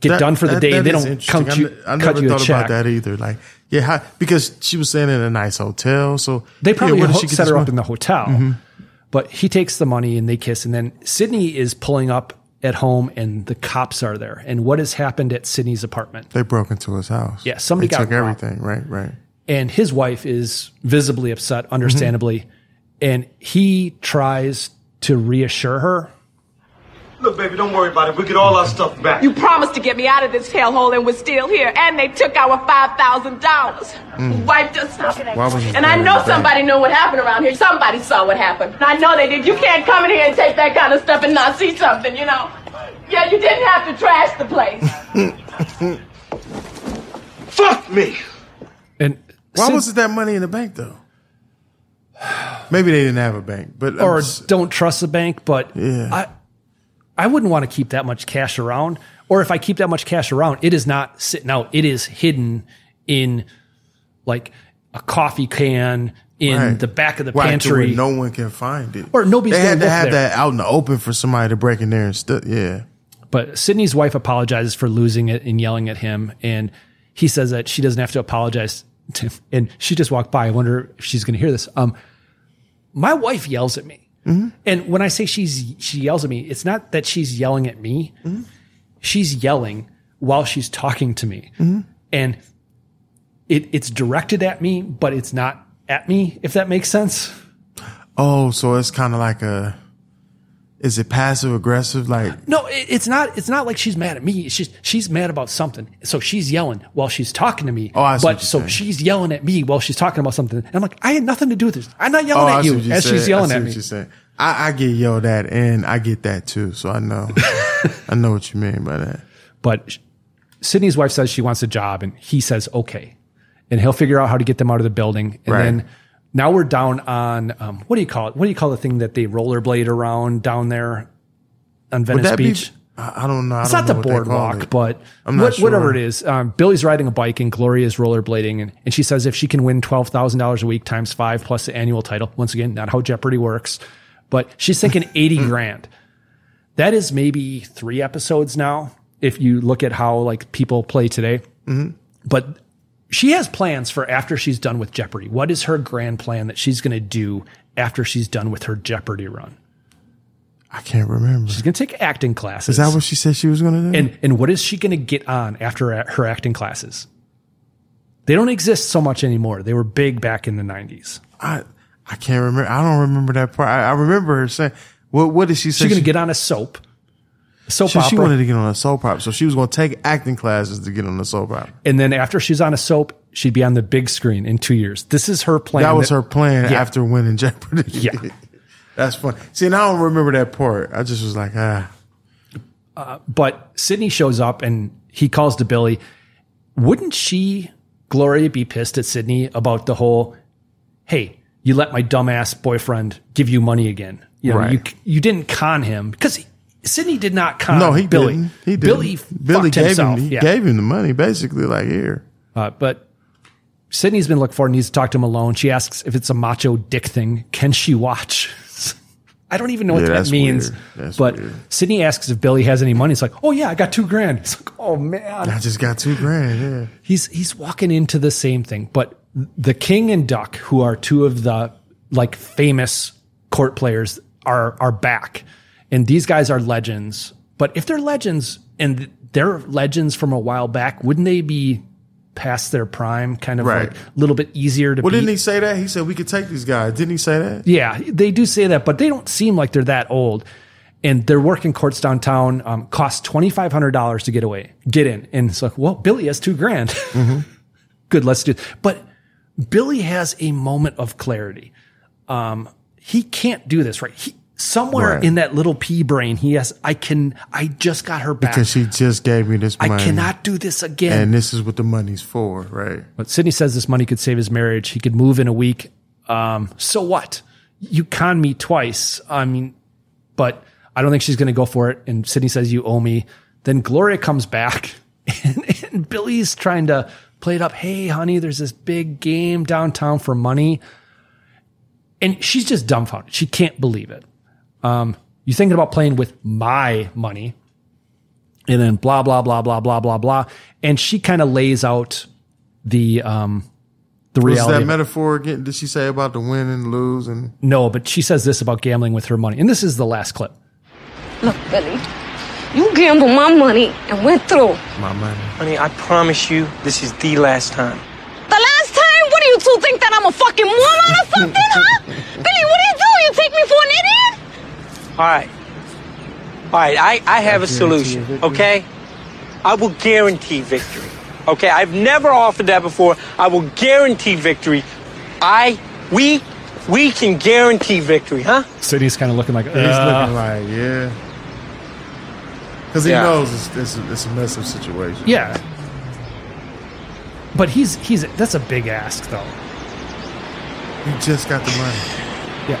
get That- done for the that- day. that they don't I you, I cut never you a thought about that either. Like, yeah, how, because she was staying in a nice hotel, so They probably did ho- set her up in the hotel. Mhm. But he takes the money and they kiss. And then Sydney is pulling up at home and the cops are there. And what has happened at Sydney's apartment? They broke into his house. Yeah, somebody they got took robbed. everything. Right, right. and his wife is visibly upset, mm-hmm. understandably, and he tries to reassure her. Look, baby, don't worry about it. We'll get all our stuff back. You promised to get me out of this hellhole and we're still here. And they took our $5,000. Mm. Wiped us out. Why was And I know somebody knew what happened around here. Somebody saw what happened. I know they did. You can't come in here and take that kind of stuff and not see something, you know? Yeah, you didn't have to trash the place. Fuck me. And Why Sid- was it that money in the bank though? Maybe they didn't have a bank, but or I'm don't trust the bank, but Yeah. I I wouldn't want to keep that much cash around. Or if I keep that much cash around, it is not sitting out. It is hidden in like a coffee can in Right. the back of the Right, pantry. where no one can find it, Or nobody's They had to have there. that out in the open for somebody to break in there and stuff. Yeah, But Sydney's wife apologizes for losing it and yelling at him. And he says that she doesn't have to apologize to And she just walked by. I wonder if she's going to hear this. Um, my wife yells at me. Mm-hmm. And when I say she's, she yells at me, it's not that she's yelling at me. Mm-hmm. She's yelling while she's talking to me. Mm-hmm. And it, it's directed at me, but it's not at me, if that makes sense. Oh, so it's kind of like a. Is it passive aggressive? Like No, it, it's not. It's not like she's mad at me. Just she's mad about something. So she's yelling while she's talking to me. Oh, I see what but you're so saying. she's yelling at me while she's talking about something. And I'm like, I had nothing to do with this. I'm not yelling oh, at you what as she's yelling I see at what me. you're saying. I, I get yelled at, and I get that too. So I know, I know what you mean by that. But sh- Sydney's wife says she wants a job, and he says okay, and he'll figure out how to get them out of the building. And Right. then now we're down on um, what do you call it? What do you call the thing that they rollerblade around down there on Venice that be? Beach? I don't know. I It's don't not know the what they call boardwalk, it. but what- sure. whatever it is. Um, Billy's riding a bike and Gloria's rollerblading, and, and she says if she can win twelve thousand dollars a week times five plus the annual title, once again, not how Jeopardy works, but she's thinking eighty grand. That is maybe three episodes now. If you look at how like people play today, Mhm. but she has plans for after she's done with Jeopardy. What is her grand plan that she's going to do after she's done with her Jeopardy run? I can't remember. She's going to take acting classes. Is that what she said she was going to do? And and what is she going to get on after her acting classes? They don't exist so much anymore. They were big back in the nineties. I I can't remember. I don't remember that part. I, I remember her saying, "What? What did she say?" She's going she, to get on a soap, soap she, opera, she wanted to get on a soap opera, so she was going to take acting classes to get on a soap opera. and then after she's on a soap, she'd be on the big screen in two years. This is her plan. that was her plan Yeah. after winning Jeopardy. Yeah. that's fun. See, and I don't remember that part. I just was like, ah, Uh, but Sydney shows up and he calls to Billy. Wouldn't she, Gloria, be pissed at Sydney about the whole, hey, you let my dumbass boyfriend give you money again? You know, Right. you, you didn't con him because Sydney did not con no, he Billy. didn't. He didn't. Billy, Billy gave himself. him. He yeah. gave him the money, basically. Like here, Uh, but Sydney's been looking for, and needs to talk to him alone. She asks if it's a macho dick thing. Can she watch? I don't even know what Yeah, that means. but weird. Sydney asks if Billy has any money. It's like, oh yeah, I got two grand. It's like, oh man, I just got two grand. Yeah. he's he's walking into the same thing. But the King and Duck, who are two of the like famous court players, are are back, and these guys are legends. But if they're legends and they're legends from a while back, wouldn't they be past their prime? Kind of Right. like a little bit easier to. Well, beat? didn't he say that? He said we could take these guys. Didn't he say that? Yeah, they do say that, but they don't seem like they're that old. And they're working courts downtown. Um, cost twenty five hundred dollars to get away, get in. And it's like, well, Billy has two grand. Good, let's do. But Billy has a moment of clarity. Um, he can't do this right. He, somewhere Right. in that little pea brain, he has. I can. I just got her back. Because she just gave me this I money. cannot do this again. And this is what the money's for, right? But Sydney says this money could save his marriage. He could move in a week. Um, so what? You con me twice. I mean, but I don't think she's going to go for it. And Sydney says, You owe me. Then Gloria comes back and, and Billy's trying to play it up. Hey, honey, there's this big game downtown for money. And she's just dumbfounded. She can't believe it. Um, you thinking about playing with my money and then blah, blah, blah, blah, blah, blah, blah. And she kind of lays out the, um, the Was that metaphor again? Did she say about the win and lose? And No, but she says this about gambling with her money. And this is the last clip. Look, Billy, you gambled my money and went through. my money. Honey, I promise you, this is the last time. The last time? What do you two think that I'm a fucking woman or something, huh? Billy, what do you do? You take me for an idiot? All right. All right, I, I have a solution, okay? I will guarantee victory. Okay, I've never offered that before. I will guarantee victory. I, we, we can guarantee victory, huh? Sydney's kind of looking like, He's "Uh." looking like, yeah. Because he Yeah. knows it's, it's, a, it's a mess of situation. yeah. But he's, he's, that's a big ask though. You just got the money. Yeah.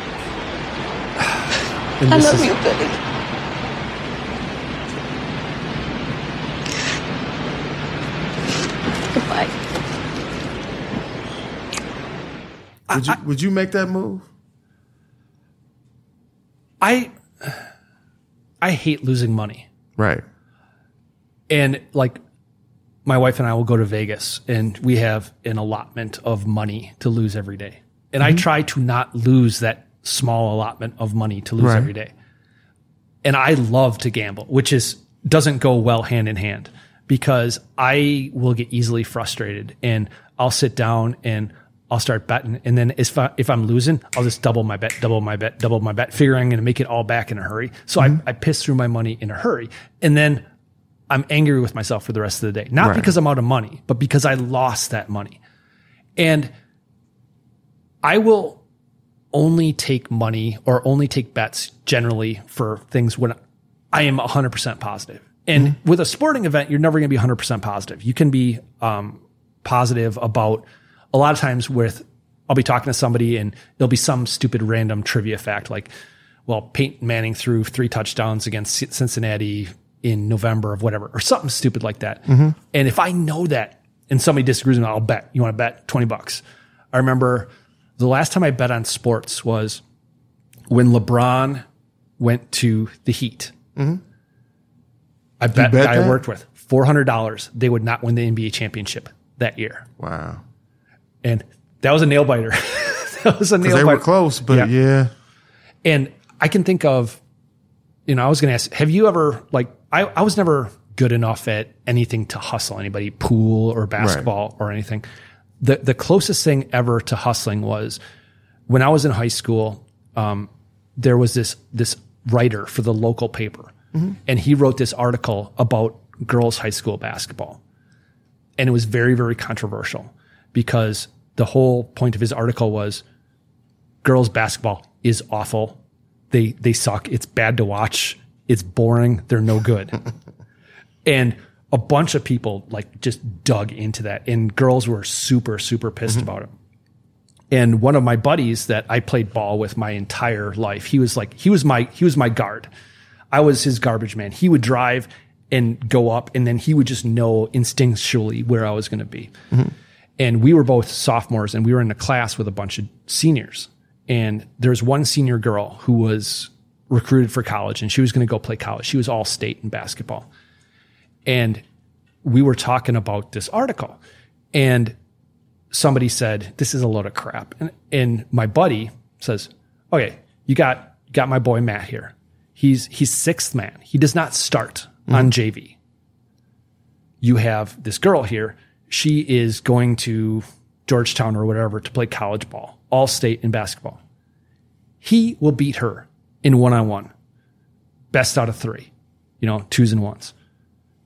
And I this love is- you, Billy. Goodbye. Would you, would you make that move? I, I hate losing money. Right. And like my wife and I will go to Vegas and we have an allotment of money to lose every day. And I Mhm. try to not lose that small allotment of money to lose Right. every day. And I love to gamble, which is doesn't go well hand in hand because I will get easily frustrated and I'll sit down and I'll start betting. And then if, I, if I'm losing, I'll just double my bet, double my bet, double my bet, figuring I'm going to make it all back in a hurry. So mm-hmm. I, I piss through my money in a hurry. And then I'm angry with myself for the rest of the day. Not Right. because I'm out of money, but because I lost that money. And I will only take money or only take bets generally for things when I am 100% positive. And with a sporting event, you're never going to be 100% positive. You can be um, positive about a lot of times with, I'll be talking to somebody and there'll be some stupid random trivia fact like, well, Peyton Manning threw three touchdowns against Cincinnati in November of whatever, or something stupid like that. Mhm. And if I know that and somebody disagrees with me, I'll bet. You want to bet 20 bucks? I remember the last time I bet on sports was when LeBron went to the Heat. Mhm. I bet, bet I worked with $400 they would not win the NBA championship that year. Wow. And that was a nail biter. that was a nail they biter. were close, but yeah. And I can think of, you know, I was going to ask, have you ever, like, I, I was never good enough at anything to hustle anybody, pool or basketball or anything. The, the closest thing ever to hustling was when I was in high school, um, there was this, this writer for the local paper Mhm. and he wrote this article about girls high school basketball. And it was very, very controversial because the whole point of his article was girls basketball is awful. They they suck. It's bad to watch. It's boring. They're no good. and a bunch of people like just dug into that and girls were super super pissed mm-hmm. about it. And one of my buddies that I played ball with my entire life, he was like he was my he was my guard. I was his garbage man. He would drive and go up and then he would just know instinctually where I was going to be. Mm-hmm. And we were both sophomores and we were in a class with a bunch of seniors. And there's one senior girl who was recruited for college and she was going to go play college. She was all state in basketball. And we were talking about this article and somebody said, this is a load of crap. And, and my buddy says, okay, you got, got my boy Matt here. He's, he's sixth man. He does not start mm-hmm. on JV. You have this girl here. She is going to Georgetown or whatever to play college ball, all state in basketball. He will beat her in one on one. Best out of three, you know, twos and ones.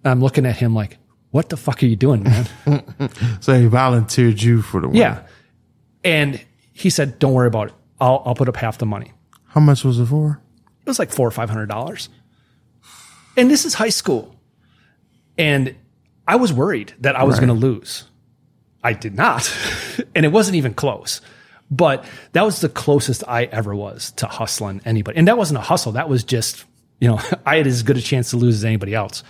I'm looking at him like, what the fuck are you doing, man? so he volunteered you for the win. yeah. And he said, don't worry about it. I'll, I'll put up half the money. How much was it for? It was like four or five hundred dollars. And this is high school. And I was worried that I was Right. going to lose. I did not. and it wasn't even close. But that was the closest I ever was to hustling anybody. And that wasn't a hustle. That was just, you know, I had as good a chance to lose as anybody else.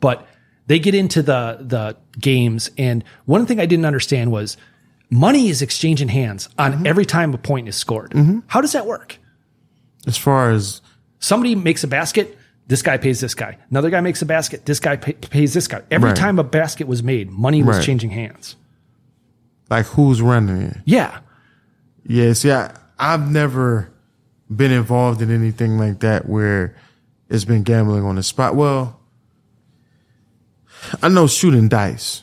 But they get into the the games and one thing I didn't understand was money is exchanging hands on mm-hmm. every time a point is scored. Mm-hmm. How does that work? As far as somebody makes a basket, this guy pays this guy. Another guy makes a basket, this guy pay, pays this guy. Every Right. time a basket was made, money was Right. changing hands. like who's running it? Yeah. Yeah, see, I've never been involved in anything like that where it's been gambling on the spot. Well, I know shooting dice.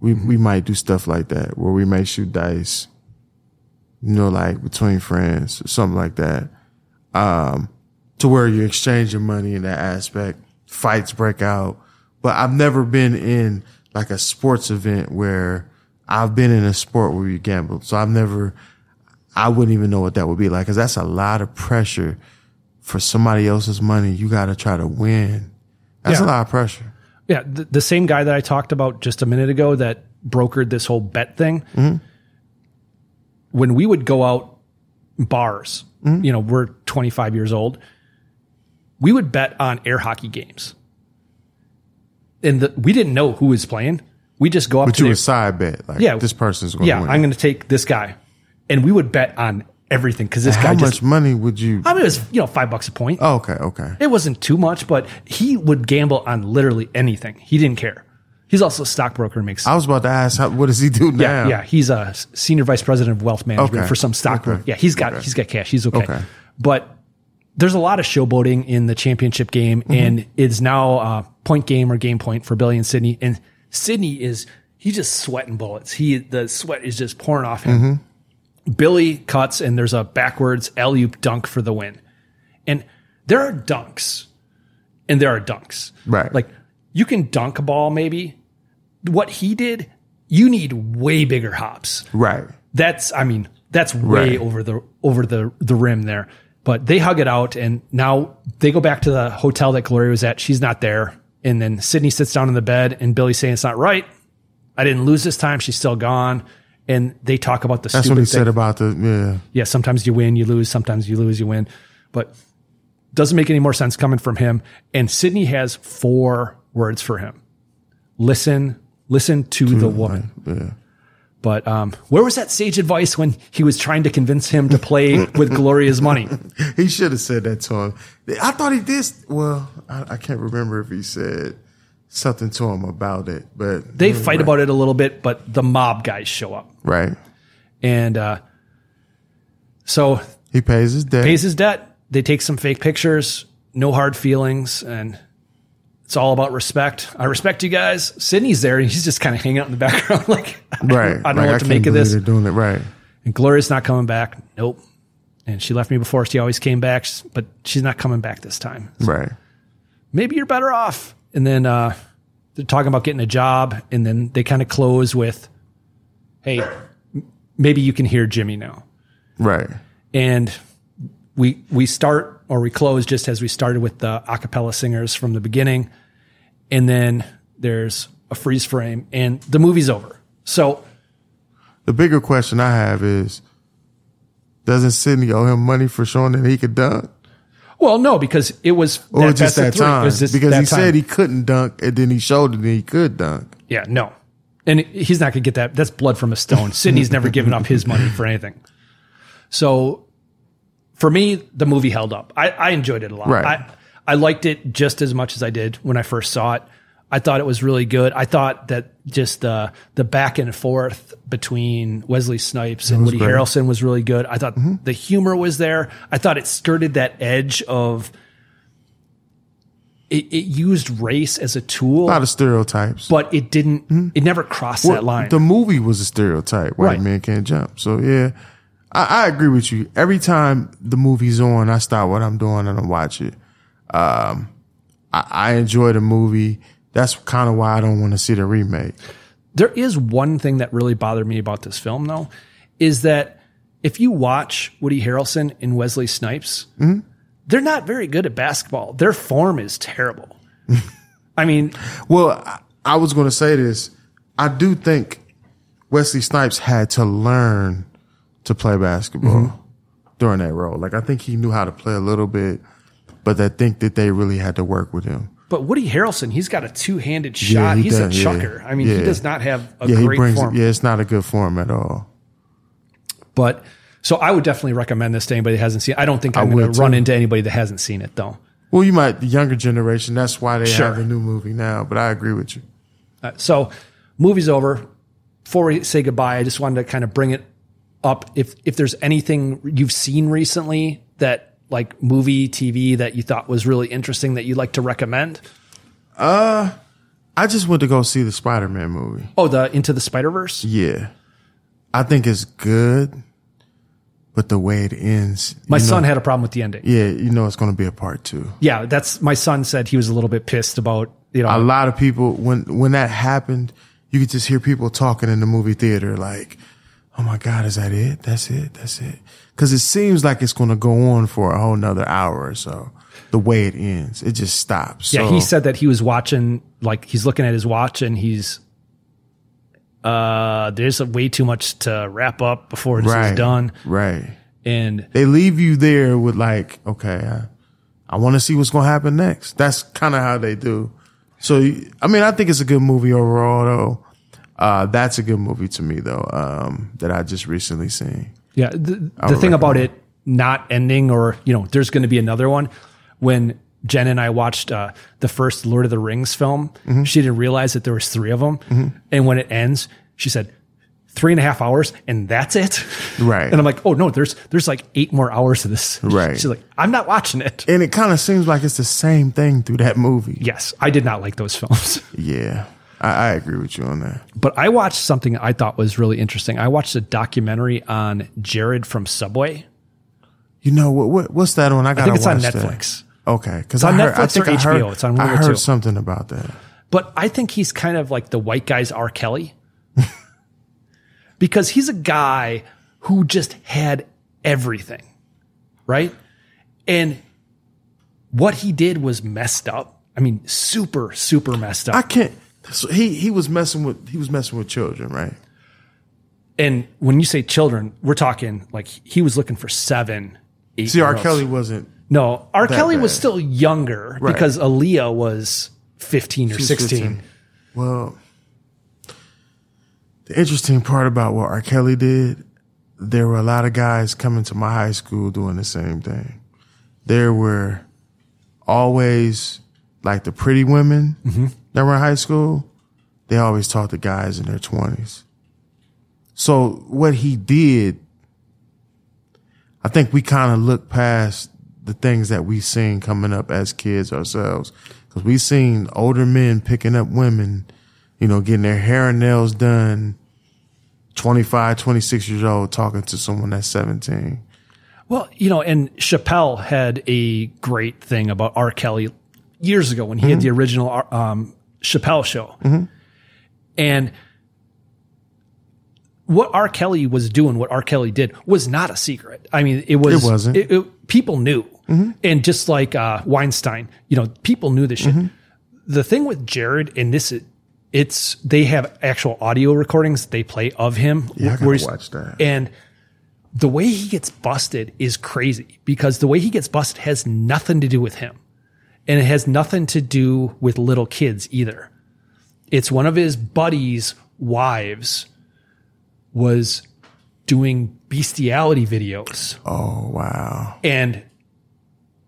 We we might do stuff like that where we may shoot dice, you know, like between friends or something like that. Um, to where you're exchanging money in that aspect. Fights break out, but I've never been in like a sports event where I've been in a sport where you gamble. So I've never, I wouldn't even know what that would be like because that's a lot of pressure for somebody else's money. You got to try to win. That's Yeah. a lot of pressure. Yeah. The, the same guy that I talked about just a minute ago that brokered this whole bet thing. Mm-hmm. When we would go out bars, Mm-hmm. you know, we're 25 years old, we would bet on air hockey games. And the, we didn't know who was playing. We just go up But to you would side bet. Like, Yeah. this person's going to yeah, win. I'm going to take this guy. And we would bet on everything because this How guy much money would you? I mean, it was, you know, five bucks a point. Oh, okay, okay. It wasn't too much, but he would gamble on literally anything. He didn't care. He's also a stockbroker and makes. I was about to ask, how, what does he do now? yeah, yeah. He's a senior vice president of wealth management Okay. for some stock. Okay. Yeah, he's got Okay. he's got cash. He's okay. Okay. But there's a lot of showboating in the championship game, Mm-hmm. and it's now uh, point game or game point for Billy and Sydney. And Sydney is he's just sweating bullets. He the sweat is just pouring off him. Mm-hmm. Billy cuts and there's a backwards alley oop dunk for the win. And there are dunks and there are dunks. Right. Like you can dunk a ball maybe. What he did, you need way bigger hops. Right. That's I mean, that's way Right. over the over the the rim there. But they hug it out and now they go back to the hotel that Gloria was at. She's not there. And then Sydney sits down in the bed and Billy's saying it's not right. I didn't lose this time. She's still gone. And they talk about the That's what he thing said about the, yeah. yeah, sometimes you win, you lose, sometimes you lose, you win. But doesn't make any more sense coming from him. And Sydney has four words for him. Listen, listen to the woman. Yeah. But um, where was that sage advice when he was trying to convince him to play with Gloria's money? He should have said that to him. I thought he did. Well, I, I can't remember if he said something to him about it, but They fight about it a little bit, but the mob guys show up. Right. And uh, so he pays his debt. pays his debt. They take some fake pictures, no hard feelings, and it's all about respect. I respect you guys. Sydney's there, and he's just kind of hanging out in the background, like Right. I don't Like, know what to make of this. They're doing it right. And Gloria's not coming back. Nope. And she left me before. She always came back, but she's not coming back this time. Right. Maybe you're better off. And then uh, they're talking about getting a job, and then they kind of close with, "Hey, m- maybe you can hear Jimi now." Right. and we we start or we close just as we started with the a cappella singers from the beginning and then there's a freeze frame and the movie's over so The bigger question I have is, doesn't Sydney owe him money for showing that he could dunk? Well no because it was Or that just that three. Time? because that he time. said he couldn't dunk and then he showed it that he could dunk. yeah no And he's not going to get that. That's blood from a stone. Sydney's never given up his money for anything. So for me, the movie held up. I, I enjoyed it a lot. Right. I, I liked it just as much as I did when I first saw it. I thought it was really good. I thought that just uh, the back and forth between Wesley Snipes and Woody great. Harrelson was really good. I thought the humor was there. I thought it skirted that edge of it, it used race as a tool, A lot of stereotypes. but it didn't. It never crossed Well, that line. The movie was a stereotype. White Right. men can't jump. So yeah, I, I agree with you. Every time the movie's on, I stop what I'm doing and I watch it. Um, I, I enjoy the movie. That's kind of why I don't want to see the remake. There is one thing that really bothered me about this film, though, is that if you watch Woody Harrelson and Wesley Snipes, Mhm. they're not very good at basketball. Their form is terrible. I mean, Well, I, I was going to say this. I do think Wesley Snipes had to learn to play basketball Mm-hmm. during that role. Like I think he knew how to play a little bit, but I think that they really had to work with him. But Woody Harrelson, he's got a two-handed Yeah, shot. he he's a does, yeah. chucker. I mean, he does not have a yeah, great brings. form. Yeah, it's not a good form at all. But so I would definitely recommend this to anybody that hasn't seen. it. I don't think I'm going to run into anybody that hasn't seen it though. Well, you might the younger generation. That's why they Sure. have a new movie now. But I agree with you. Uh, so, movie's over. Before we say goodbye, I just wanted to kind of bring it up. If if there's anything you've seen recently that like movie, TV that you thought was really interesting that you'd like to recommend. Uh, I just went to go see the Spider Man movie. Oh, the Into the Spider Verse. Yeah, I think it's good, but the way it ends, My know- son had a problem with the ending. Yeah, you know it's going to be a part two. Yeah, that's my son said he was a little bit pissed about you know a lot of people when when that happened, you could just hear people talking in the movie theater like, "Oh my God, is that it? That's it? That's it?" Because it seems like it's going to go on for a whole nother hour or so. The way it ends, it just stops. Yeah, So- he said that he was watching, like he's looking at his watch and he's, uh, there's way too much to wrap up before this right, is done. Right. And they leave you there with like, okay, I, I want to see what's going to happen next. That's kind of how they do. So, I mean, I think it's a good movie overall, though. Uh, that's a good movie to me, though, um, that I just recently seen. Yeah, the, the thing about it not ending, or you know, there's going to be another one. When Jen and I watched uh, the first Lord of the Rings film, Mm-hmm. she didn't realize that there was three of them, Mhm. and when it ends, she said three and a half hours, and that's it. Right. And I'm like, oh no, there's there's like eight more hours of this. Right. She's like, I'm not watching it. And it kind of seems like it's the same thing through that movie. Yes, I did not like those films. Yeah, I, I agree with you on that. But I watched something I thought was really interesting. I watched a documentary on Jared from Subway. You know what? what what's that on? I got. think it's on watch that. Netflix. Okay, because on I heard, I Netflix or think I heard, HBO. It's on one I heard two. something about that. But I think he's kind of like the white guy's R. Kelly. because he's a guy who just had everything, right? And what he did was messed up. I mean, super, super messed up. I can't. So he he was messing with he was messing with children, right? and when you say children, we're talking like he was looking for seven, eight. See, R. Kelly wasn't. No, R. Kelly was still younger Right. because Aaliyah was 15 or She was 16. 15. Well, the interesting part about what R. Kelly did, there were a lot of guys coming to my high school doing the same thing. There were always like the pretty women Mm-hmm. that were in high school. They always taught the guys in their twenties. So what he did, I think we kind of look past the things that we seen coming up as kids ourselves. Cause we seen older men picking up women, you know, getting their hair and nails done, 25, 26 years old, talking to someone that's 17. Well, you know, and Chappelle had a great thing about R. Kelly years ago when he had Mhm. the original um, Chappelle show. Mhm. And what R. Kelly was doing, what R. Kelly did, was not a secret. I mean, it was. It wasn't. It, it- people knew, Mhm. and just like uh, Weinstein, you know, people knew this shit. Mhm. The thing with Jared, and this, is- it's they have actual audio recordings they play of him. Yeah, I watch that. And the way he gets busted is crazy because the way he gets busted has nothing to do with him, and it has nothing to do with little kids either. It's one of his buddies wives was doing bestiality videos. Oh wow. And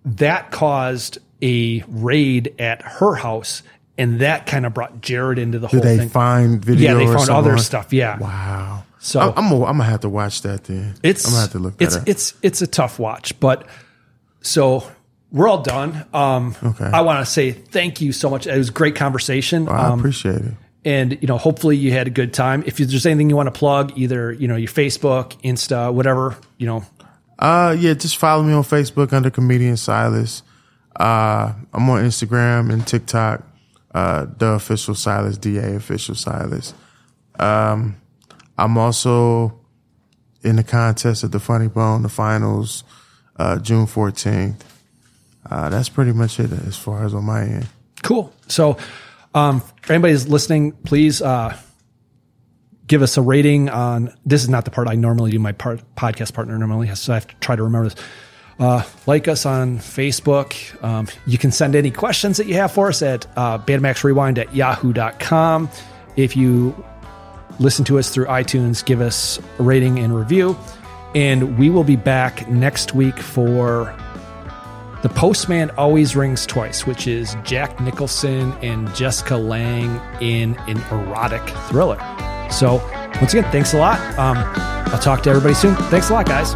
that caused a raid at her house. And that kind of brought Jared into the Did whole they thing. find video? Yeah, they found other stuff. Yeah. Wow. So I'm, I'm gonna, I'm gonna have to watch that then. it's I'm gonna have to look it's up. it's it's a tough watch, but so we're all done. Um, Okay. I want to say thank you so much. It was a great conversation. I Um, appreciate it. and you know, hopefully you had a good time. If there's anything you want to plug, either you know your Facebook, Insta, whatever, you know, Uh, yeah, just follow me on Facebook under comedian Silas. Uh, I'm on Instagram and TikTok. Uh, the official Silas, Da official Silas. Um, I'm also in the contest at the Funny Bone, the finals, uh, June 14th. Uh, that's pretty much it as far as on my end. Cool. So, um, for anybody who's listening, please uh, give us a rating on. This is not the part I normally do. My part, podcast partner normally has, so I have to try to remember this. Uh, like us on Facebook. Um, you can send any questions that you have for us at uh, bandmaxrewind at yahoo.com. If you listen to us through iTunes, give us a rating and review. And we will be back next week for the Postman Always Rings Twice, which is Jack Nicholson and Jessica Lange in an erotic thriller. So, once again, thanks a lot. Um, I'll talk to everybody soon. Thanks a lot, guys.